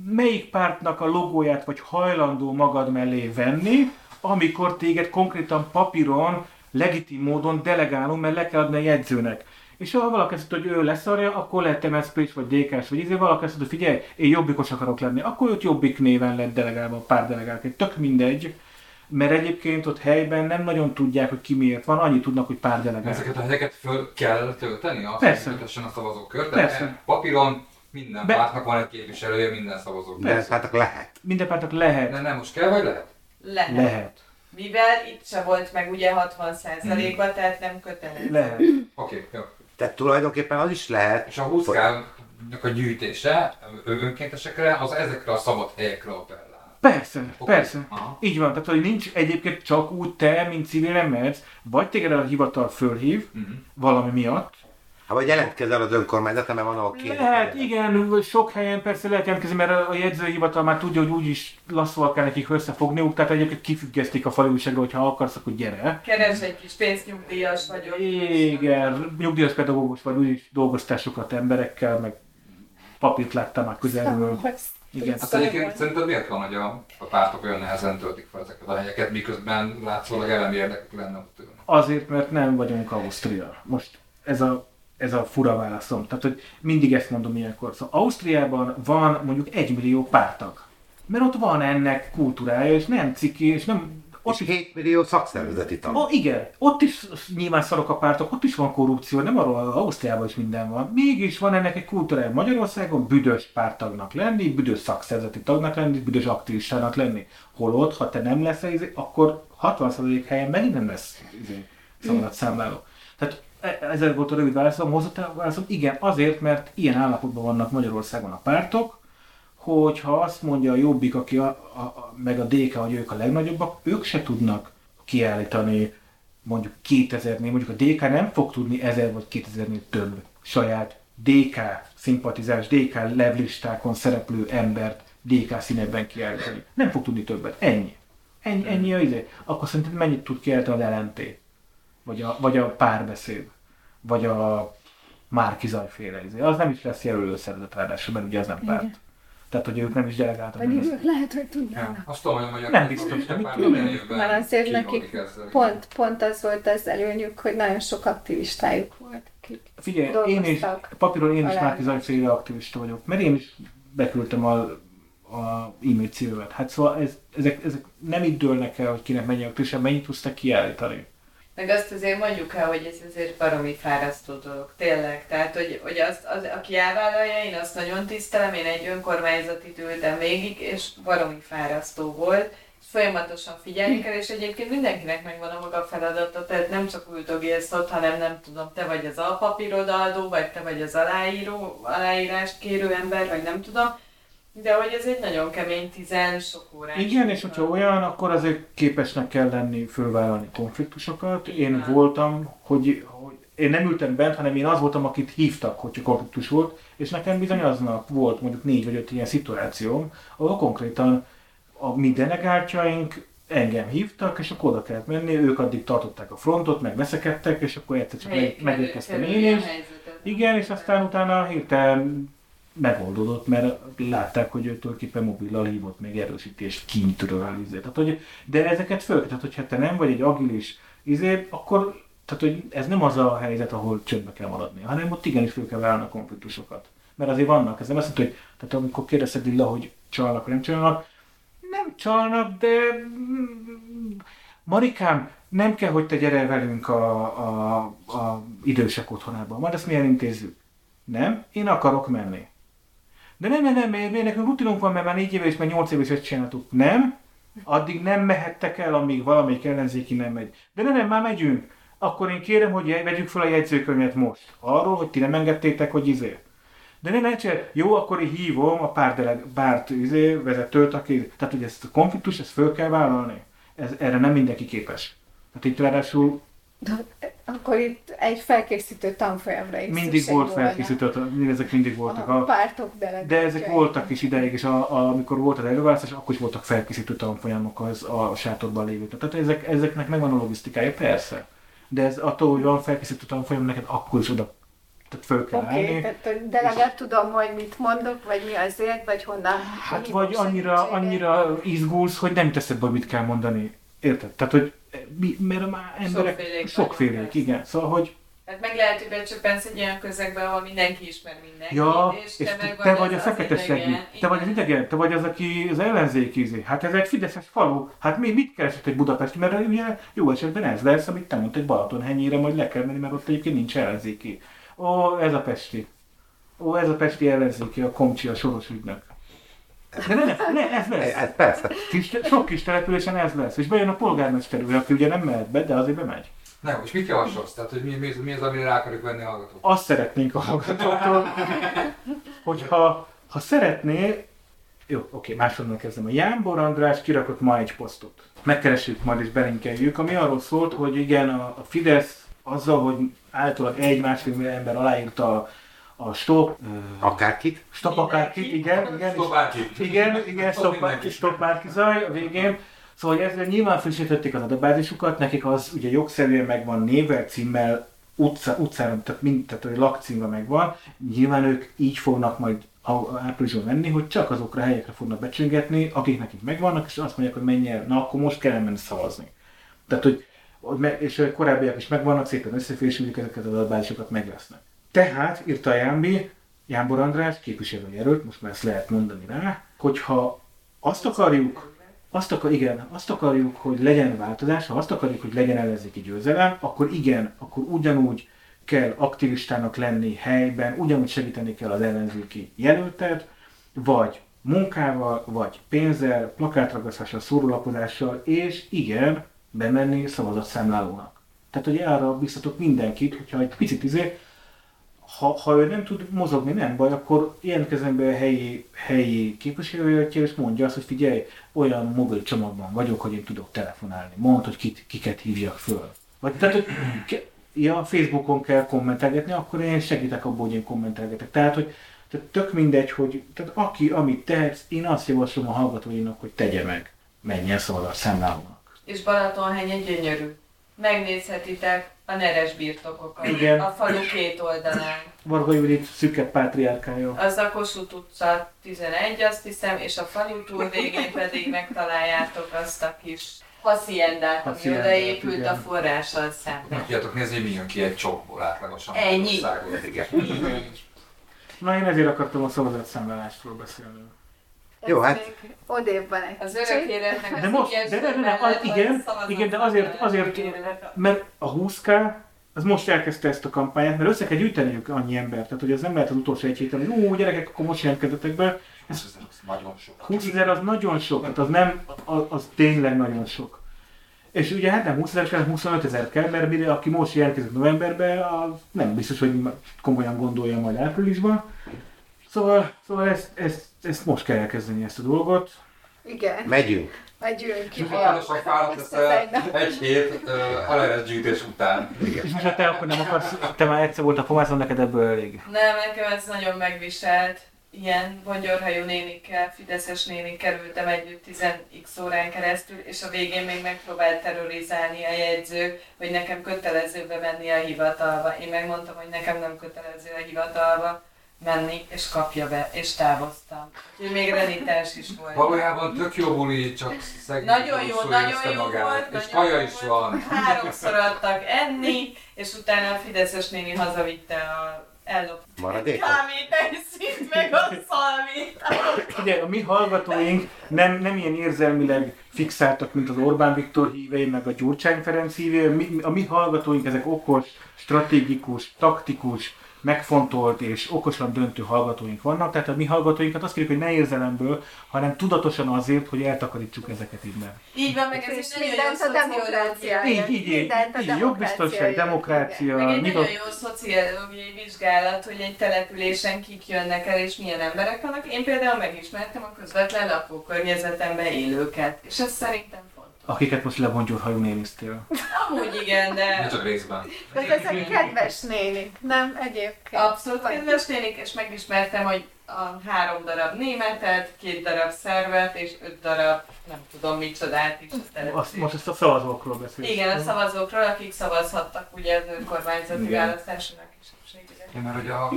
Speaker 1: melyik pártnak a logóját vagy hajlandó magad mellé venni, amikor téged konkrétan papíron, legitim módon delegálom, mert le kell adni a jegyzőnek. És ha valaki azt mondja, hogy ő leszarja, akkor lehet MSZP-s vagy DK-s, vagy izé, valaki azt mondja, hogy figyelj, én jobbikos akarok lenni, akkor őt jobbik néven lett delegálva a pár delegálként. Tök mindegy, mert egyébként ott helyben nem nagyon tudják, hogy ki miért van, annyit tudnak, hogy pár delegál.
Speaker 4: Ezeket a helyeket föl kell tölteni, azt
Speaker 1: Persze.
Speaker 4: hogy a szavazókör, de
Speaker 1: Persze.
Speaker 4: papíron minden
Speaker 1: Be-
Speaker 4: pártnak van egy képviselője, minden szavazókör.
Speaker 3: De hát akkor lehet.
Speaker 1: Minden pártnak lehet.
Speaker 4: De nem most kell, vagy lehet?
Speaker 2: Lehet.
Speaker 1: Lehet.
Speaker 2: Mivel itt se volt meg ugye 60%-ban, tehát nem kötelező.
Speaker 1: Lehet.
Speaker 4: Oké, jó.
Speaker 3: Tehát tulajdonképpen az is lehet,
Speaker 4: És a 20 a gyűjtése önkéntesekre, az ezekre a szabad helyekre appellál.
Speaker 1: Persze,
Speaker 4: Oké.
Speaker 1: persze.
Speaker 4: Aha.
Speaker 1: Így van, tehát hogy nincs egyébként csak úgy te, mint civil nem mehetsz, vagy téged a hivatal fölhív
Speaker 4: Mhm.
Speaker 1: valami miatt.
Speaker 3: Ha vagy jelentkezel az önkormányzatra, mert van ahol két.
Speaker 1: Lehet, igen, sok helyen persze lehet jelentkezni, mert a jegyzőhivatal már tudja, hogy úgyis lasszúval kell nekik összefogniuk, tehát egyébként kifüggesztik a fali újságra, hogyha akarsz, akkor gyere.
Speaker 2: Keres egy kis pénznyugdíjas vagyok.
Speaker 1: Igen, nyugdíjas pedagógus vagy úgyis dolgoztál sokat emberekkel, meg papírt láttam már közelről. Igen.
Speaker 4: Hát egyébként szerinted miért van, hogy a, a pártok olyan nehezen töltik fel ezeket a helyeket, miközben látszólag elemi érdekük lenne ott?
Speaker 1: Azért, mert nem vagyunk Ausztria. Most ez a, ez a fura válaszom. Tehát, hogy mindig ezt mondom ilyenkor. Szóval Ausztriában van mondjuk egy millió pártag. Mert ott van ennek kultúrája, és nem ciki, és nem... Ott
Speaker 3: És
Speaker 1: is
Speaker 3: 7 millió szakszervezeti tag.
Speaker 1: Ó, igen, ott is nyilván szarok a pártok, ott is van korrupció, nem arról, Ausztriában is minden van. Mégis van ennek egy kultúrája. Magyarországon büdös pártagnak lenni, büdös szakszervezeti tagnak lenni, büdös aktivistának lenni. Holott, ha te nem leszel, izé, akkor 60% helyen megint nem lesz izé, szabadat számláló. Tehát e- ezzel volt a rövid válaszom, hosszú válaszom, igen, azért, mert ilyen állapotban vannak Magyarországon a pártok, hogyha azt mondja a Jobbik, aki a, a, a, meg a DK, hogy ők a legnagyobbak, ők se tudnak kiállítani mondjuk 2000-nél, mondjuk a DK nem fog tudni 1000 vagy 2000-nél több saját DK szimpatizás, DK levlistákon szereplő embert DK színekben kiállítani. Nem fog tudni többet. Ennyi. Ennyi, ennyi a izé. Akkor szerinted mennyit tud kiállítani az LMT? Vagy a, vagy a párbeszéd? Vagy a Márkizajféle izé. Az nem is lesz jelölő szervezet ráadásul, mert ugye az nem párt.
Speaker 5: Igen.
Speaker 1: Tehát, hogy ők nem is delegáltak.
Speaker 5: Pedig ők lehet, hogy
Speaker 4: Ja.
Speaker 5: tudnának.
Speaker 4: Azt tudom, hogy a magyar
Speaker 1: Nem biztos, én.
Speaker 5: Mert azért nekik pont, pont az volt az előnyük, hogy nagyon sok aktivistájuk volt, akik
Speaker 1: Figyelj, én is, papíron én is. Márki Zajféle aktivista vagyok, mert én is beküldtem a, a e-mail címemet. Hát szóval ez, ezek, ezek nem itt dőlnek el, hogy kinek mennyi aktivista, mennyit tudsz te kiállítani.
Speaker 2: Meg azt azért mondjuk el, hogy ez azért baromi fárasztó dolog, tényleg. Tehát, hogy, hogy azt, az, aki elvállalja, én azt nagyon tisztelem, én egy önkormányzatit ültem végig, és baromi fárasztó volt. Folyamatosan figyelni kell, és egyébként mindenkinek megvan a maga feladata, tehát nem csak üldögélsz ott, hanem nem tudom, te vagy az alpapírodaadó, vagy te vagy az aláíró, aláírást kérő ember, vagy nem tudom. De hogy ez egy nagyon kemény, tizen sok órás.
Speaker 1: Igen, és hogyha olyan, akkor azért képesnek kell lenni fölvállalni konfliktusokat. Én
Speaker 2: Igen.
Speaker 1: voltam, hogy, hogy én nem ültem bent, hanem én az voltam, akit hívtak, hogyha konfliktus volt, és nekem bizony aznap volt mondjuk négy vagy öt ilyen szituációm, ahol konkrétan a mi delegáltjaink engem hívtak, és akkor oda kellett menni, ők addig tartották a frontot, meg veszekedtek, és akkor egyszer csak meg, megérkeztem én is. Igen, és aztán utána hirtelen megoldódott, mert látták, hogy ő tulajdonképpen mobillal hívott még erősítést kintről. Tehát, hogy, de ezeket föl, tehát hogyha te nem vagy egy agilis izé, akkor tehát, hogy ez nem az a helyzet, ahol csöndbe kell maradni, hanem ott igenis föl kell vállalni a konfliktusokat. Mert azért vannak, ez nem azt jelenti, hogy tehát amikor kérdezted Lilla, hogy csalnak nem csalnak, nem csalnak, de Marikám, nem kell, hogy te gyere velünk a, a, a idősek otthonába, majd ezt mi elintézzük. Nem, én akarok menni. De nem, nem, nem, miért, miért nekünk rutinunk van, mert már négy éve és már nyolc éve is ezt csináltuk. Nem, addig nem mehettek el, amíg valamelyik ellenzéki nem megy. De nem, nem, már megyünk. Akkor én kérem, hogy vegyük fel a jegyzőkönyvet most. Arról, hogy ti nem engedtétek, hogy izé. De ne, ne csinálj. Jó, akkor én hívom a párt, deleg, párt izé, vezetőt, aki... Tehát, hogy ezt a konfliktus, ezt föl kell vállalni. Ez, erre nem mindenki képes. Tehát itt ráadásul
Speaker 5: De akkor itt egy felkészítő tanfolyamra is
Speaker 1: mindig volt
Speaker 5: volna.
Speaker 1: felkészített, ezek mindig voltak.
Speaker 5: a
Speaker 1: A,
Speaker 5: pártok
Speaker 1: de ezek voltak is ideig, és a, a, amikor volt az előválasztás, akkor is voltak felkészítő tanfolyamok az a sátorban lévőknek. Tehát ezek, ezeknek megvan a logisztikája, persze. De ez attól, hogy van felkészítő tanfolyam, neked akkor is oda tehát föl kell
Speaker 5: Oké,
Speaker 1: állni.
Speaker 5: tehát, de legalább tudom, hogy mit mondok, vagy mi azért, vagy honnan
Speaker 1: Hát vagy annyira, annyira izgulsz, hogy nem teszed be, mit kell mondani. Érted? Tehát, hogy mert már emberek
Speaker 2: Sokfélék
Speaker 1: sokfélék, igen. Szóval, hogy
Speaker 2: Hát meg lehet, hogy becsöppensz egy olyan közegbe, ahol mindenki ismer mindenkit,
Speaker 1: Ja,
Speaker 2: és
Speaker 1: és
Speaker 2: te,
Speaker 1: te,
Speaker 2: meg
Speaker 1: te vagy
Speaker 2: az
Speaker 1: a fekete segít, te vagy az idegen, te vagy az, aki az ellenzéki izé. Hát ez egy fideszes falu. Hát mi mit keresett egy Budapest? Mert ugye jó esetben ez lesz, amit te mondtad, egy Balatonhenyére majd le kell menni, mert ott egyébként nincs ellenzéki. Ó, ez a Pesti. Ó, ez a Pesti ellenzéki, a Komcsi, a Soros ügynök. De ne, ne, ez lesz.
Speaker 3: Ez persze.
Speaker 1: Kis, sok kis településen ez lesz. És bejön a polgármester, úr, aki ugye nem mehet be, de azért bemegy.
Speaker 4: Nem, és mit javasolsz? Tehát, hogy mi, mi, mi az, amire rá akarjuk venni a hallgatót?
Speaker 1: azt szeretnénk a hallgatóktól, hogyha ha szeretné, jó, oké, másodnak kezdem. A Jánbor András kirakott ma egy posztot. Megkeressük majd és belinkeljük, ami arról szólt, hogy igen, a, a Fidesz azzal, hogy általában egy-másfél millió ember aláírta a, a stop,
Speaker 3: Akárkit.
Speaker 1: stop akárkit, igen, igen, igen, igen,
Speaker 4: Stop
Speaker 1: Márki Zaj a végén. Szóval hogy ezzel nyilván frissítették az adatbázisukat, nekik az ugye jogszerűen megvan névvel, címmel, utca, utcára, tehát, mind, tehát hogy lakcímve megvan. Nyilván ők így fognak majd áprilisban venni, hogy csak azokra a helyekre fognak becsöngetni, akik nekik megvannak, és azt mondják, hogy menj el, na akkor most kell menni szavazni. Tehát, hogy, hogy me, és a korábbiak is megvannak, szépen összefésülik, ezeket az adatbázisokat megvesznek. Tehát, írta Jámbi, Jámbor András, képviselőjelölt, most már ezt lehet mondani rá, hogyha azt akarjuk, azt akar, igen, azt akarjuk, hogy legyen változás, ha azt akarjuk, hogy legyen ellenzéki győzelem, akkor igen, akkor ugyanúgy kell aktivistának lenni helyben, ugyanúgy segíteni kell az ellenzéki jelöltet, vagy munkával, vagy pénzzel, plakátragasztással, szórólapozással, és igen, bemenni szavazatszámlálónak. Tehát, hogy arra biztatok mindenkit, hogyha egy picit izé, ha, ha ő nem tud mozogni, nem baj, akkor jelentkezzen be a helyi, helyi képviselőjelöltje, és mondja azt, hogy figyelj, olyan mobil csomagban vagyok, hogy én tudok telefonálni. Mondd, hogy kit, kiket hívjak föl. Vagy tehát, hogy ke- ja, Facebookon kell kommentelgetni, akkor én segítek abból, hogy én kommentelgetek. Tehát, hogy tehát tök mindegy, hogy tehát aki, amit tehetsz, én azt javaslom a hallgatóinak, hogy tegye meg. Menjen szavazat számlálónak.
Speaker 2: És Balatonhegy gyönyörű. Megnézhetitek a neres birtokokat.
Speaker 1: Igen.
Speaker 2: A falu két oldalán.
Speaker 1: Varga Judit szüket pátriárkája.
Speaker 2: Az a Kossuth utca 11, azt hiszem, és a falu túl végén pedig megtaláljátok azt a kis haciendát, ami
Speaker 1: Haciendát,
Speaker 2: odaépült
Speaker 1: igen.
Speaker 2: a forrással szemben.
Speaker 4: Meg tudjátok nézni, hogy mi jön ki egy csokból átlagosan.
Speaker 2: Ennyi.
Speaker 3: Igen.
Speaker 1: Na én ezért akartam a szavazatszámlálásról beszélni.
Speaker 3: Jó, hát-
Speaker 5: még Odébb van egy
Speaker 2: Az örök életnek
Speaker 1: De
Speaker 2: az
Speaker 1: most, de, de, de, de, az, igen, igen, de azért, azért, mert a 20K, az most elkezdte ezt a kampányát, mert össze kell gyűjteniük annyi embert, tehát hogy ez nem lehet az utolsó egy héten, hogy ú, gyerekek, akkor most jelentkezzetek be.
Speaker 4: Ez nagyon sok.
Speaker 1: 20 ezer az nagyon sok, hát az nem, az, az tényleg nagyon sok. És ugye hát nem 20 ezer kell, 25 ezer kell, mert mire, aki most jelentkezik novemberben, az nem biztos, hogy komolyan gondolja majd áprilisban. Szóval, szóval ezt, ezt, ezt most kell elkezdeni ezt a dolgot.
Speaker 5: Igen,
Speaker 3: Megyünk.
Speaker 5: megyünk.
Speaker 4: Halálosan fáradt leszel egy hét uh, gyűjtés után.
Speaker 1: És most ha te akkor nem akarsz, te már egyszer volt a pomászon, neked ebből elég.
Speaker 2: Nem, nekem ez nagyon megviselt. Ilyen bongyorhajú nénikkel, fideszes nénik kerültem együtt 10x órán keresztül, és a végén még megpróbált terrorizálni a jegyző, hogy nekem kötelező bemenni a hivatalba. Én megmondtam, hogy nekem nem kötelező a hivatalba menni, és kapja be, és távoztam. Úgyhogy még renitens is volt.
Speaker 4: Valójában tök jó buli, csak szegény
Speaker 2: Nagyon jó, nagyon jó
Speaker 4: magát.
Speaker 2: volt,
Speaker 4: És kaja is
Speaker 2: volt.
Speaker 4: van.
Speaker 2: Háromszor adtak enni, és utána a Fideszes néni hazavitte a ellop
Speaker 3: Maradékot?
Speaker 2: kávét, egy szint, meg a szalmét.
Speaker 1: Ugye a mi hallgatóink nem, nem ilyen érzelmileg fixáltak, mint az Orbán Viktor hívei, meg a Gyurcsány Ferenc hívei. Mi, a mi hallgatóink ezek okos, stratégikus, taktikus, megfontolt és okosan döntő hallgatóink vannak. Tehát a mi hallgatóinkat azt kérjük, hogy ne érzelemből, hanem tudatosan azért, hogy eltakarítsuk ezeket innen.
Speaker 2: Így van, meg ez is
Speaker 5: mindent a demokrácia.
Speaker 1: Így, így, így, így jogbiztonság, demokrácia,
Speaker 2: Meg egy nagyon jó szociológiai vizsgálat, hogy egy településen kik jönnek el és milyen emberek vannak. Én például megismertem a közvetlen lakókörnyezetemben élőket, és ez szerintem.
Speaker 1: Akiket most levongyurhajú néztél.
Speaker 2: Amúgy igen,
Speaker 4: De
Speaker 2: de
Speaker 4: csak részben.
Speaker 5: De ezek kedves nénik, nem egyébként.
Speaker 2: abszolút kedves nénik, és megismertem, hogy a három darab németet, két darab szervet és öt darab, nem tudom micsodát is
Speaker 1: Azt, most ezt a szavazókról beszélünk.
Speaker 2: Igen, a szavazókról, akik szavazhattak ugye az önkormányzati
Speaker 1: Igen.
Speaker 2: választáson a kisebbségre.
Speaker 4: Igen, mert hogy a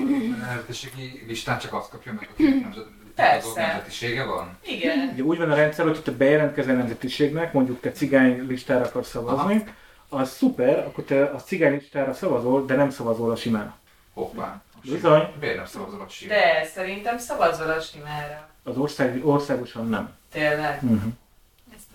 Speaker 4: nemzetiségi listán csak azt kapja meg, akinek nemzet,
Speaker 2: Persze.
Speaker 4: nemzetisége van.
Speaker 2: Igen.
Speaker 1: Ugye úgy van a rendszer, hogy te bejelentkezel nemzetiségnek, mondjuk te cigány listára akarsz szavazni, az szuper, akkor te a cigány listára szavazol, de nem szavazol a simán.
Speaker 4: Hoppá.
Speaker 1: Bizony.
Speaker 4: Miért nem szavazol a sír?
Speaker 2: De szerintem szavazol a simára.
Speaker 1: Az ország, országosan nem.
Speaker 2: Tényleg.
Speaker 1: Uh-huh.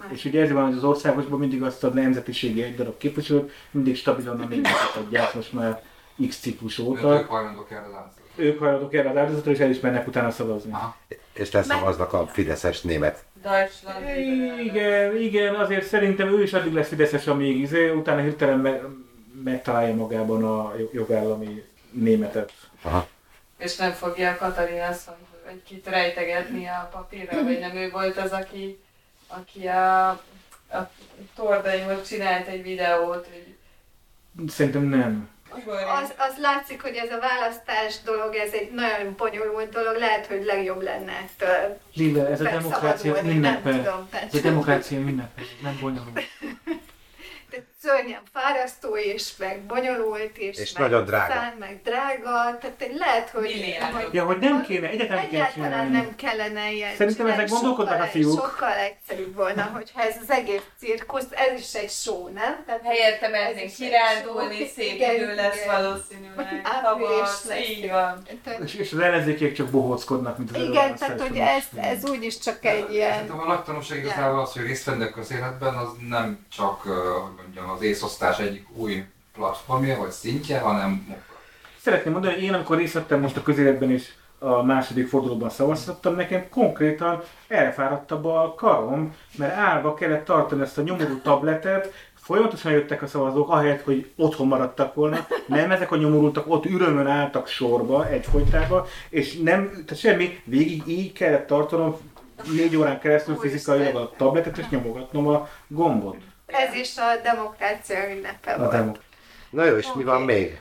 Speaker 1: És ugye ez van, hogy az országosban mindig azt a nemzetiségi egy darab képviselőt, mindig stabilan a németet adják most már X ciklus
Speaker 4: Ők
Speaker 1: óta.
Speaker 4: hajlandók erre az.
Speaker 1: Ők hajlandók erre az áldozatra, és el is mennek utána szavazni.
Speaker 4: Aha.
Speaker 3: És leszavaznak a Fideszes német.
Speaker 2: Deutschland.
Speaker 1: Igen, igen, azért szerintem ő is addig lesz fideszes, amíg izé, utána hirtelen me- megtalálja magában a jogállami németet.
Speaker 3: Aha.
Speaker 2: És nem fogja a Katalin azt hogy kit rejtegetni a papírra, vagy nem ő volt az, aki, aki a, a tordaimból csinált egy videót, hogy
Speaker 1: Szerintem nem.
Speaker 2: Ugorjunk.
Speaker 5: Az, az látszik, hogy ez a választás dolog, ez egy nagyon bonyolult dolog, lehet, hogy legjobb lenne ettől
Speaker 1: Lilla, ez a demokrácia ünnepe. Ez a demokrácia ünnepe, nem bonyolult.
Speaker 5: Szörnyen fárasztó is, meg bonyolult is,
Speaker 3: És
Speaker 5: meg
Speaker 3: nagyon drága.
Speaker 5: szán, meg drága, tehát lehet, hogy,
Speaker 2: Milliárdok.
Speaker 1: Ja, hogy nem kéne, egyáltalán
Speaker 5: Egyáltalán nem kellene ilyen
Speaker 1: Szerintem ezek gondolkodnak a fiúk.
Speaker 5: Sokkal egyszerűbb volna, hogyha ez az egész cirkusz, ez is egy show, nem? Tehát
Speaker 2: Helyette
Speaker 5: egy
Speaker 2: kirándulni, szép
Speaker 5: Igen,
Speaker 2: idő lesz
Speaker 5: igen.
Speaker 2: valószínűleg.
Speaker 5: Április lesz.
Speaker 2: így van.
Speaker 5: Tehát-
Speaker 1: És, és az ellenzékiek csak bohóckodnak, mint az
Speaker 5: Igen, tehát hogy ez, ez úgyis csak egy ilyen...
Speaker 4: Szerintem a nagy tanulság igazából az, hogy részt venni a közéletben, az nem csak, hogy mondjam, az észosztás egyik új platformja vagy szintje, hanem.
Speaker 1: Szeretném mondani, hogy én amikor részt vettem most a közéletben is a második fordulóban szavaztattam, nekem konkrétan elfáradtabb a karom, mert állva kellett tartani ezt a nyomorú tabletet, folyamatosan jöttek a szavazók, ahelyett, hogy otthon maradtak volna. Nem, ezek a nyomorultak ott ürömön álltak sorba, egyfolytában, és nem, tehát semmi, végig így kellett tartanom négy órán keresztül fizikailag a tabletet, és nyomogatnom a gombot.
Speaker 5: Ez is a demokrácia ünnepe
Speaker 1: A
Speaker 5: volt.
Speaker 1: demo.
Speaker 3: Na jó, és mi van még?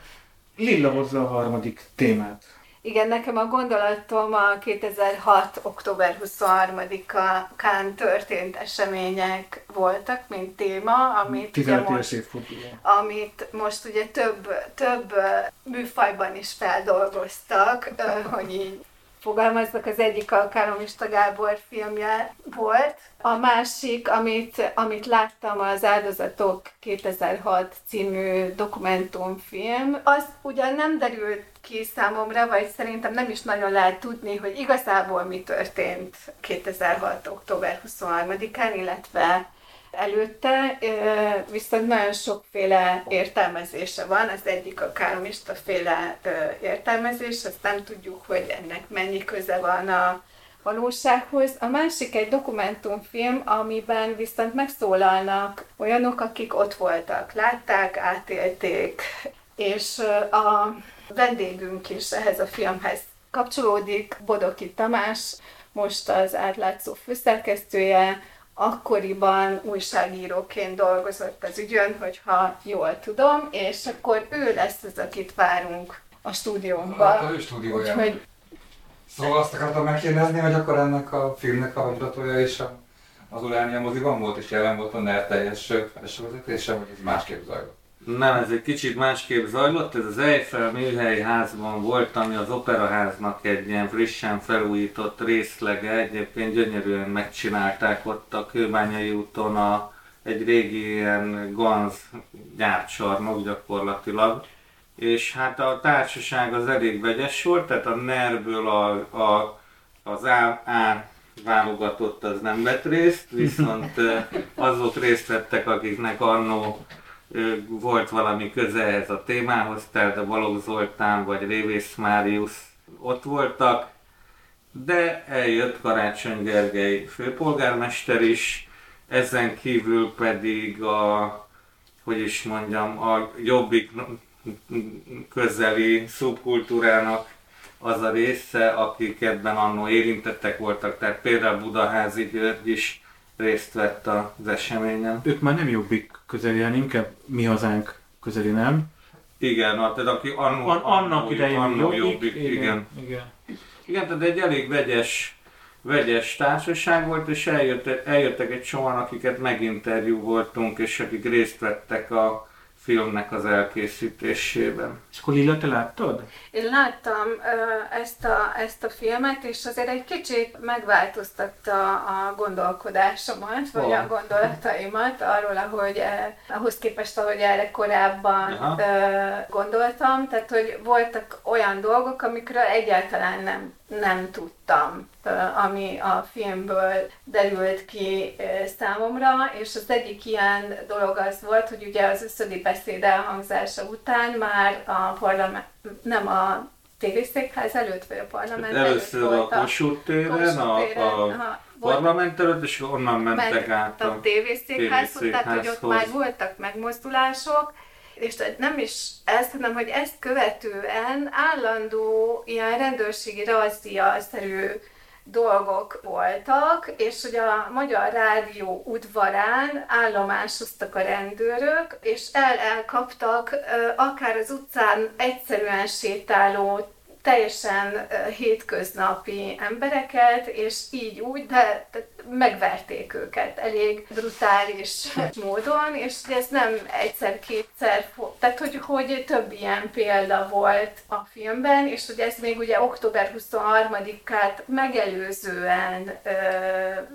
Speaker 1: Lilla hozza a harmadik témát.
Speaker 5: Igen, nekem a gondolatom a 2006. október 23-án történt események voltak, mint téma, amit ugye
Speaker 1: 15 éves
Speaker 5: most,
Speaker 1: évforduló.
Speaker 5: amit most ugye több, több műfajban is feldolgoztak, hogy így fogalmaznak, az egyik a Káromista Gábor filmje volt. A másik, amit, amit láttam, az Áldozatok 2006 című dokumentumfilm, az ugyan nem derült ki számomra, vagy szerintem nem is nagyon lehet tudni, hogy igazából mi történt 2006. október 23-án, illetve előtte, viszont nagyon sokféle értelmezése van. Az egyik a káromista féle értelmezés, azt nem tudjuk, hogy ennek mennyi köze van a valósághoz. A másik egy dokumentumfilm, amiben viszont megszólalnak olyanok, akik ott voltak, látták, átélték, és a vendégünk is ehhez a filmhez kapcsolódik, Bodoki Tamás, most az átlátszó főszerkesztője, akkoriban újságíróként dolgozott az ügyön, hogyha jól tudom, és akkor ő lesz az, akit várunk a
Speaker 4: Hát
Speaker 5: stúdiónkba.
Speaker 4: a ő stúdiója.
Speaker 5: Úgyhogy
Speaker 4: Szóval azt akartam megkérdezni, hogy akkor ennek a filmnek a bemutatója a- az Uránia moziban volt, és jelen volt a NER teljes felsővezetése, vagy ez másképp zajlott?
Speaker 6: Nem, ez egy kicsit másképp zajlott. Ez az Eiffel műhelyi házban volt, ami az operaháznak egy ilyen frissen felújított részlege. Egyébként gyönyörűen megcsinálták ott a Kőbányai úton a, egy régi ilyen Ganz gyárcsarnok gyakorlatilag. És hát a társaság az elég vegyes volt, tehát a NER-ből a, a, az A, A válogatott az nem vett részt, viszont ö, azok részt vettek, akiknek annó volt valami köze ehhez a témához, tehát a Balogh Zoltán vagy Révész Máriusz ott voltak, de eljött Karácsony Gergely főpolgármester is, ezen kívül pedig a, hogy is mondjam, a jobbik közeli szubkultúrának az a része, akik ebben annó érintettek voltak, tehát például Budaházi György is részt vett az eseményen.
Speaker 1: Ők már nem jobbik közeli, hanem inkább mi hazánk közeli, nem?
Speaker 6: Igen, a- tehát aki annó,
Speaker 1: An- annak idején
Speaker 6: annó
Speaker 1: jobbik,
Speaker 6: igen. igen.
Speaker 1: igen.
Speaker 6: Igen, tehát egy elég vegyes, vegyes társaság volt, és eljött, eljöttek egy sokan, akiket meginterjú voltunk, és akik részt vettek a filmnek az elkészítésében.
Speaker 1: És akkor Lilla, te láttad?
Speaker 5: Én láttam ö, ezt, a, ezt a filmet, és azért egy kicsit megváltoztatta a gondolkodásomat, vagy a
Speaker 6: Hol?
Speaker 5: gondolataimat arról, ahogy eh, ahhoz képest, ahogy erre korábban
Speaker 6: Aha.
Speaker 5: ö, gondoltam. Tehát, hogy voltak olyan dolgok, amikről egyáltalán nem, nem tudtam, ami a filmből derült ki számomra, és az egyik ilyen dolog az volt, hogy ugye az összödi beszéd elhangzása után már a parlament, nem a tévészékház előtt, vagy a parlament
Speaker 6: Először
Speaker 5: előtt
Speaker 6: a
Speaker 5: volt
Speaker 6: a,
Speaker 5: Kossuth téren,
Speaker 6: a
Speaker 5: aha, volt-
Speaker 6: parlament előtt, és onnan mentek
Speaker 5: mentek
Speaker 6: át
Speaker 5: a
Speaker 6: a...
Speaker 5: tévészékházhoz, tehát hogy ott már voltak megmozdulások, és nem is ez, hanem hogy ezt követően állandó ilyen rendőrségi razzia-szerű dolgok voltak, és hogy a Magyar Rádió udvarán állomásoztak a rendőrök, és el elkaptak ö, akár az utcán egyszerűen sétáló teljesen hétköznapi embereket, és így úgy, de, megverték őket elég brutális módon, és ez nem egyszer-kétszer, tehát hogy, hogy több ilyen példa volt a filmben, és hogy ez még ugye október 23-át megelőzően,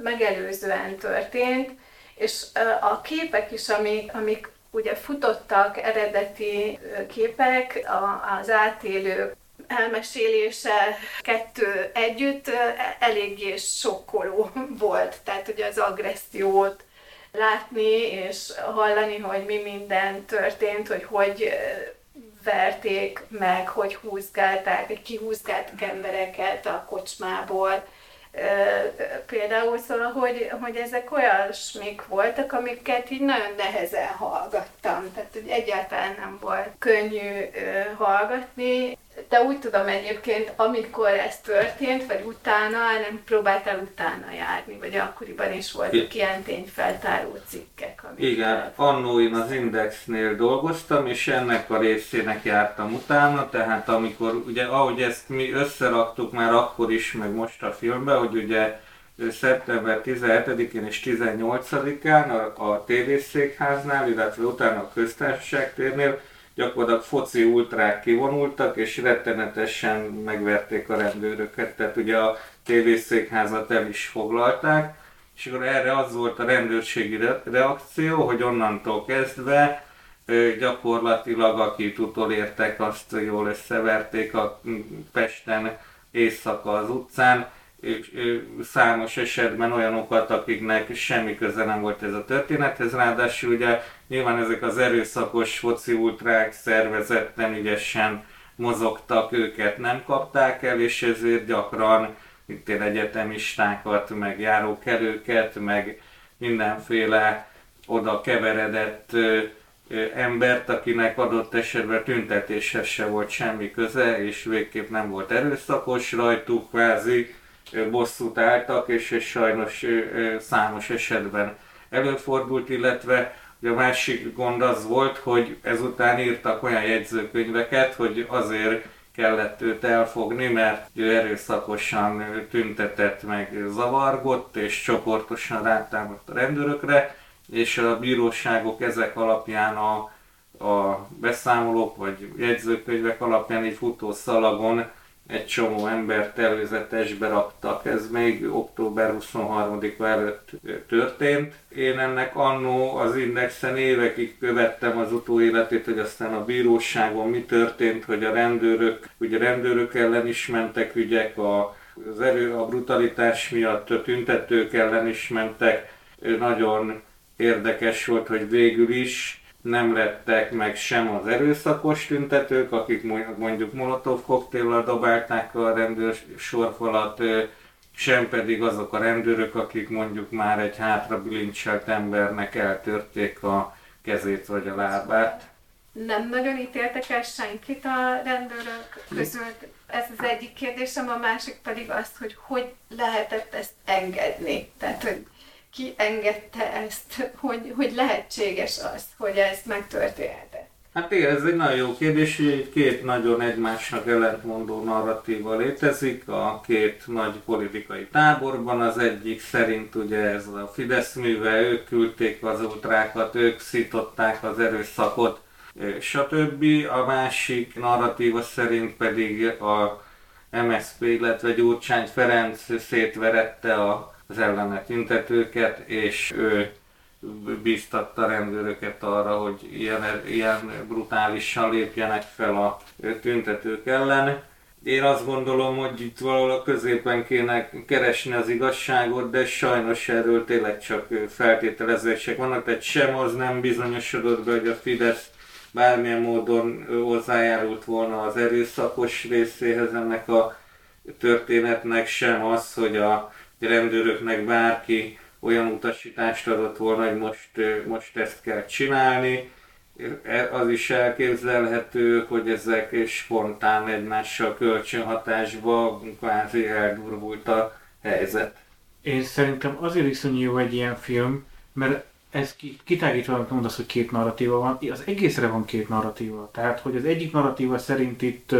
Speaker 5: megelőzően történt, és a képek is, amik, amik ugye futottak eredeti képek, az átélők elmesélése kettő együtt eléggé sokkoló volt. Tehát ugye az agressziót látni és hallani, hogy mi minden történt, hogy hogy verték meg, hogy húzgálták, hogy kihúzgáltak embereket a kocsmából, például szóval, hogy, hogy ezek olyasmik voltak, amiket így nagyon nehezen hallgattam, tehát hogy egyáltalán nem volt könnyű hallgatni, de úgy tudom egyébként, amikor ez történt, vagy utána, nem próbáltál utána járni, vagy akkoriban is voltak ilyen tényfeltáró cikkek.
Speaker 6: Igen, annó én az Indexnél dolgoztam, és ennek a részének jártam utána, tehát amikor, ugye ahogy ezt mi összeraktuk már akkor is, meg most a filmben, hogy ugye szeptember 17-én és 18-án a, a tévészékháznál, illetve utána a köztársaság térnél gyakorlatilag foci ultrák kivonultak, és rettenetesen megverték a rendőröket. Tehát ugye a tévészékházat el is foglalták, és akkor erre az volt a rendőrségi reakció, hogy onnantól kezdve gyakorlatilag akit utolértek, azt jól összeverték a Pesten éjszaka az utcán, számos esetben olyanokat, akiknek semmi köze nem volt ez a történethez, ráadásul ugye nyilván ezek az erőszakos foci ultrák szervezetten ügyesen mozogtak, őket nem kapták el, és ezért gyakran itt egyetemistákat, meg járókelőket, meg mindenféle oda keveredett embert, akinek adott esetben tüntetéshez se volt semmi köze, és végképp nem volt erőszakos rajtuk, kvázi bosszút álltak, és ez sajnos számos esetben előfordult, illetve a másik gond az volt, hogy ezután írtak olyan jegyzőkönyveket, hogy azért kellett őt elfogni, mert ő erőszakosan tüntetett meg zavargott, és csoportosan rátámadt a rendőrökre, és a bíróságok ezek alapján a, a beszámolók vagy jegyzőkönyvek alapján egy futószalagon egy csomó embert előzetesbe raktak. Ez még október 23-a előtt történt. Én ennek annó az Indexen évekig követtem az utóéletét, hogy aztán a bíróságon mi történt, hogy a rendőrök, ugye rendőrök ellen is mentek ügyek, a, az erő, a brutalitás miatt tüntetők ellen is mentek. Nagyon érdekes volt, hogy végül is nem lettek meg sem az erőszakos tüntetők, akik mondjuk molotov koktéllal dobálták a rendőr sorfalat, sem pedig azok a rendőrök, akik mondjuk már egy hátra bilincselt embernek eltörték a kezét vagy a lábát.
Speaker 5: Nem nagyon ítéltek el senkit a rendőrök közül. Ez az egyik kérdésem, a másik pedig az, hogy hogy lehetett ezt engedni. Tehát, hogy ki engedte ezt, hogy, hogy lehetséges az, hogy ez megtörténhetett?
Speaker 6: Hát igen, ez egy nagyon jó kérdés, hogy két nagyon egymásnak ellentmondó narratíva létezik a két nagy politikai táborban. Az egyik szerint ugye ez a Fidesz műve, ők küldték az ultrákat, ők szították az erőszakot, stb. A másik narratíva szerint pedig a MSZP, illetve Gyurcsány Ferenc szétverette a az ellene tüntetőket, és ő bíztatta rendőröket arra, hogy ilyen, ilyen brutálisan lépjenek fel a tüntetők ellen. Én azt gondolom, hogy itt valahol a középen kéne keresni az igazságot, de sajnos erről tényleg csak feltételezések vannak, tehát sem az nem bizonyosodott be, hogy a Fidesz bármilyen módon hozzájárult volna az erőszakos részéhez ennek a történetnek, sem az, hogy a rendőröknek bárki olyan utasítást adott volna, hogy most, most ezt kell csinálni. E, az is elképzelhető, hogy ezek spontán egymással kölcsönhatásba kvázi eldurvult a helyzet.
Speaker 1: Én szerintem azért iszonyú jó egy ilyen film, mert ez kitágítva, amit mondasz, hogy két narratíva van, az egészre van két narratíva. Tehát, hogy az egyik narratíva szerint itt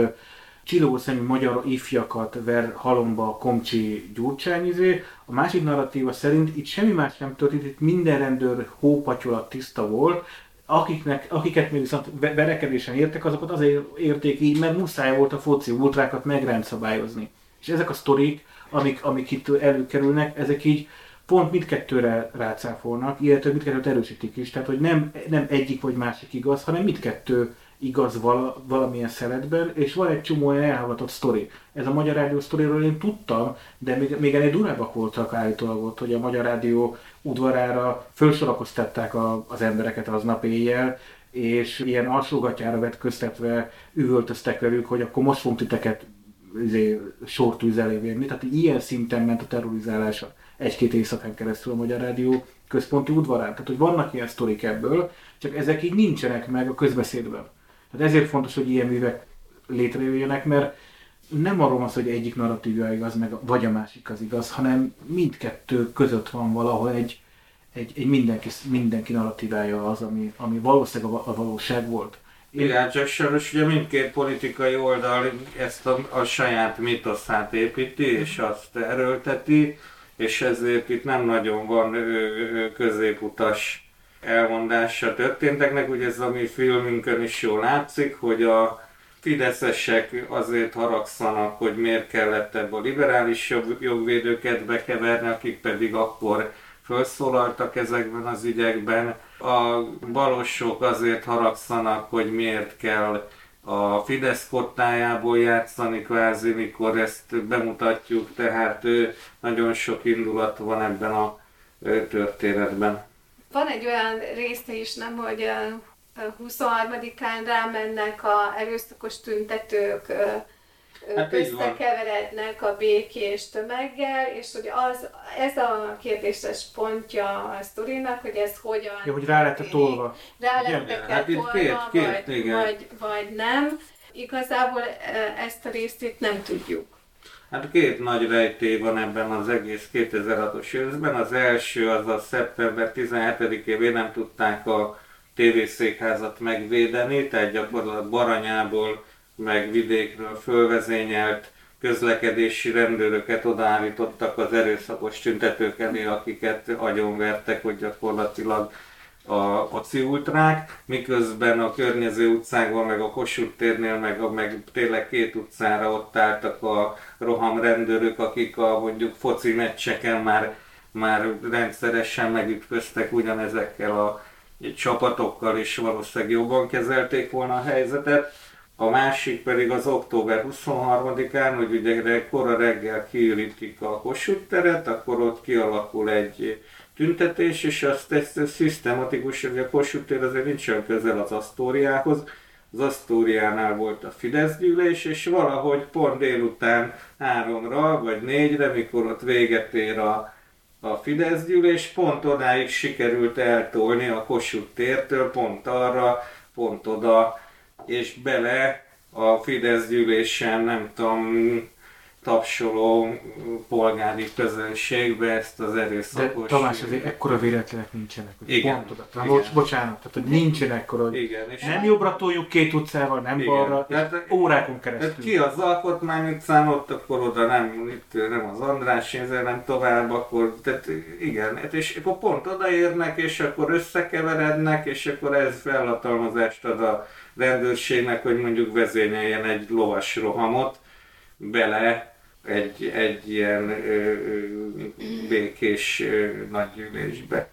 Speaker 1: csillogó szemű magyar ifjakat ver halomba a Komcsi Gyurcsány izé. A másik narratíva szerint itt semmi más nem történt, itt minden rendőr hópatyolat tiszta volt, akiknek, akiket még viszont verekedésen értek, azokat azért érték így, mert muszáj volt a foci ultrákat megrendszabályozni. És ezek a sztorik, amik, amik itt előkerülnek, ezek így pont mindkettőre rácáfolnak, illetve mindkettőt erősítik is. Tehát, hogy nem, nem egyik vagy másik igaz, hanem mindkettő igaz vala, valamilyen szeletben, és van egy csomó olyan elhallgatott sztori. Ez a Magyar Rádió sztoriról én tudtam, de még, még ennél durábbak voltak állítólag ott, hogy a Magyar Rádió udvarára felsorakoztatták a, az embereket aznap éjjel, és ilyen alsógatyára vetköztetve üvöltöztek velük, hogy akkor most fogunk titeket izé, sortűz elé vinni. Tehát ilyen szinten ment a terrorizálása egy-két éjszakán keresztül a Magyar Rádió központi udvarán. Tehát, hogy vannak ilyen sztorik ebből, csak ezek így nincsenek meg a közbeszédben. Tehát ezért fontos, hogy ilyen művek létrejöjjenek, mert nem arról van hogy egyik narratíva igaz, meg, vagy a másik az igaz, hanem mindkettő között van valahol egy, egy, egy mindenki, mindenki narratívája az, ami, ami valószínűleg a, a valóság volt.
Speaker 6: Igen, csak sajnos ugye mindkét politikai oldal ezt a, a saját mitoszát építi, és azt erőlteti, és ezért itt nem nagyon van középutas elmondása történteknek. Ugye ez a mi filmünkön is jól látszik, hogy a fideszesek azért haragszanak, hogy miért kellett ebbe a liberális jogvédőket bekeverni, akik pedig akkor felszólaltak ezekben az ügyekben. A balosok azért haragszanak, hogy miért kell a Fidesz kottájából játszani kvázi, mikor ezt bemutatjuk, tehát nagyon sok indulat van ebben a történetben.
Speaker 5: Van egy olyan része is, nem, hogy 23-án rámennek a erőszakos tüntetők, hát összekeverednek a békés tömeggel, és hogy az, ez a kérdéses pontja a sztorinak, hogy ez hogyan...
Speaker 1: Ja, hogy rá lett tolva.
Speaker 5: Rá lett hát tolva, vagy, igen. vagy, vagy nem. Igazából ezt a részt itt nem tudjuk.
Speaker 6: Hát két nagy rejtély van ebben az egész 2006-os őszben. Az első az a szeptember 17-én nem tudták a tévészékházat megvédeni, tehát gyakorlatilag Baranyából meg vidékről fölvezényelt közlekedési rendőröket odaállítottak az erőszakos tüntetők elé, akiket agyonvertek, hogy gyakorlatilag a, a ciultrák, miközben a környező utcákban, meg a Kossuth térnél, meg, a, meg tényleg két utcára ott álltak a roham rendőrök, akik a mondjuk foci meccseken már, már rendszeresen megütköztek ugyanezekkel a csapatokkal, és valószínűleg jobban kezelték volna a helyzetet. A másik pedig az október 23-án, hogy ugye kora reggel kiürítik a Kossuth teret, akkor ott kialakul egy tüntetés, és azt egy szisztematikus, hogy a Kossuth tér azért nincs olyan közel az Asztóriához, az Asztóriánál volt a Fidesz gyűlés, és valahogy pont délután háromra vagy négyre, mikor ott véget ér a, a Fidesz gyűlés, pont odáig sikerült eltolni a Kossuth tértől, pont arra, pont oda, és bele a Fidesz gyűlésen, nem tudom, tapsoló polgári közönségbe ezt az erőszakos...
Speaker 1: De Tamás, azért ekkora véletlenek nincsenek. Igen. Pont oda. Igen. bocsánat, tehát hogy nincsen ekkora, hogy Igen. És nem jobbra toljuk két utcával, nem Igen. balra, tehát, órákon keresztül.
Speaker 6: Ki az alkotmány utcán, ott akkor oda nem, itt nem az András, ezzel nem tovább, akkor, tehát igen, hát és akkor pont odaérnek, és akkor összekeverednek, és akkor ez felhatalmazást ad a rendőrségnek, hogy mondjuk vezényeljen egy lovas rohamot bele egy, egy ilyen ö, békés ö, nagygyűlésbe.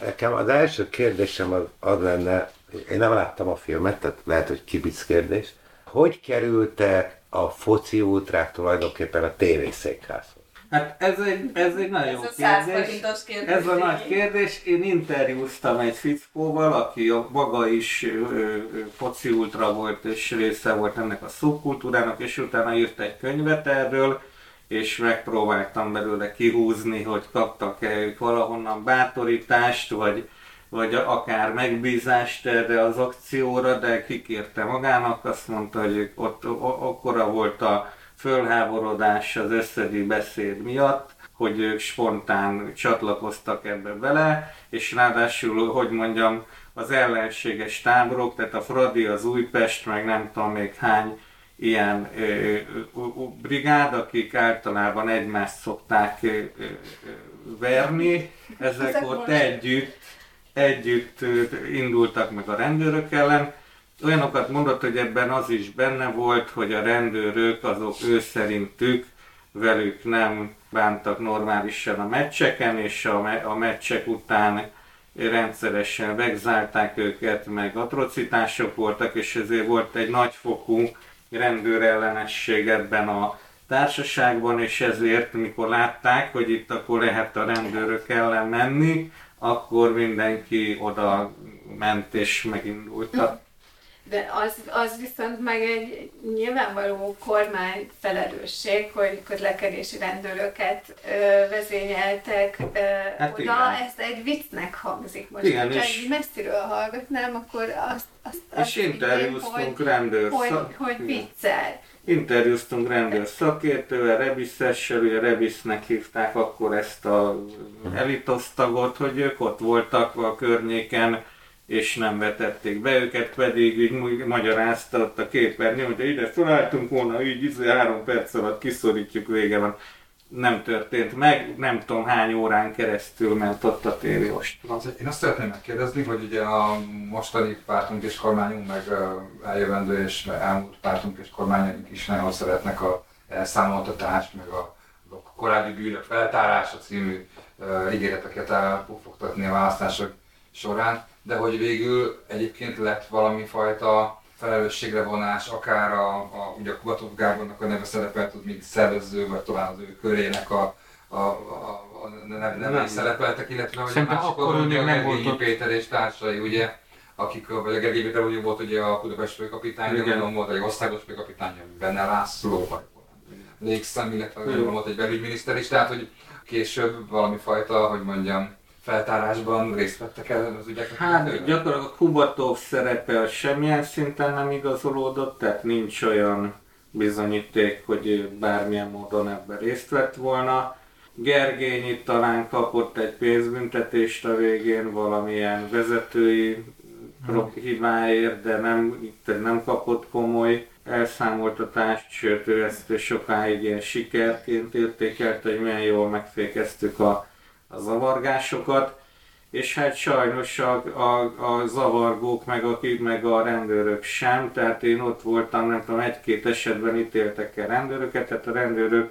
Speaker 3: Nekem az első kérdésem az, az lenne, én nem láttam a filmet, tehát lehet, hogy kibic kérdés. Hogy kerültek a foci ultrák tulajdonképpen a tévészékházhoz?
Speaker 6: Hát ez egy, ez egy nagyon ez kérdés. A kérdés. Ez a nagy kérdés. Én interjúztam egy fickóval, aki a maga is ö, foci ultra volt, és része volt ennek a szubkultúrának, és utána írt egy könyvet erről, és megpróbáltam belőle kihúzni, hogy kaptak-e ők valahonnan bátorítást, vagy, vagy akár megbízást erre az akcióra, de kikérte magának, azt mondta, hogy ott akkora volt a fölháborodás az összedi beszéd miatt, hogy ők spontán csatlakoztak ebbe bele, és ráadásul, hogy mondjam, az ellenséges táborok, tehát a Fradi, az Újpest, meg nem tudom még hány ilyen ö, brigád, akik általában egymást szokták ö, ö, verni, ezek,
Speaker 5: Ezek
Speaker 6: ott együtt, együtt indultak meg a rendőrök ellen. Olyanokat mondott, hogy ebben az is benne volt, hogy a rendőrök azok ő szerintük velük nem bántak normálisan a meccseken, és a, me- a meccsek után rendszeresen vegzálták őket, meg atrocitások voltak, és ezért volt egy nagyfokú rendőrellenesség ebben a társaságban, és ezért, mikor látták, hogy itt akkor lehet a rendőrök ellen menni, akkor mindenki oda ment és megindultak.
Speaker 5: De az, az viszont meg egy nyilvánvaló kormány felelősség, hogy közlekedési rendőröket ö, vezényeltek ö,
Speaker 6: Hát
Speaker 5: oda.
Speaker 6: igen.
Speaker 5: Ez egy viccnek hangzik most.
Speaker 6: Igen,
Speaker 5: hogyha
Speaker 6: és-
Speaker 5: messziről hallgatnám, akkor azt, azt,
Speaker 6: És
Speaker 5: azt hinném,
Speaker 6: interjúztunk
Speaker 5: hogy,
Speaker 6: rendőr
Speaker 5: hogy,
Speaker 6: szak-
Speaker 5: hogy
Speaker 6: Igen.
Speaker 5: viccel.
Speaker 6: Interjúztunk rendőr szakértővel, Rebiszessel, ugye Rebisznek hívták akkor ezt a elitosztagot, hogy ők ott voltak a környéken, és nem vetették be őket, pedig így magyarázta ott a képernyő, hogy ide felálltunk volna, így izé három perc alatt kiszorítjuk, vége van. Nem történt meg, nem tudom hány órán keresztül ment ott a tévé ostrom.
Speaker 4: Én azt szeretném megkérdezni, hogy ugye a mostani pártunk és kormányunk, meg eljövendő és elmúlt pártunk és kormányunk is nagyon szeretnek a elszámoltatást, meg a, korábbi bűnök feltárása című ígéreteket elpufogtatni a választások során, de hogy végül egyébként lett valami fajta felelősségre vonás, akár a, a, ugye a Kubatov Gábornak a neve szerepelt, mint szervező, vagy talán az ő körének a, a, a, a neve
Speaker 6: Nem.
Speaker 4: is szerepeltek, illetve hogy a másik
Speaker 1: akkor nem volt.
Speaker 4: Péter és társai, ugye, akik, a Gergely Péter ugye volt ugye a Budapest főkapitány, gondolom volt egy országos főkapitány, Benne László, vagy Légszem, illetve volt egy belügyminiszter is, tehát hogy később valami fajta, hogy mondjam, feltárásban részt vettek el az ügyek.
Speaker 6: Hát gyakorlatilag a Kubatov szerepe semmilyen szinten nem igazolódott, tehát nincs olyan bizonyíték, hogy ő bármilyen módon ebben részt vett volna. Gergényi talán kapott egy pénzbüntetést a végén valamilyen vezetői pro- hibáért, de nem, itt nem kapott komoly elszámoltatást, sőt ő ezt sokáig ilyen sikerként értékelte, hogy milyen jól megfékeztük a, a zavargásokat és hát sajnos a, a, a zavargók, meg, akik, meg a rendőrök sem, tehát én ott voltam, nem tudom, egy-két esetben ítéltek el rendőröket, tehát a rendőrök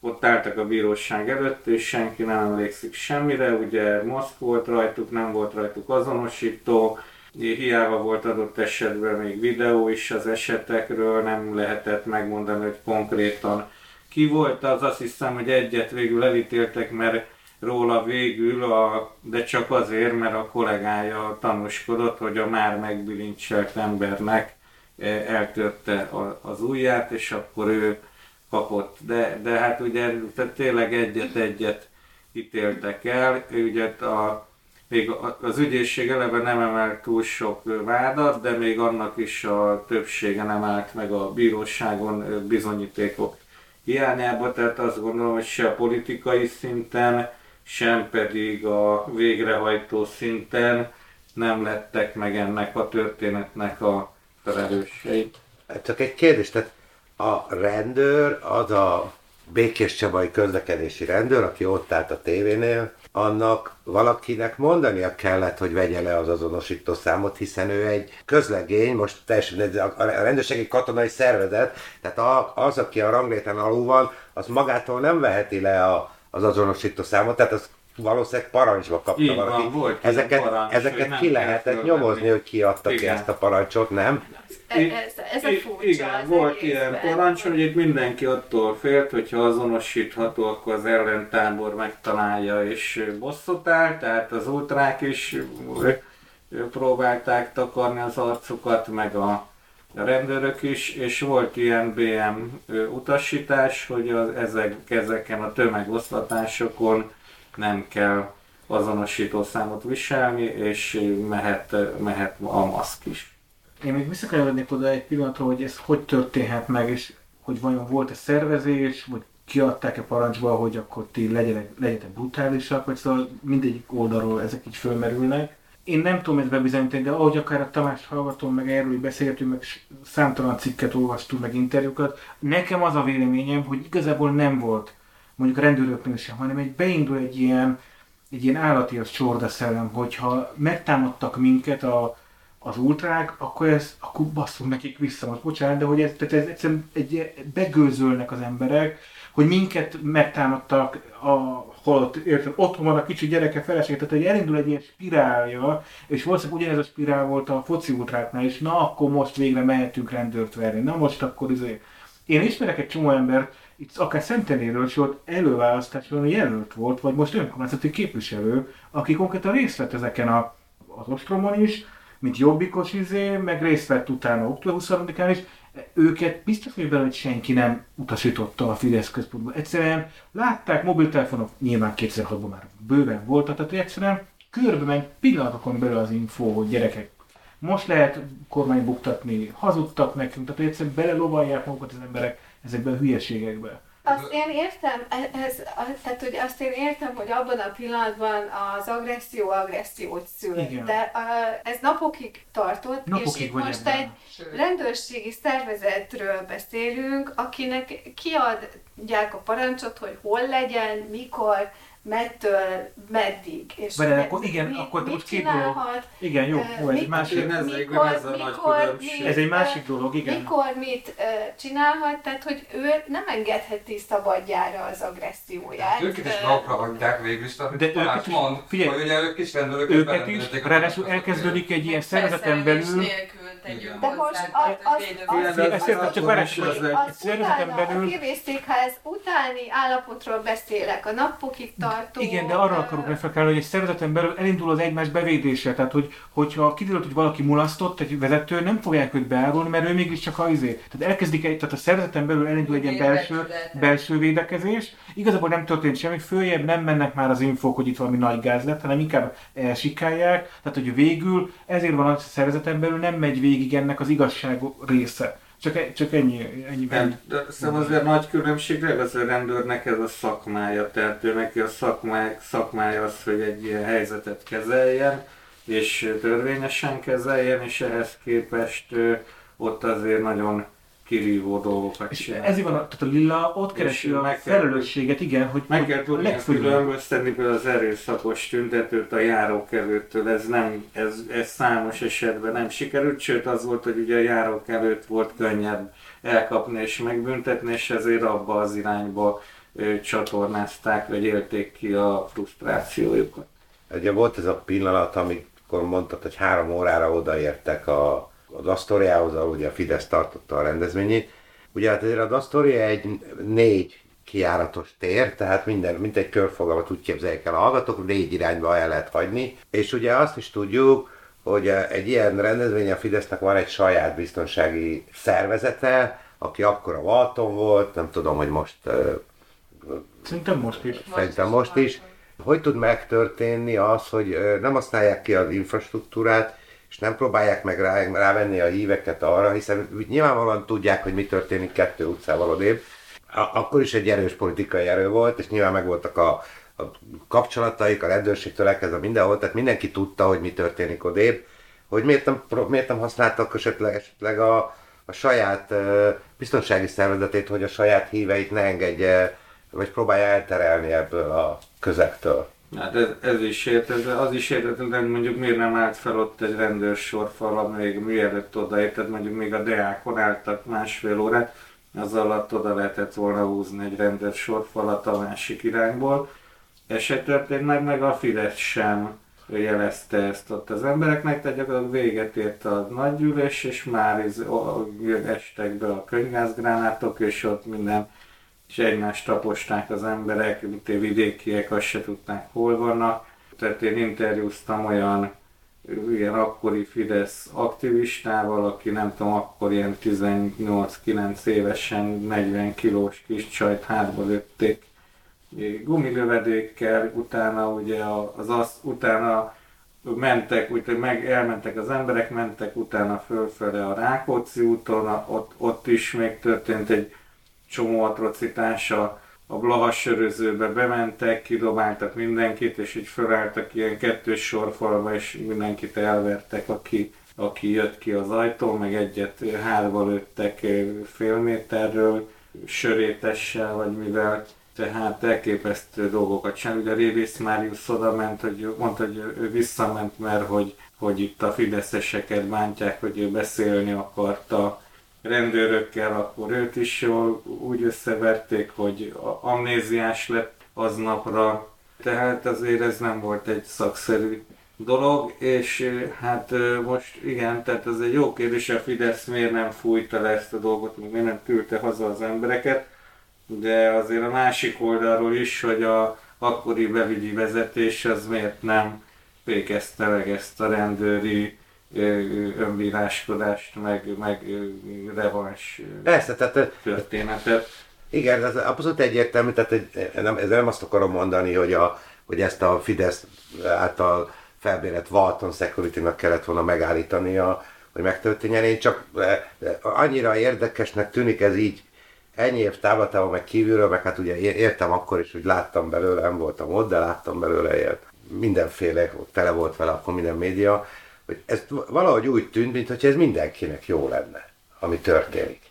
Speaker 6: ott álltak a bíróság előtt, és senki nem emlékszik semmire, ugye maszk volt rajtuk, nem volt rajtuk azonosító, hiába volt adott esetben még videó is az esetekről, nem lehetett megmondani, hogy konkrétan ki volt az, azt hiszem, hogy egyet végül elítéltek, mert róla végül, a, de csak azért, mert a kollégája tanúskodott, hogy a már megbilincselt embernek eh, eltörte az ujját, és akkor ő kapott. De, de hát ugye tehát tényleg egyet-egyet ítéltek el. Ugye a, még az ügyészség eleve nem emelt túl sok vádat, de még annak is a többsége nem állt meg a bíróságon bizonyítékok hiányába, tehát azt gondolom, hogy se a politikai szinten, sem pedig a végrehajtó szinten nem lettek meg ennek a történetnek a felelősei.
Speaker 3: Hát Csak egy kérdés, tehát a rendőr, az a Békés Csabai közlekedési rendőr, aki ott állt a tévénél, annak valakinek mondania kellett, hogy vegye le az azonosító számot, hiszen ő egy közlegény, most teljesen a rendőrség egy katonai szervezet, tehát az, aki a rangléten alul van, az magától nem veheti le a, az azonosító számot, tehát az valószínűleg parancsba kapta
Speaker 6: Így
Speaker 3: valaki.
Speaker 6: van, volt
Speaker 3: ezeket
Speaker 6: parancs,
Speaker 3: ezeket ki lehetett nyomozni, hogy ki adta ki
Speaker 6: Igen.
Speaker 3: ezt a parancsot, nem?
Speaker 5: Ez, ez a
Speaker 6: I-
Speaker 5: furcsa
Speaker 6: Igen,
Speaker 5: az
Speaker 6: volt ilyen parancs, hogy itt mindenki attól félt, hogyha azonosítható, akkor az ellentábor megtalálja és bosszot áll, tehát az ultrák is próbálták takarni az arcukat, meg a a rendőrök is, és volt ilyen BM utasítás, hogy az, ezek, ezeken a tömegoszlatásokon nem kell azonosító számot viselni, és mehet, mehet a maszk is.
Speaker 1: Én még visszakanyarodnék oda egy pillanatra, hogy ez hogy történhet meg, és hogy vajon volt-e szervezés, vagy kiadták-e parancsba, hogy akkor ti legyenek, legyetek brutálisak, vagy szóval mindegyik oldalról ezek így fölmerülnek. Én nem tudom ezt bebizonyítani, de ahogy akár a Tamás hallgatom, meg erről hogy beszélgetünk, meg számtalan cikket olvastunk, meg interjúkat, nekem az a véleményem, hogy igazából nem volt mondjuk a rendőröknél sem, hanem egy beindul egy ilyen, egy ilyen állatias csorda szellem, hogyha megtámadtak minket a, az ultrák, akkor ez, akkor basszunk nekik vissza, most bocsánat, de hogy ez, tehát ez egyszerűen egy, begőzölnek az emberek, hogy minket megtámadtak a holott, érted, otthon van a kicsi gyereke feleség, tehát hogy elindul egy ilyen spirálja, és valószínűleg ugyanez a spirál volt a foci ultráknál is, na akkor most végre mehetünk rendőrt verni, na most akkor izé. Én ismerek egy csomó embert, itt akár Szentenéről is volt előválasztáson jelölt volt, vagy most önkormányzati képviselő, aki konkrétan részt vett ezeken a, az ostromon is, mint jobbikos izé, meg részt vett utána október 23-án is, őket biztos, hogy bele, hogy senki nem utasította a Fidesz központba. Egyszerűen látták, mobiltelefonok nyilván 2006-ban már bőven voltak, tehát egyszerűen körbe ment pillanatokon belül az info, hogy gyerekek, most lehet kormány buktatni, hazudtak nekünk, tehát egyszerűen belelovalják magukat az emberek ezekbe a hülyeségekbe.
Speaker 5: Azt én értem, e- ez, tehát hogy azt én értem, hogy abban a pillanatban az agresszió agressziót szül. Igen. De uh, ez napokig tartott, napokig és itt most ebben. egy rendőrségi szervezetről beszélünk, akinek kiadják a parancsot, hogy hol legyen, mikor, mettől meddig. És
Speaker 1: Vele, me, akkor igen, mi, akkor most két dolog. Igen, jó, jó ez egy másik.
Speaker 6: Ez, mikor, ez, a mikor,
Speaker 1: mit, ez egy másik dolog, igen.
Speaker 5: Mikor mit csinálhat, tehát hogy ő nem engedheti szabadjára az agresszióját. Hát
Speaker 4: őket is magukra hagyják végül is, tehát de ők is, mond, figyelj, hogy ugye ők is rendőröket
Speaker 1: őket is, ráadásul elkezdődik egy ilyen szervezeten belül,
Speaker 2: De most az,
Speaker 5: az,
Speaker 1: az, az,
Speaker 5: utáni állapotról beszélek, a napokig tartó...
Speaker 1: Igen, de arra akarok reflektálni, hogy egy szervezeten belül elindul az egymás bevédése. Tehát, hogy, hogyha kiderült, hogy valaki mulasztott, egy vezető, nem fogják őt beárulni, mert ő mégis csak a izé. Tehát elkezdik egy, tehát a szervezeten belül elindul egy ilyen belső, belső védekezés. Igazából nem történt semmi, följebb nem mennek már az infók, hogy itt valami nagy gáz lett, hanem inkább elsikálják. Tehát, hogy végül ezért van a szervezeten belül nem megy végig ennek az igazság része. Csak, e- csak ennyi, ennyi.
Speaker 6: Nem, de szóval azért nagy különbség ez a rendőrnek ez a szakmája, tehát ő neki a szakmája, szakmája az, hogy egy ilyen helyzetet kezeljen, és törvényesen kezeljen, és ehhez képest ott azért nagyon kirívó dolgokat
Speaker 1: csinál. Ezért van, tehát a Lilla ott keresi a felelősséget, igen, hogy
Speaker 6: meg kell tudni különböztetni például az erőszakos tüntetőt a járókelőttől, ez nem, ez, ez számos esetben nem sikerült, sőt az volt, hogy ugye a járókelőt volt könnyebb elkapni és megbüntetni, és ezért abba az irányba ő, csatornázták, vagy élték ki a frusztrációjukat.
Speaker 3: Ugye volt ez a pillanat, amikor mondtad, hogy három órára odaértek a az Astoriához, ahol ugye a Fidesz tartotta a rendezvényét. Ugye hát azért az Astoria egy négy kiáratos tér, tehát minden, mint egy körfogalmat úgy képzeljék el a hallgatók, négy irányba el lehet hagyni. És ugye azt is tudjuk, hogy egy ilyen rendezvény a Fidesznek van egy saját biztonsági szervezete, aki akkor a Valton volt, nem tudom, hogy most...
Speaker 1: Szerintem most is.
Speaker 3: Szerintem most is. Hogy tud megtörténni az, hogy nem használják ki az infrastruktúrát, és nem próbálják meg rá, rávenni a híveket arra, hiszen nyilvánvalóan tudják, hogy mi történik kettő utcával odébb. Akkor is egy erős politikai erő volt, és nyilván megvoltak a, a kapcsolataik, a rendőrségtől elkezdve mindenhol, tehát mindenki tudta, hogy mi történik odébb, hogy miért nem, miért nem használtak esetleg, esetleg a, a saját uh, biztonsági szervezetét, hogy a saját híveit ne engedje, vagy próbálja elterelni ebből a közektől.
Speaker 6: Hát ez, ez is érted, az is értetlen, mondjuk miért nem állt fel ott egy rendőrsorfal, még mielőtt odaérted, mondjuk még a Deákon álltak másfél órát, az alatt oda lehetett volna húzni egy rendőrsorfalat a másik irányból. Ez se történt meg, meg a Fidesz sem jelezte ezt ott az embereknek, tehát gyakorlatilag véget ért a nagygyűlés, és már estek be a könyvgázgránátok, és ott minden és egymást taposták az emberek, mint vidékiek, azt se tudták hol vannak. Tehát én interjúztam olyan ilyen akkori Fidesz aktivistával, aki nem tudom, akkor ilyen 18-9 évesen 40 kilós kis csajt hátba lőtték gumilövedékkel, utána ugye az azt, utána mentek, úgyhogy meg elmentek az emberek, mentek utána fölfele a Rákóczi úton, ott, ott is még történt egy csomó atrocitása a sörözőbe bementek, kidobáltak mindenkit, és így felálltak ilyen kettős sorfalba, és mindenkit elvertek, aki, aki jött ki az ajtón, meg egyet hátba lőttek fél méterről, sörétessel, vagy mivel tehát elképesztő dolgokat sem. Ugye Révész Máriusz oda ment, hogy mondta, hogy ő visszament, mert hogy, hogy itt a fideszeseket bántják, hogy ő beszélni akarta rendőrökkel, akkor őt is jól úgy összeverték, hogy amnéziás lett aznapra. Tehát azért ez nem volt egy szakszerű dolog, és hát most igen, tehát ez egy jó kérdés, a Fidesz miért nem fújta le ezt a dolgot, miért nem küldte haza az embereket, de azért a másik oldalról is, hogy a akkori belügyi vezetés az miért nem fékezte meg ezt a rendőri önbíráskodást, meg, meg revans
Speaker 3: Persze, tehát
Speaker 6: történetet.
Speaker 3: Igen, ez abszolút egyértelmű, tehát egy, nem, ez nem azt akarom mondani, hogy, a, hogy ezt a Fidesz által felbérett Walton security kellett volna megállítania, hogy megtörténjen. Én csak annyira érdekesnek tűnik ez így ennyi év távlatában, meg kívülről, meg hát ugye értem akkor is, hogy láttam belőle, nem voltam ott, de láttam belőle ilyet. Mindenféle, tele volt vele akkor minden média, hogy ez valahogy úgy tűnt, mintha ez mindenkinek jó lenne, ami történik.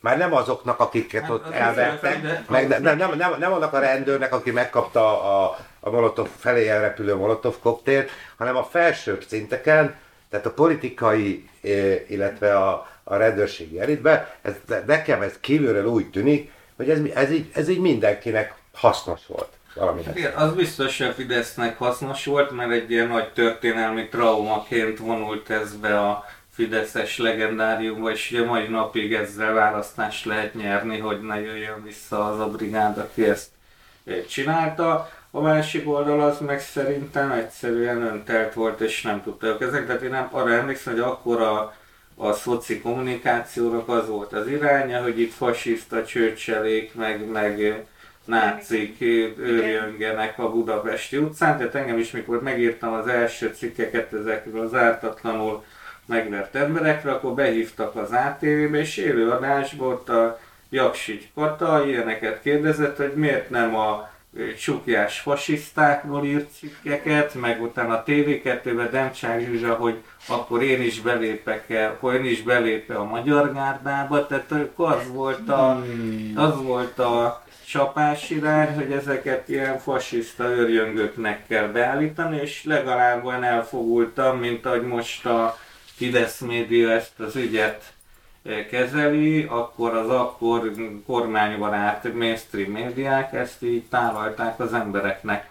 Speaker 3: Már nem azoknak, akiket hát, ott elvettek, meg nem, nem, nem, nem, nem annak a rendőrnek, aki megkapta a, a Molotov felé elrepülő Molotov koktélt, hanem a felsőbb szinteken, tehát a politikai, illetve a, a rendőrségi elitbe, ez, nekem ez kívülről úgy tűnik, hogy ez, ez, így, ez így mindenkinek hasznos volt.
Speaker 6: Hát igen, az biztos, hogy a Fidesznek hasznos volt, mert egy ilyen nagy történelmi traumaként vonult ez be a Fideszes legendáriumba, és ugye mai napig ezzel választást lehet nyerni, hogy ne jöjjön vissza az a brigád, aki ezt csinálta. A másik oldal az meg szerintem egyszerűen öntelt volt, és nem tudta ezek. Tehát én nem arra emlékszem, hogy akkor a, a szoci kommunikációnak az volt az iránya, hogy itt fasiszta csőcselék, meg, meg nácik őrjöngenek a budapesti utcán, tehát engem is, mikor megírtam az első cikkeket ezekről az ártatlanul megvert emberekre, akkor behívtak az ATV-be, és élő adásból ott a Jaksics Kata ilyeneket kérdezett, hogy miért nem a csukjás fasisztákról írt cikkeket, meg utána a TV2-ben Demcsák Zsuzsa, hogy akkor én is belépek el, akkor én is belépek a Magyar Gárdába, tehát akkor az volt a, hmm. az volt a csapás irány, hogy ezeket ilyen fasiszta őrjöngöknek kell beállítani, és legalább olyan elfogultam, mint ahogy most a Fidesz média ezt az ügyet eh, kezeli, akkor az akkor kormánybarát mainstream médiák ezt így tálalták az embereknek.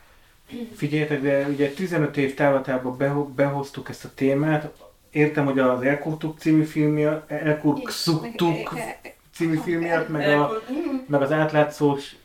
Speaker 1: Figyeljetek, de ugye 15 év távlatában behoztuk ezt a témát, értem, hogy az Elkurtuk című film Elkurtuk című film miatt, meg, a, meg az átlátszós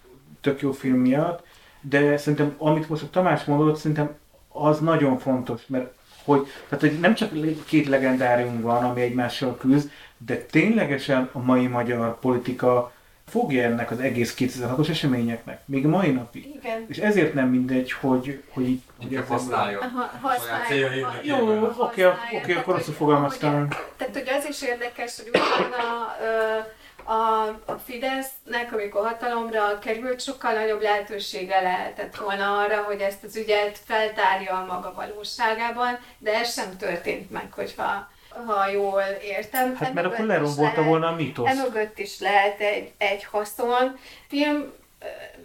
Speaker 1: tök jó film miatt, de szerintem amit most a Tamás mondott, szerintem az nagyon fontos, mert hogy, tehát, hogy nem csak két legendárium van, ami egymással küzd, de ténylegesen a mai magyar politika fogja ennek az egész 2006-os eseményeknek, még a mai napig.
Speaker 5: Igen.
Speaker 1: És ezért nem mindegy, hogy, hogy
Speaker 4: így... Hogy használjon.
Speaker 5: Használjon.
Speaker 1: Jó, oké, oké, akkor azt fogalmaztam.
Speaker 5: Tehát, hogy az is érdekes, hogy utána a, a Fidesznek, amikor hatalomra került, sokkal nagyobb lehetősége lehetett volna arra, hogy ezt az ügyet feltárja a maga valóságában, de ez sem történt meg, hogyha ha jól értem.
Speaker 1: Hát mert akkor lerombolta volna a mitosz.
Speaker 5: Emögött is lehet egy, egy haszon. Film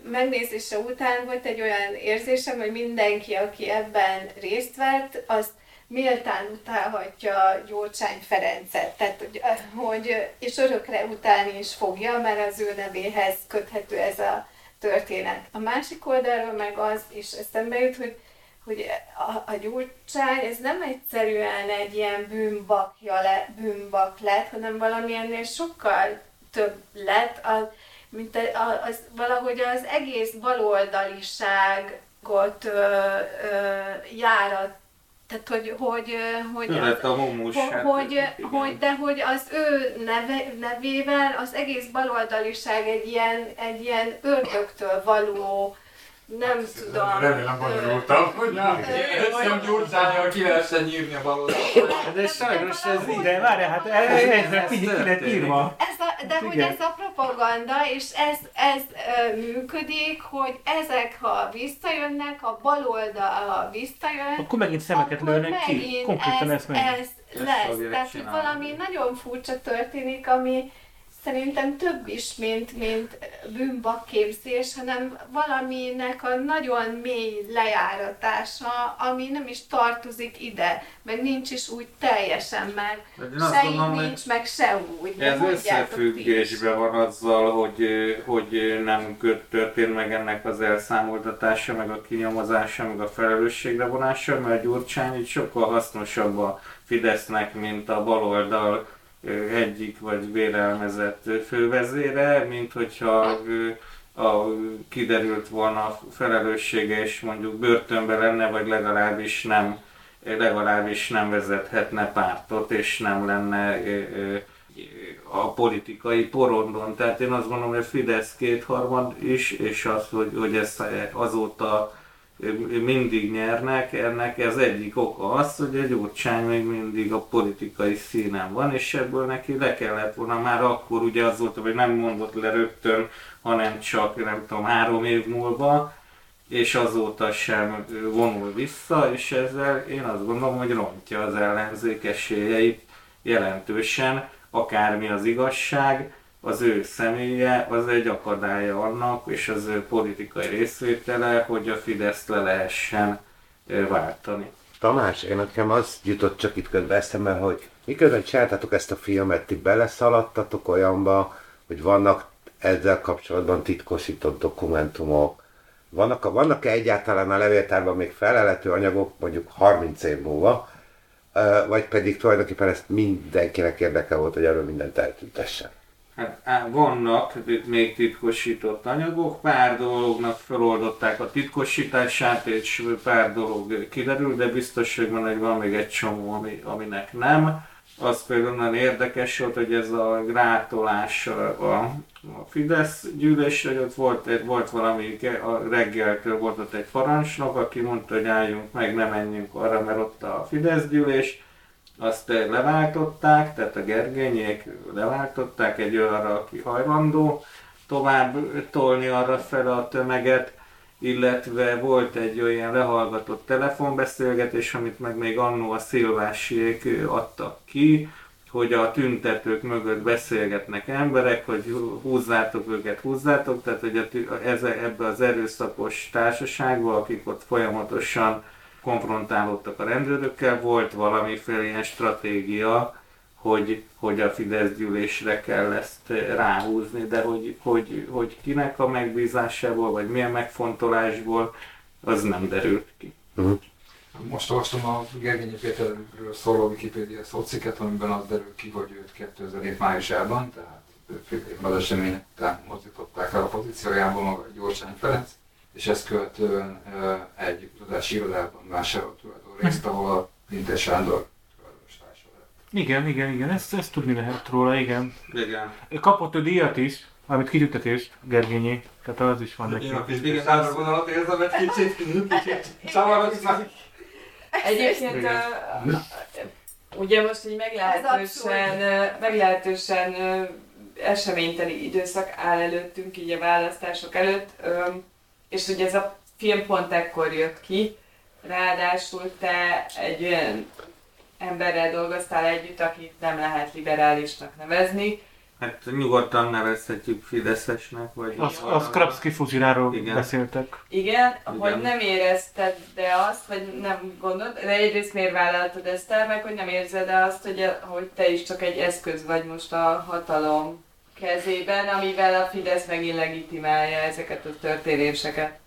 Speaker 5: megnézése után volt egy olyan érzésem, hogy mindenki, aki ebben részt vett, azt méltán utálhatja Gyurcsány Ferencet, tehát hogy, hogy, és örökre utálni is fogja, mert az ő nevéhez köthető ez a történet. A másik oldalról meg az is eszembe jut, hogy, hogy a, a Gyurcsány, ez nem egyszerűen egy ilyen bűnbakja le, bűnbak lett, hanem valami ennél sokkal több lett, a, mint a, az, valahogy az egész baloldaliságot ö, ö, járat tehát, hogy, hogy, hogy,
Speaker 6: az, a humus,
Speaker 5: hogy, hát, hogy, hogy, de hogy az ő neve, nevével az egész baloldaliság egy ilyen, egy ilyen ördögtől való nem hát, tudom.
Speaker 4: Remélem bonyolultam, hogy nem. Nem gyurcányjal ki lehessen nyírni a baloldalt.
Speaker 1: De sajnos ez ide, várj, hát ez ki lett írva.
Speaker 5: Ez a, de hogy
Speaker 1: igen.
Speaker 5: ez a propaganda, és ez, ez ö, működik, hogy ezek, ha visszajönnek, a baloldal, ha visszajön,
Speaker 1: Akkor megint szemeket
Speaker 5: akkor
Speaker 1: lőnek ki. Konkrétan
Speaker 5: ez, ez
Speaker 6: Ezt
Speaker 5: lesz. Tehát, hogy valami nagyon furcsa történik, ami szerintem több is, mint, mint bűnbakképzés, hanem valaminek a nagyon mély lejáratása, ami nem is tartozik ide, meg nincs is úgy teljesen, mert
Speaker 6: azt
Speaker 5: se
Speaker 6: gondolom,
Speaker 5: így nincs, meg se úgy.
Speaker 6: Ez összefüggésben van azzal, hogy, hogy nem történt meg ennek az elszámoltatása, meg a kinyomozása, meg a felelősségre vonása, mert Gyurcsány így sokkal hasznosabb a Fidesznek, mint a baloldal egyik vagy vélelmezett fővezére, mint hogyha a, kiderült volna a felelőssége, és mondjuk börtönbe lenne, vagy legalábbis nem legalábbis nem vezethetne pártot, és nem lenne a politikai porondon. Tehát én azt gondolom, hogy a Fidesz kétharmad is, és az, hogy, hogy ezt azóta mindig nyernek, ennek ez egyik oka az, hogy a Gyurcsány még mindig a politikai színen van, és ebből neki le kellett volna már akkor, ugye az volt, hogy nem mondott le rögtön, hanem csak nem tudom, három év múlva, és azóta sem vonul vissza, és ezzel én azt gondolom, hogy rontja az ellenzék esélyeit jelentősen, akármi az igazság, az ő személye az egy akadálya annak, és az ő politikai részvétele, hogy a Fideszt le lehessen váltani.
Speaker 3: Tamás, én nekem az jutott csak itt közben eszembe, hogy miközben csináltatok ezt a filmet, ti beleszaladtatok olyanba, hogy vannak ezzel kapcsolatban titkosított dokumentumok, vannak, vannak-e egyáltalán a levéltárban még felelhető anyagok mondjuk 30 év múlva, vagy pedig tulajdonképpen ezt mindenkinek érdekel volt, hogy erről mindent eltüntessen.
Speaker 6: Hát á, vannak még titkosított anyagok, pár dolognak feloldották a titkosítását, és pár dolog kiderül, de biztos, hogy van, hogy van még egy csomó, ami, aminek nem. Az például nagyon érdekes volt, hogy ez a grátolás a, a, Fidesz gyűlésre, hogy ott volt, volt valami, a reggeltől volt ott egy parancsnok, aki mondta, hogy álljunk meg, ne menjünk arra, mert ott a Fidesz gyűlés, azt eh, leváltották, tehát a Gergényék leváltották egy olyanra, aki hajlandó tovább tolni arra fel a tömeget, illetve volt egy olyan lehallgatott telefonbeszélgetés, amit meg még annó a szilvásiék eh, adtak ki, hogy a tüntetők mögött beszélgetnek emberek, hogy húzzátok őket, húzzátok, tehát hogy ez, ebbe az erőszakos társaságban, akik ott folyamatosan konfrontálódtak a rendőrökkel, volt valamiféle ilyen stratégia, hogy, hogy a Fidesz gyűlésre kell ezt ráhúzni, de hogy, hogy, hogy kinek a megbízásából, vagy milyen megfontolásból, az nem derült ki.
Speaker 4: Most olvastam a Gergényi Péterről szóló Wikipédia szóciket, amiben az derül ki, hogy őt 2007 májusában, tehát fél évvel az események után mozdították el a pozíciójából maga Gyurcsány Ferenc, és ezt követően egy utazási irodában vásárolt tulajdon részt, ahol a Pintér Sándor tulajdonos társa lett.
Speaker 1: Igen, igen, igen, ezt, ezt tudni lehet róla, igen.
Speaker 6: Igen.
Speaker 1: Kapott ő díjat is, amit kitüntetést, Gergényi, tehát az is van neki.
Speaker 4: Én a Pintér Sándor vonalat érzem egy kicsit, kicsit csavarodnak.
Speaker 2: Egyébként ö, ugye most így meglehetősen, meglehetősen eseményteli időszak áll előttünk, így a választások előtt, ö, és ugye ez a film pont ekkor jött ki, ráadásul te egy olyan emberrel dolgoztál együtt, akit nem lehet liberálisnak nevezni,
Speaker 6: Hát nyugodtan nevezhetjük Fideszesnek, vagy...
Speaker 1: Az, az Krapszki Fuziráról
Speaker 6: Igen.
Speaker 1: beszéltek.
Speaker 2: Igen,
Speaker 6: Igen.
Speaker 2: hogy nem érezted de azt, vagy nem gondolod, de egyrészt miért vállaltad ezt el, meg hogy nem érzed de azt, hogy, hogy te is csak egy eszköz vagy most a hatalom kezében, amivel a Fidesz megint legitimálja ezeket a történéseket.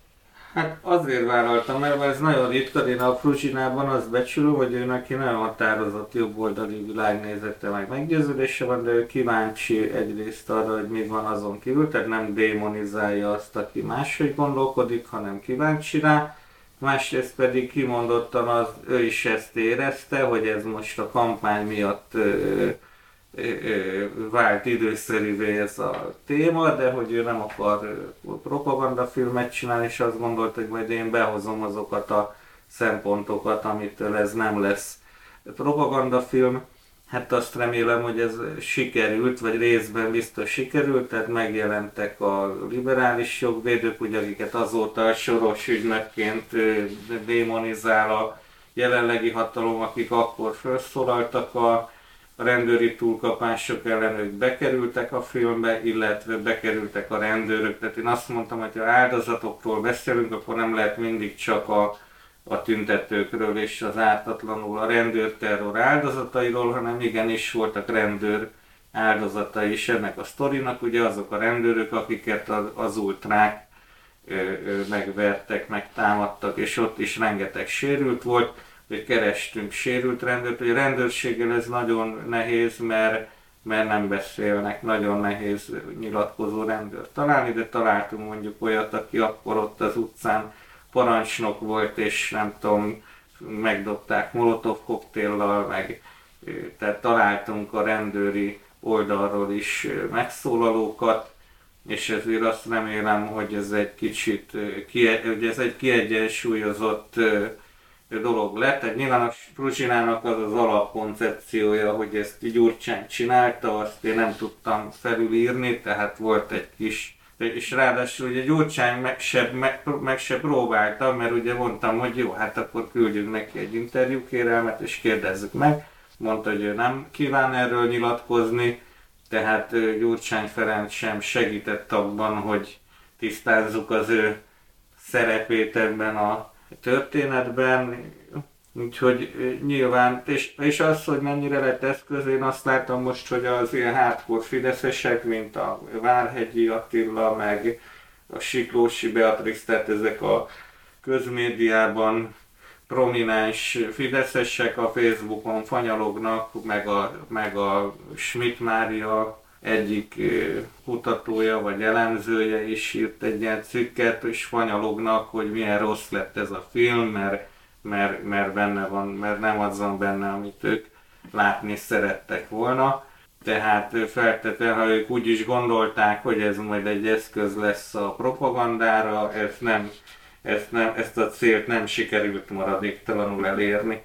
Speaker 6: Hát azért vállaltam mert ez nagyon ritka, én a Fruzsinában azt becsülöm, hogy ő neki nagyon határozott jobboldali világnézete meg meggyőződése van, de ő kíváncsi egyrészt arra, hogy mi van azon kívül, tehát nem démonizálja azt, aki máshogy gondolkodik, hanem kíváncsi rá. Másrészt pedig kimondottan az, ő is ezt érezte, hogy ez most a kampány miatt ö, vált időszerűvé ez a téma, de hogy ő nem akar propagandafilmet csinálni, és azt gondolta, hogy majd én behozom azokat a szempontokat, amitől ez nem lesz propagandafilm, Hát azt remélem, hogy ez sikerült, vagy részben biztos sikerült, tehát megjelentek a liberális jogvédők, ugye, akiket azóta a soros ügynökként démonizál a jelenlegi hatalom, akik akkor felszólaltak a a rendőri túlkapások ellen ők bekerültek a filmbe, illetve bekerültek a rendőrök. Tehát én azt mondtam, hogy ha áldozatokról beszélünk, akkor nem lehet mindig csak a, a tüntetőkről és az ártatlanul a rendőrterror áldozatairól, hanem igenis voltak rendőr áldozatai is ennek a sztorinak. Ugye azok a rendőrök, akiket az, ultrák megvertek, megtámadtak, és ott is rengeteg sérült volt hogy kerestünk sérült rendőrt, hogy a rendőrséggel ez nagyon nehéz, mert, mert nem beszélnek, nagyon nehéz nyilatkozó rendőrt találni, de találtunk mondjuk olyat, aki akkor ott az utcán parancsnok volt, és nem tudom, megdobták molotov koktéllal, meg tehát találtunk a rendőri oldalról is megszólalókat, és ezért azt remélem, hogy ez egy kicsit, hogy ez egy kiegyensúlyozott dolog lett. Tehát nyilván a Pruzsinának az az alapkoncepciója, hogy ezt Gyurcsány csinálta, azt én nem tudtam felülírni, tehát volt egy kis és ráadásul ugye Gyurcsány meg se, meg, meg se próbálta, mert ugye mondtam, hogy jó, hát akkor küldjünk neki egy interjúkérelmet, és kérdezzük meg. Mondta, hogy ő nem kíván erről nyilatkozni, tehát Gyurcsány Ferenc sem segített abban, hogy tisztázzuk az ő szerepét ebben a történetben, úgyhogy nyilván, és, és az, hogy mennyire lett eszköz, én azt látom most, hogy az ilyen hardcore fideszesek, mint a Várhegyi Attila, meg a Siklósi Beatrice, tehát ezek a közmédiában prominens fideszesek a Facebookon fanyalognak, meg a, meg a Schmidt Mária egyik kutatója vagy elemzője is írt egy ilyen cikket, és fanyalognak, hogy milyen rossz lett ez a film, mert, mert, mert benne van, mert nem az van benne, amit ők látni szerettek volna. Tehát feltétlenül, ha ők úgy is gondolták, hogy ez majd egy eszköz lesz a propagandára, ezt, nem, ezt, nem, ezt a célt nem sikerült maradéktalanul elérni.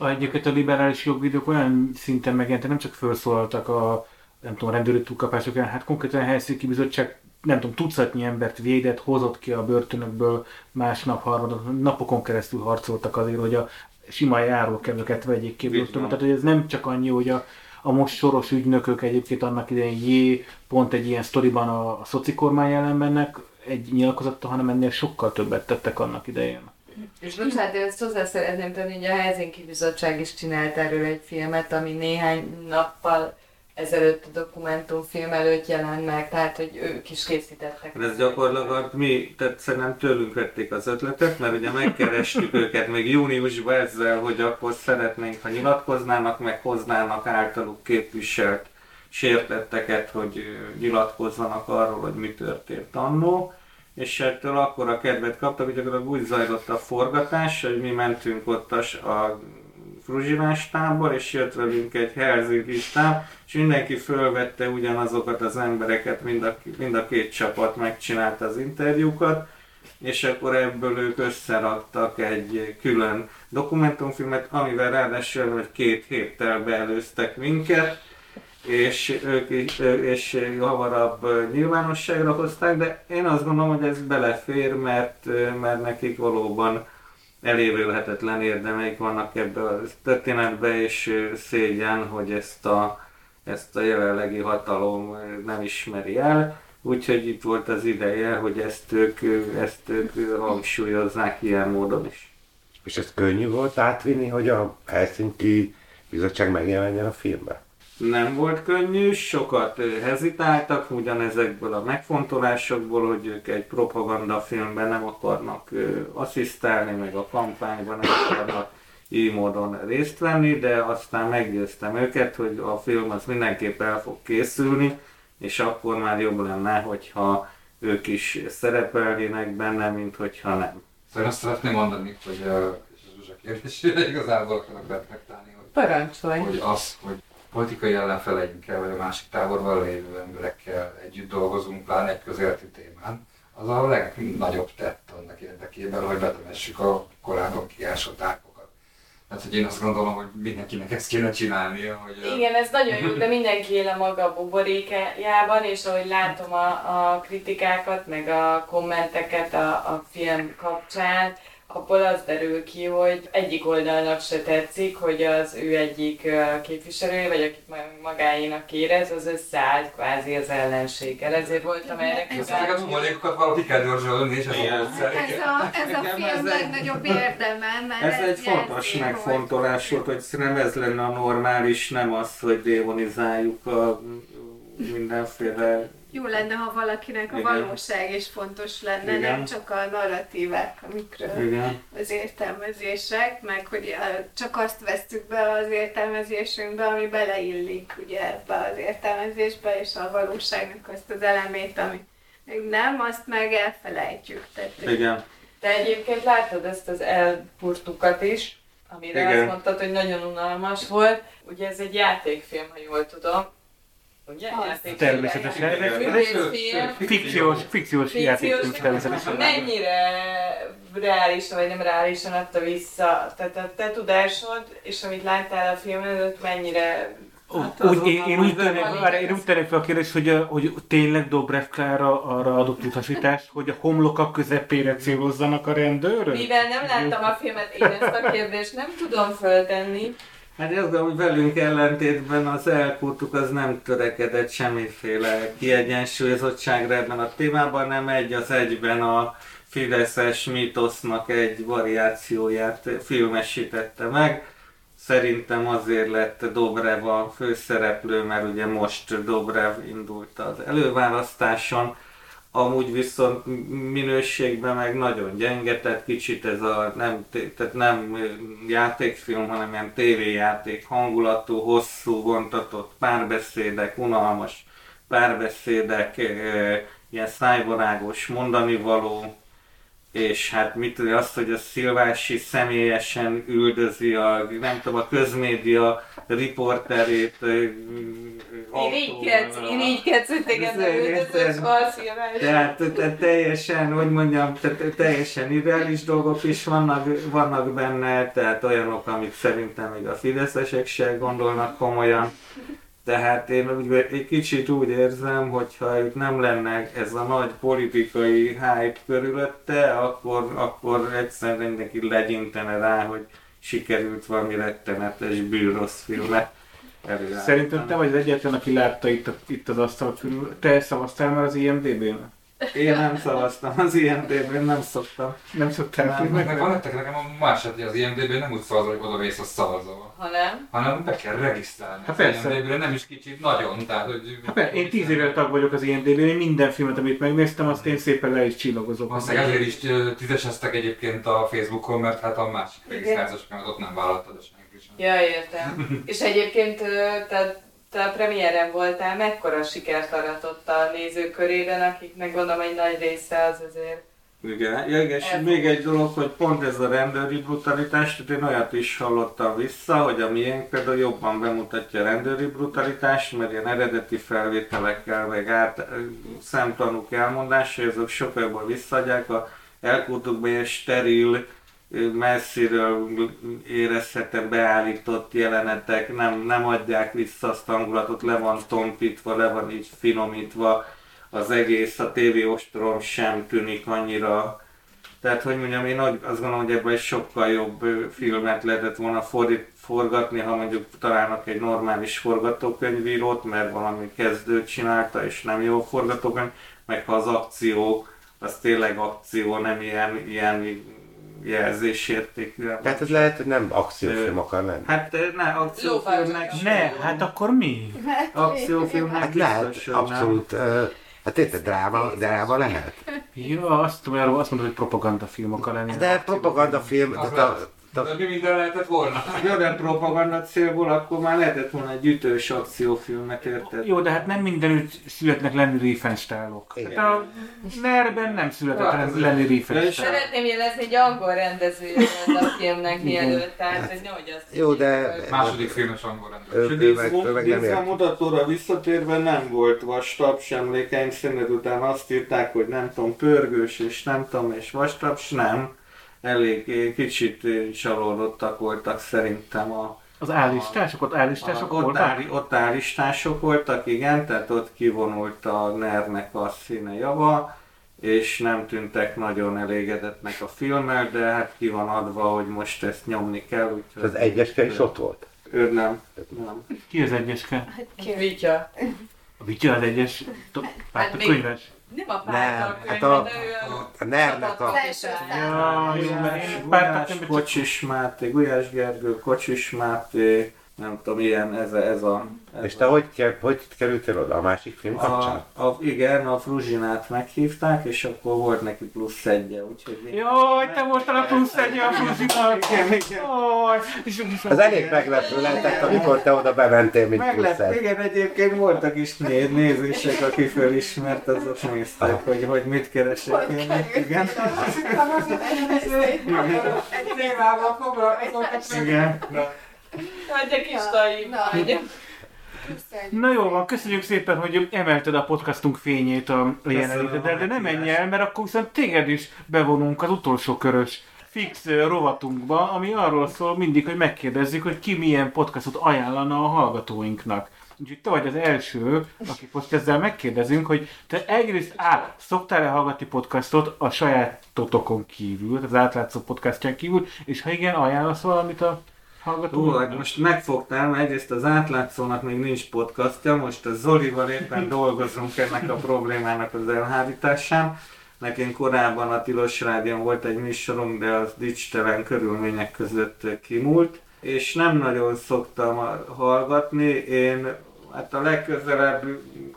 Speaker 1: Egyébként a liberális jogvédők olyan szinten megjelentek, nem csak felszólaltak a nem tudom, rendőri túlkapások ellen, hát konkrétan a Helsinki Bizottság nem tudom, tucatnyi embert védett, hozott ki a börtönökből, másnap, harmadok, napokon keresztül harcoltak azért, hogy a sima járókelőket vegyék ki a börtönből. Tehát, hogy ez nem csak annyi, hogy a, a most soros ügynökök egyébként annak idején jé, pont egy ilyen sztoriban a, a szoci kormány ellen mennek egy nyilatkozattal, hanem ennél sokkal többet tettek annak idején.
Speaker 2: És bocsánat, én ezt hozzá szeretném tenni, hogy a Helsinki Bizottság is csinált erről egy filmet, ami néhány nappal ezelőtt a dokumentumfilm előtt jelent meg, tehát hogy ők is készítettek.
Speaker 6: Ez gyakorlatilag mi, tehát szerintem tőlünk vették az ötletet, mert ugye megkerestük őket még júniusban ezzel, hogy akkor szeretnénk, ha nyilatkoznának, meg hoznának általuk képviselt sértetteket, hogy nyilatkozzanak arról, hogy mi történt annó és ettől akkor a kedvet kaptak, hogy gyakorlatilag úgy zajlott a forgatás, hogy mi mentünk ott a, a Fruzsinás tábor, és jött velünk egy Helsinki táb, és mindenki fölvette ugyanazokat az embereket, mind a, mind a két csapat megcsinálta az interjúkat, és akkor ebből ők összeraktak egy külön dokumentumfilmet, amivel ráadásul hogy két héttel beelőztek minket, és ők és hamarabb nyilvánosságra hozták, de én azt gondolom, hogy ez belefér, mert, mert nekik valóban elévülhetetlen érdemeik vannak ebbe a történetbe, és szégyen, hogy ezt a, ezt a jelenlegi hatalom nem ismeri el. Úgyhogy itt volt az ideje, hogy ezt ők, ezt ők hangsúlyozzák ilyen módon is.
Speaker 3: És ez könnyű volt átvinni, hogy a Helsinki bizottság megjelenjen a filmben?
Speaker 6: Nem volt könnyű, sokat hezitáltak ugyanezekből a megfontolásokból, hogy ők egy propaganda filmben nem akarnak asszisztálni, meg a kampányban nem akarnak így módon részt venni, de aztán meggyőztem őket, hogy a film az mindenképp el fog készülni, és akkor már jobb lenne, hogyha ők is szerepelnének benne, mint hogyha nem.
Speaker 4: Szóval azt szeretném mondani, hogy a Zsuzsa kérdésére igazából akarok reflektálni, hogy,
Speaker 2: Parancsolj.
Speaker 4: hogy az, hogy politikai ellenfeleinkkel, vagy a másik táborban lévő emberekkel együtt dolgozunk, pláne egy közéleti témán, az a legnagyobb tett annak érdekében, hogy betemessük a korábban kiásott árkokat. Tehát, hogy én azt gondolom, hogy mindenkinek ezt kéne csinálnia, hogy...
Speaker 2: Igen, ez nagyon jó, de mindenki él a maga buborékjában, és ahogy látom a, a kritikákat, meg a kommenteket a, a film kapcsán, abból az derül ki, hogy egyik oldalnak se tetszik, hogy az ő egyik képviselője, vagy akit magáénak érez, az összeállt kvázi az ellenséggel. Ezért voltam erre
Speaker 4: kíváncsi. Ez a valaki kell dörzsölni, és ez
Speaker 5: a, ez a film legnagyobb érdeme, mert
Speaker 6: ez, ez egy fontos megfontolás volt, hogy nem ez lenne a normális, nem az, hogy démonizáljuk a mindenféle
Speaker 5: jó lenne, ha valakinek a Igen. valóság is fontos lenne, Igen. nem csak a narratívák, amikről Igen. az értelmezések, meg hogy csak azt vesztük be az értelmezésünkbe, ami beleillik ugye ebbe az értelmezésbe, és a valóságnak azt az elemét, ami még nem, azt meg elfelejtjük.
Speaker 6: Tehát, Igen.
Speaker 2: Te egyébként láttad ezt az elpurtukat is, amire Igen. azt mondtad, hogy nagyon unalmas volt. Ugye ez egy játékfilm, ha jól tudom, Ugye?
Speaker 1: Természetesen. Fikciós, fikciós játékfilm természetesen.
Speaker 2: Mennyire reálisan vagy nem reálisan adta vissza, tehát a te tudásod, és amit láttál a film előtt, mennyire
Speaker 1: Hát úgy, én, én, úgy tennék, én úgy tennék fel a kérdést, hogy, hogy tényleg Dobrev Klára arra adott utasítást, hogy a homlokak közepére célozzanak a rendőrök?
Speaker 2: Mivel nem láttam a filmet, én ezt a kérdést nem tudom föltenni.
Speaker 6: Hát azt gondolom, hogy velünk ellentétben az elkúrtuk az nem törekedett semmiféle kiegyensúlyozottságra ebben a témában, nem egy az egyben a Fideszes mítosznak egy variációját filmesítette meg. Szerintem azért lett Dobrev a főszereplő, mert ugye most Dobrev indult az előválasztáson amúgy viszont minőségben meg nagyon gyenge, tehát kicsit ez a nem, tehát nem játékfilm, hanem ilyen tévéjáték hangulatú, hosszú, vontatott párbeszédek, unalmas párbeszédek, ilyen szájbarágos mondani való, és hát mit tudja azt, hogy a Szilvási személyesen üldözi a, nem tudom, a közmédia riporterét.
Speaker 2: Így ketsz, hogy téged üldözös
Speaker 6: Tehát teljesen, hogy mondjam, teljesen irreális dolgok is vannak, vannak benne, tehát olyanok, amik szerintem még a fideszesek se gondolnak komolyan. Tehát én úgy, egy kicsit úgy érzem, hogy ha itt nem lenne ez a nagy politikai hype körülötte, akkor, akkor egyszerűen mindenki legyintene rá, hogy sikerült valami rettenetes bűrossz filmet
Speaker 1: Szerintem te vagy az egyetlen, aki látta itt, itt az asztal körül. Te szavaztál már az IMDB-n?
Speaker 6: Én nem szavaztam az IMDB-n, nem szoktam.
Speaker 1: Nem szoktál filmek?
Speaker 4: Meg van nektek nekem a másod, hogy az IMDB nem úgy szavazol, hogy oda mész a szavazol.
Speaker 2: Hanem?
Speaker 4: Hanem be kell regisztrálni. Hát persze. Az IMDB-re nem is kicsit, nagyon. Tehát, hogy
Speaker 1: hát persze, én tíz éve tag vagyok az IMDB-n, én minden filmet, amit megnéztem, azt én szépen le is csillagozok.
Speaker 4: Azt ezért is tízeseztek egyébként a Facebookon, mert hát a másik regisztrációs ott nem vállaltad a senki sem.
Speaker 2: Ja, értem. És egyébként tehát te a premiéren voltál, mekkora sikert aratott a nézők körében, akiknek gondolom egy nagy része az azért
Speaker 6: igen, ja, igen, és még egy dolog, hogy pont ez a rendőri brutalitás, tehát én olyat is hallottam vissza, hogy a miénk például jobban bemutatja a rendőri brutalitást, mert ilyen eredeti felvételekkel, meg át, szemtanúk elmondásai, azok sokkal jobban visszaadják a elkútukban ilyen steril messziről érezhető beállított jelenetek nem, nem adják vissza azt hangulatot, le van tompítva, le van így finomítva, az egész, a TV ostrom sem tűnik annyira. Tehát, hogy mondjam, én azt gondolom, hogy ebben egy sokkal jobb filmet lehetett volna fordít, forgatni, ha mondjuk találnak egy normális forgatókönyvírót, mert valami kezdőt csinálta, és nem jó forgatókönyv, meg ha az akció, az tényleg akció, nem ilyen, ilyen jelzésértékű.
Speaker 3: Tehát ez lehet, hogy nem akciófilm akar lenni.
Speaker 6: Hát ne, akciófilmnek
Speaker 1: Ne, hát akkor mi?
Speaker 6: Akciófilmnek
Speaker 3: hát lehet, abszolút. Hát érted, dráma, dráma lehet?
Speaker 1: Jó, azt, azt mondod, hogy propagandafilm akar lenni.
Speaker 3: De propagandafilm, de a,
Speaker 4: de mi minden lehetett volna?
Speaker 6: De propaganda célból akkor már lehetett volna egy ütős akciófilmet, érted?
Speaker 1: Jó, de hát nem mindenütt születnek lenni Riefenstahlok. Hát a Nerben nem született hát, lenni Riefenstahl.
Speaker 2: Szeretném jelezni, hogy angol rendezője a filmnek mielőtt, tehát hogy nehogy azt
Speaker 3: Jó, de...
Speaker 4: Második filmes angol rendező.
Speaker 6: a mutatóra visszatérve nem volt vastaps emlékeim szerint, után azt írták, hogy nem tudom, pörgős és nem tudom, és vastaps nem elég kicsit csalódottak voltak szerintem a,
Speaker 1: Az állistások, ott állistások
Speaker 6: a, ott,
Speaker 1: voltak?
Speaker 6: áll, ott állistások voltak, igen, tehát ott kivonult a nernek a színe java, és nem tűntek nagyon elégedetnek a filmmel, de hát ki van adva, hogy most ezt nyomni kell, úgyhogy...
Speaker 3: Az egyeske is ott volt.
Speaker 6: Ő nem, nem.
Speaker 1: Ki az egyeske?
Speaker 5: Hát
Speaker 2: Ki Vitya.
Speaker 1: A Vitya az egyes to- párt a könyves?
Speaker 2: Nem a
Speaker 3: Nem,
Speaker 2: pártal
Speaker 3: hát
Speaker 2: könyve,
Speaker 3: a-
Speaker 2: de ő a...
Speaker 3: A NER-nek a...
Speaker 5: Az első
Speaker 1: Ja, jó, mert én pártak
Speaker 6: Gulyás
Speaker 1: nem
Speaker 6: Máté, Gulyás Gergő, Kocsis Máté, nem tudom, ilyen ez a... Ez a ez
Speaker 3: És te hogy, ke- hogy kerültél oda? A másik film? Kapcsán?
Speaker 6: a, a, igen, a Fruzsinát meghívták, és akkor volt neki plusz egyje, úgyhogy...
Speaker 1: Jaj, te voltál a plusz egy a és
Speaker 3: Az elég meglepő lehetett, amikor te oda bementél, mint
Speaker 6: Meglep,
Speaker 3: plusz
Speaker 6: igen, egyébként voltak is né- nézések, aki fölismert, azok néztek, hogy, hogy mit keresek én. Igen. Témával foglalkozok, igen.
Speaker 2: Adja kis taim.
Speaker 5: Na.
Speaker 1: Na jó van, köszönjük szépen, hogy emelted a podcastunk fényét a jelenléteddel, de nem menj el, mert akkor viszont téged is bevonunk az utolsó körös fix rovatunkba, ami arról szól mindig, hogy megkérdezzük, hogy ki milyen podcastot ajánlana a hallgatóinknak. Úgyhogy te vagy az első, aki most ezzel megkérdezünk, hogy te egyrészt A. Szoktál-e hallgatni podcastot a sajátotokon kívül, az átlátszó podcastján kívül, és ha igen, ajánlasz valamit a
Speaker 6: Hú, hát most megfogtál, mert egyrészt az átlátszónak még nincs podcastja, most a Zolival éppen dolgozunk ennek a problémának az elhárításán. Nekünk korábban a Tilos Rádion volt egy műsorunk, de az dicstelen körülmények között kimúlt, és nem nagyon szoktam hallgatni. Én hát a legközelebb,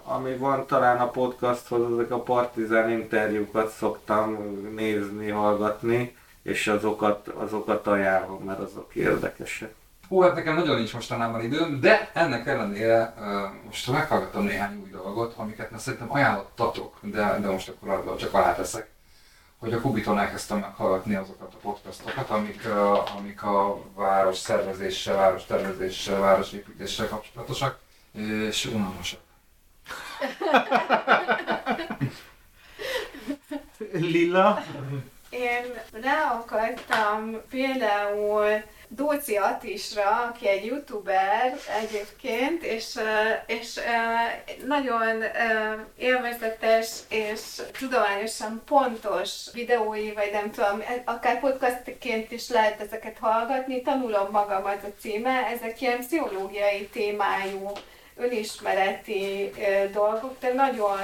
Speaker 6: ami van talán a podcasthoz, ezek a partizán interjúkat szoktam nézni, hallgatni, és azokat, azokat ajánlom, mert azok érdekesek.
Speaker 4: Hú, hát nekem nagyon nincs mostanában időm, de ennek ellenére uh, most meghallgattam néhány új dolgot, amiket na, szerintem ajánlottatok, de, de most akkor arra csak aláteszek, hogy a Kubiton elkezdtem meghallgatni azokat a podcastokat, amik, uh, amik a város szervezéssel, város tervezéssel, városépítéssel kapcsolatosak, és unalmasak.
Speaker 1: Lilla?
Speaker 5: Én rá akartam például Dóci Atisra, aki egy youtuber egyébként, és, és nagyon élvezetes és tudományosan pontos videói, vagy nem tudom, e- akár podcastként is lehet ezeket hallgatni, tanulom magamat a címe, ezek ilyen pszichológiai témájú, önismereti dolgok, de nagyon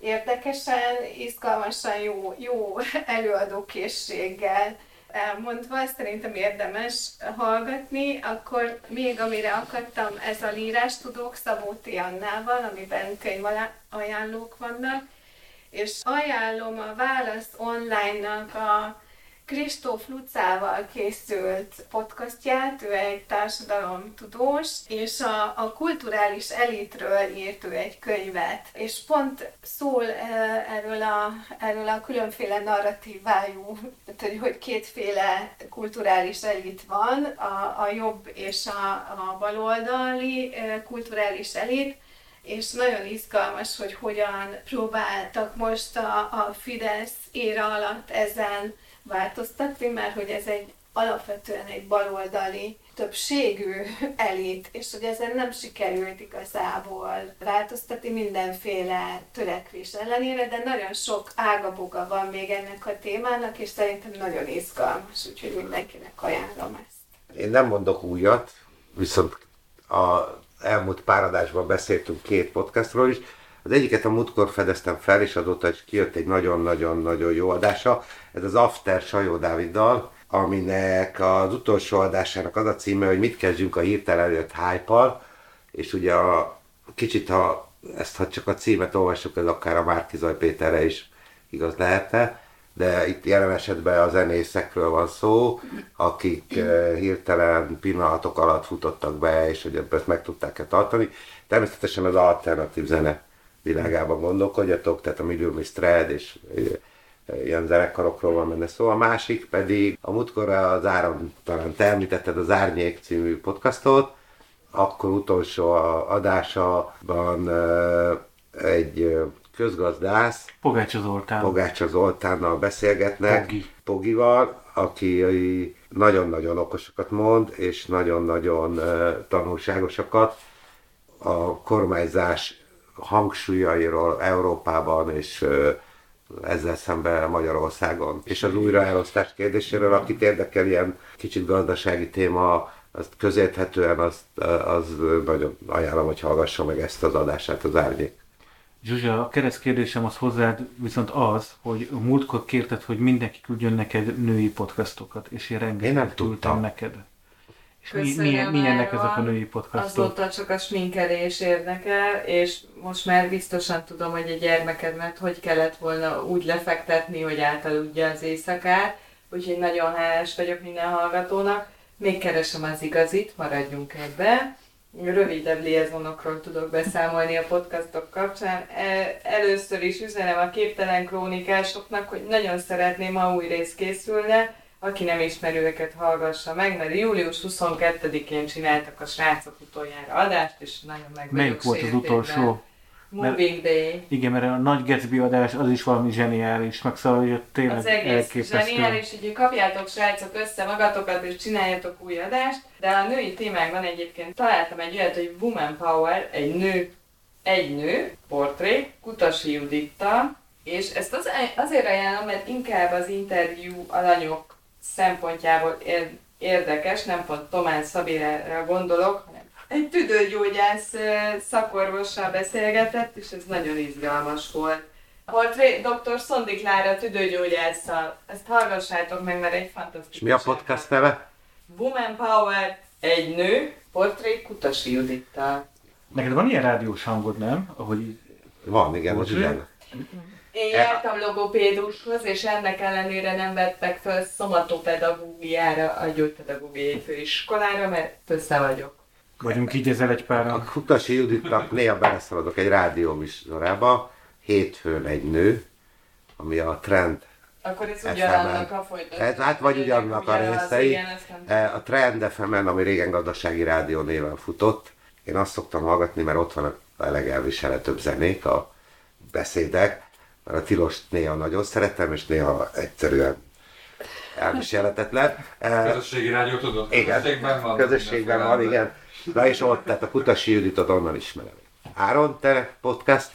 Speaker 5: érdekesen, izgalmasan jó, jó előadókészséggel elmondva, szerintem érdemes hallgatni, akkor még amire akadtam, ez a Lírás Tudók Szabó T. Annával, amiben könyvajánlók vannak, és ajánlom a Válasz Online-nak a Kristóf Lucával készült podcastját, ő egy társadalomtudós, és a, a kulturális elitről írt ő egy könyvet, és pont szól eh, erről a, erről a különféle narratívájú, hogy, hogy kétféle kulturális elit van, a, a jobb és a, a baloldali eh, kulturális elit, és nagyon izgalmas, hogy hogyan próbáltak most a, a Fidesz éra alatt ezen változtatni, mert hogy ez egy alapvetően egy baloldali többségű elit, és hogy ezen nem sikerült igazából változtatni mindenféle törekvés ellenére, de nagyon sok ágaboga van még ennek a témának, és szerintem nagyon izgalmas, úgyhogy mindenkinek ajánlom ezt.
Speaker 3: Én nem mondok újat, viszont a elmúlt pár beszéltünk két podcastról is. Az egyiket a múltkor fedeztem fel, és azóta is kijött egy nagyon-nagyon-nagyon jó adása. Ez az After Sajó Dáviddal, aminek az utolsó adásának az a címe, hogy mit kezdjünk a hirtelen előtt hype és ugye a, kicsit ha ezt ha csak a címet olvassuk, ez akár a Márkizaj Péterre is igaz lehetne, de itt jelen esetben a zenészekről van szó, akik eh, hirtelen pillanatok alatt futottak be, és hogy ebből ezt meg tudták-e tartani. Természetesen az alternatív zene világában gondolkodjatok, tehát a Million Miss Thread és eh, ilyen zenekarokról van benne szó. A másik pedig a múltkor az Áram, talán te említetted az Árnyék című podcastot, akkor utolsó adásában egy közgazdász,
Speaker 1: Pogácsa Zoltán.
Speaker 3: Pogácsa Zoltánnal beszélgetnek.
Speaker 1: Pogi.
Speaker 3: Pogival, aki nagyon-nagyon okosokat mond, és nagyon-nagyon tanulságosakat a kormányzás hangsúlyairól Európában és ezzel szemben Magyarországon. És az újraelosztás kérdéséről, akit érdekel ilyen kicsit gazdasági téma, azt közérthetően azt, az nagyon ajánlom, hogy hallgassa meg ezt az adását az árnyék.
Speaker 1: Zsuzsa, a kereszt kérdésem az hozzád viszont az, hogy múltkor kérted, hogy mindenki küldjön neked női podcastokat, és én rengeteget
Speaker 3: Én nem
Speaker 1: küldtem
Speaker 3: tudtam.
Speaker 1: neked. És mi, milyen, milyenek
Speaker 2: Áron.
Speaker 1: ezek a női podcastok?
Speaker 2: Azóta csak a sminkelés érdekel, és most már biztosan tudom, hogy a gyermekedet hogy kellett volna úgy lefektetni, hogy átaludja az éjszakát. Úgyhogy nagyon hálás vagyok minden hallgatónak. Még keresem az igazit, maradjunk ebbe. Rövidebb liaisonokról tudok beszámolni a podcastok kapcsán. E- Először is üzenem a képtelen krónikásoknak, hogy nagyon szeretném, ha új rész készülne, aki nem ismeri őket, hallgassa meg, mert július 22-én csináltak a srácok utoljára adást, és nagyon meg
Speaker 1: Melyik volt az utolsó?
Speaker 2: Moving Day.
Speaker 1: Igen, mert a nagy Gatsby adás az is valami zseniális, meg szóval hogy tényleg
Speaker 2: Az egész
Speaker 1: elképesztő.
Speaker 2: zseniális, így kapjátok srácok össze magatokat és csináljatok új adást, de a női témákban egyébként találtam egy olyat, hogy Woman Power, egy nő, egy nő, portré, Kutasi Judittal, és ezt az, azért ajánlom, mert inkább az interjú alanyok szempontjából ér, érdekes, nem pont Tomás Szabérára gondolok, hanem egy tüdőgyógyász szakorvossal beszélgetett, és ez nagyon izgalmas volt. Portré dr. Szondi Klára tüdőgyógyásszal. Ezt hallgassátok meg, mert egy fantasztikus.
Speaker 3: Mi a podcast neve?
Speaker 2: Woman Power, egy nő, portré Kutasi Judittal.
Speaker 1: Neked van ilyen rádiós hangod, nem? Ahogy
Speaker 3: Van, igen, az
Speaker 1: Bocsánat.
Speaker 2: Én
Speaker 3: E-
Speaker 2: jártam logopédushoz, és ennek ellenére nem vettek fel szomatopedagógiára, a gyógypedagógiai főiskolára, mert össze vagyok.
Speaker 1: vagyunk így ezzel egy
Speaker 3: A
Speaker 1: páran.
Speaker 3: Kutasi Juditnak néha beleszaladok egy rádió műsorába, hétfőn egy nő, ami a trend
Speaker 2: Akkor ez ugyanannak a folytatása.
Speaker 3: Ez, hát vagy ugyanannak a részei.
Speaker 2: igen,
Speaker 3: E, A Trend fm ami régen gazdasági rádió néven futott, én azt szoktam hallgatni, mert ott van a legelviselhetőbb zenék, a beszédek, mert a tilost néha nagyon szeretem, és néha egyszerűen elviselhetetlen. E,
Speaker 4: Közösségi rádió tudod?
Speaker 3: Igen,
Speaker 4: Közösségben van.
Speaker 3: közösségben van, igen. Na és ott, tehát a Kutasi Juditot onnan ismerem. Áron, te podcast?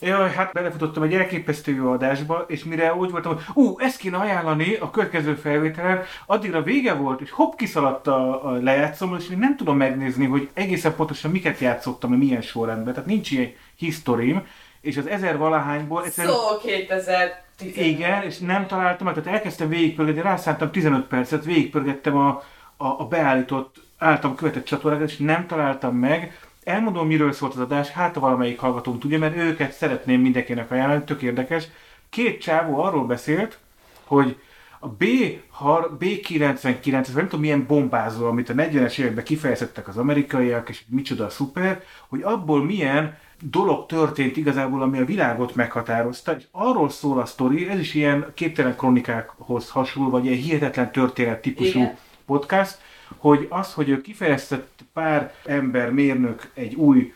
Speaker 1: Jaj, hát belefutottam egy elképesztő jó adásba, és mire úgy voltam, hogy ú, ezt kéne ajánlani a következő felvételen, addigra vége volt, és hopp kiszaladt a, a lejátszom, és még nem tudom megnézni, hogy egészen pontosan miket játszottam, milyen sorrendben, tehát nincs ilyen historim, és az ezer valahányból egyszerűen...
Speaker 2: Szó 2010.
Speaker 1: Igen, és nem találtam meg, tehát elkezdtem végigpörgetni, rászántam 15 percet, végigpörgettem a, a, a beállított, általam követett csatornákat, és nem találtam meg. Elmondom, miről szólt az adás, hát ha valamelyik hallgatónk tudja, mert őket szeretném mindenkinek ajánlani, tök érdekes. Két csávó arról beszélt, hogy a B, har, B99, ez nem tudom milyen bombázó, amit a 40-es években kifejeztettek az amerikaiak, és micsoda a szuper, hogy abból milyen dolog történt igazából, ami a világot meghatározta, és arról szól a sztori, ez is ilyen képtelen kronikákhoz hasonló, vagy ilyen hihetetlen történet típusú
Speaker 2: Igen.
Speaker 1: podcast, hogy az, hogy ő kifejeztett pár ember, mérnök egy új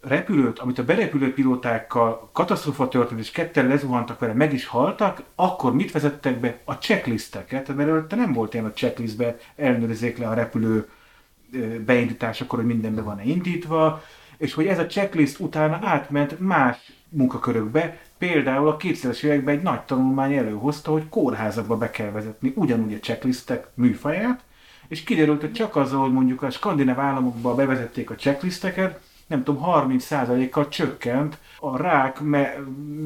Speaker 1: repülőt, amit a berepülő pilótákkal katasztrófa történt, és ketten lezuhantak vele, meg is haltak, akkor mit vezettek be? A checklisteket, mert előtte nem volt ilyen a checklistbe, ellenőrizzék le a repülő beindításakor, hogy minden be van-e indítva, és hogy ez a checklist utána átment más munkakörökbe, például a 2000-es években egy nagy tanulmány előhozta, hogy kórházakba be kell vezetni ugyanúgy a checklistek műfaját, és kiderült, hogy csak azzal, hogy mondjuk a skandináv államokban bevezették a checklisteket, nem tudom, 30%-kal csökkent a rák me-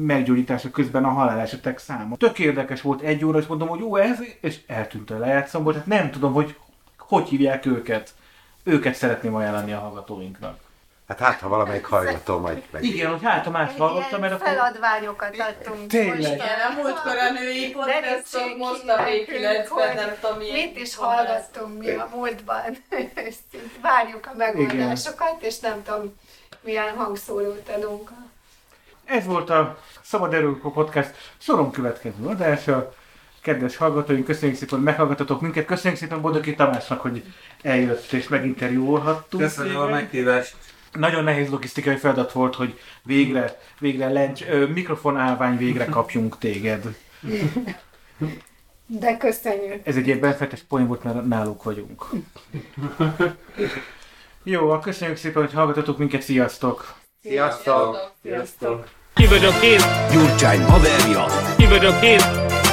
Speaker 1: meggyógyítása közben a halálesetek száma. Tök érdekes volt egy óra, és mondom, hogy jó ez, és eltűnt a lejátszomból, tehát nem tudom, hogy hogy hívják őket. Őket szeretném ajánlani a hallgatóinknak.
Speaker 3: Hát hát, ha valamelyik hallgató majd meg.
Speaker 1: Igen, hogy hát a más
Speaker 5: ilyen
Speaker 1: mert akkor...
Speaker 5: feladványokat adtunk
Speaker 1: Tényleg.
Speaker 5: most.
Speaker 2: Igen, a múltkor a női podcastok, most a
Speaker 5: ki
Speaker 2: V9-ben, nem tudom milyen.
Speaker 5: Mit is hallgattunk mi a múltban. És Várjuk a megoldásokat, és nem tudom, milyen hangszórót adunk.
Speaker 1: Ez volt a Szabad Erő Podcast soron következő adása. Kedves hallgatóink, köszönjük szépen, hogy meghallgatotok minket. Köszönjük szépen Bodoki Tamásnak, hogy eljött és meginterjúolhattunk.
Speaker 6: Köszönöm a meghívást.
Speaker 1: Nagyon nehéz logisztikai feladat volt, hogy végre, végre lencs, ö, mikrofonálvány végre kapjunk téged.
Speaker 5: De köszönjük.
Speaker 1: Ez egy ilyen benfetes poén volt, mert náluk vagyunk. Jó, akkor köszönjük szépen, hogy hallgatotok minket, sziasztok!
Speaker 3: Sziasztok!
Speaker 2: Sziasztok!
Speaker 7: Ki vagyok én?
Speaker 8: Gyurcsány haverja,
Speaker 7: Ki vagyok én?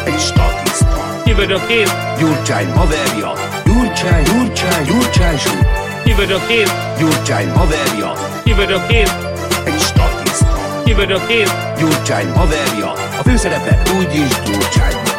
Speaker 8: egy statiszta.
Speaker 7: Ki vagyok én?
Speaker 8: Gyurcsány haverja, Gyurcsány, Gyurcsány, Gyurcsány zsú.
Speaker 7: Ki vagyok én?
Speaker 8: Gyurcsány haverja,
Speaker 7: Ki vagyok én?
Speaker 8: egy statiszta.
Speaker 7: Ki vagyok én?
Speaker 8: Gyurcsány haverja, a főszerepe úgyis Gyurcsány.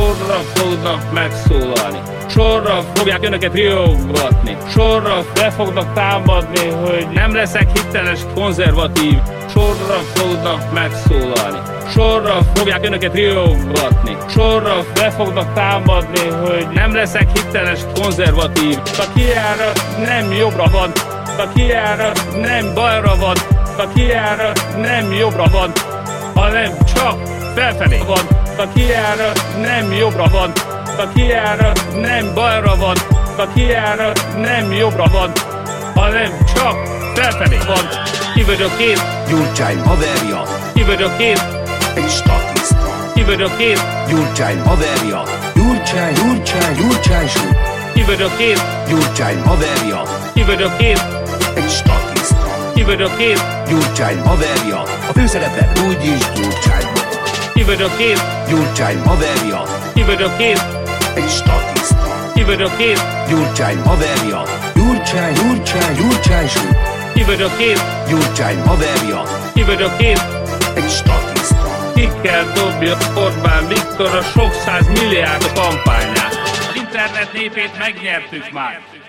Speaker 7: Sorra fognak megszólalni. Sorra fogják önöket riogatni. Sorra le fognak támadni, hogy nem leszek hiteles, konzervatív. Sorra fognak megszólalni. Sorra fogják önöket riogatni. Sorra le fognak támadni, hogy nem leszek hiteles, konzervatív. A kiárat nem jobbra van, a kiárat nem balra van, a kiárat nem jobbra van, hanem csak felfelé van. A kiárat nem jobbra van, a kiárat nem balra van, a kiárat nem jobbra van, hanem csak felfelé van. Ki vagyok én,
Speaker 8: Gyurcsány haverja,
Speaker 7: ki vagyok én,
Speaker 8: egy statiszta.
Speaker 7: ki vagyok én,
Speaker 8: Gyurcsány haverja, Gyurcsány, Gyurcsány, Gyurcsány zsú.
Speaker 7: ki vagyok én,
Speaker 8: Gyurcsány haverja,
Speaker 7: ki vagyok én,
Speaker 8: egy statiszta.
Speaker 7: ki vagyok én,
Speaker 8: Gyurcsány haverja, a főszerepe úgyis Gyurcsány.
Speaker 7: Ki vagyok én,
Speaker 8: Gyurcsány haverja,
Speaker 7: ki vagyok én,
Speaker 8: egy statiszta.
Speaker 7: ki vagyok én,
Speaker 8: Gyurcsány haverja, Gyurcsány, Gyurcsány, Gyurcsány zsú.
Speaker 7: ki vagyok én,
Speaker 8: Gyurcsány haverja,
Speaker 7: ki vagyok én,
Speaker 8: egy statiszta.
Speaker 7: Ki kell dobja Orbán Viktor a sok száz milliárd kampányát. Internet népét megnyertük már.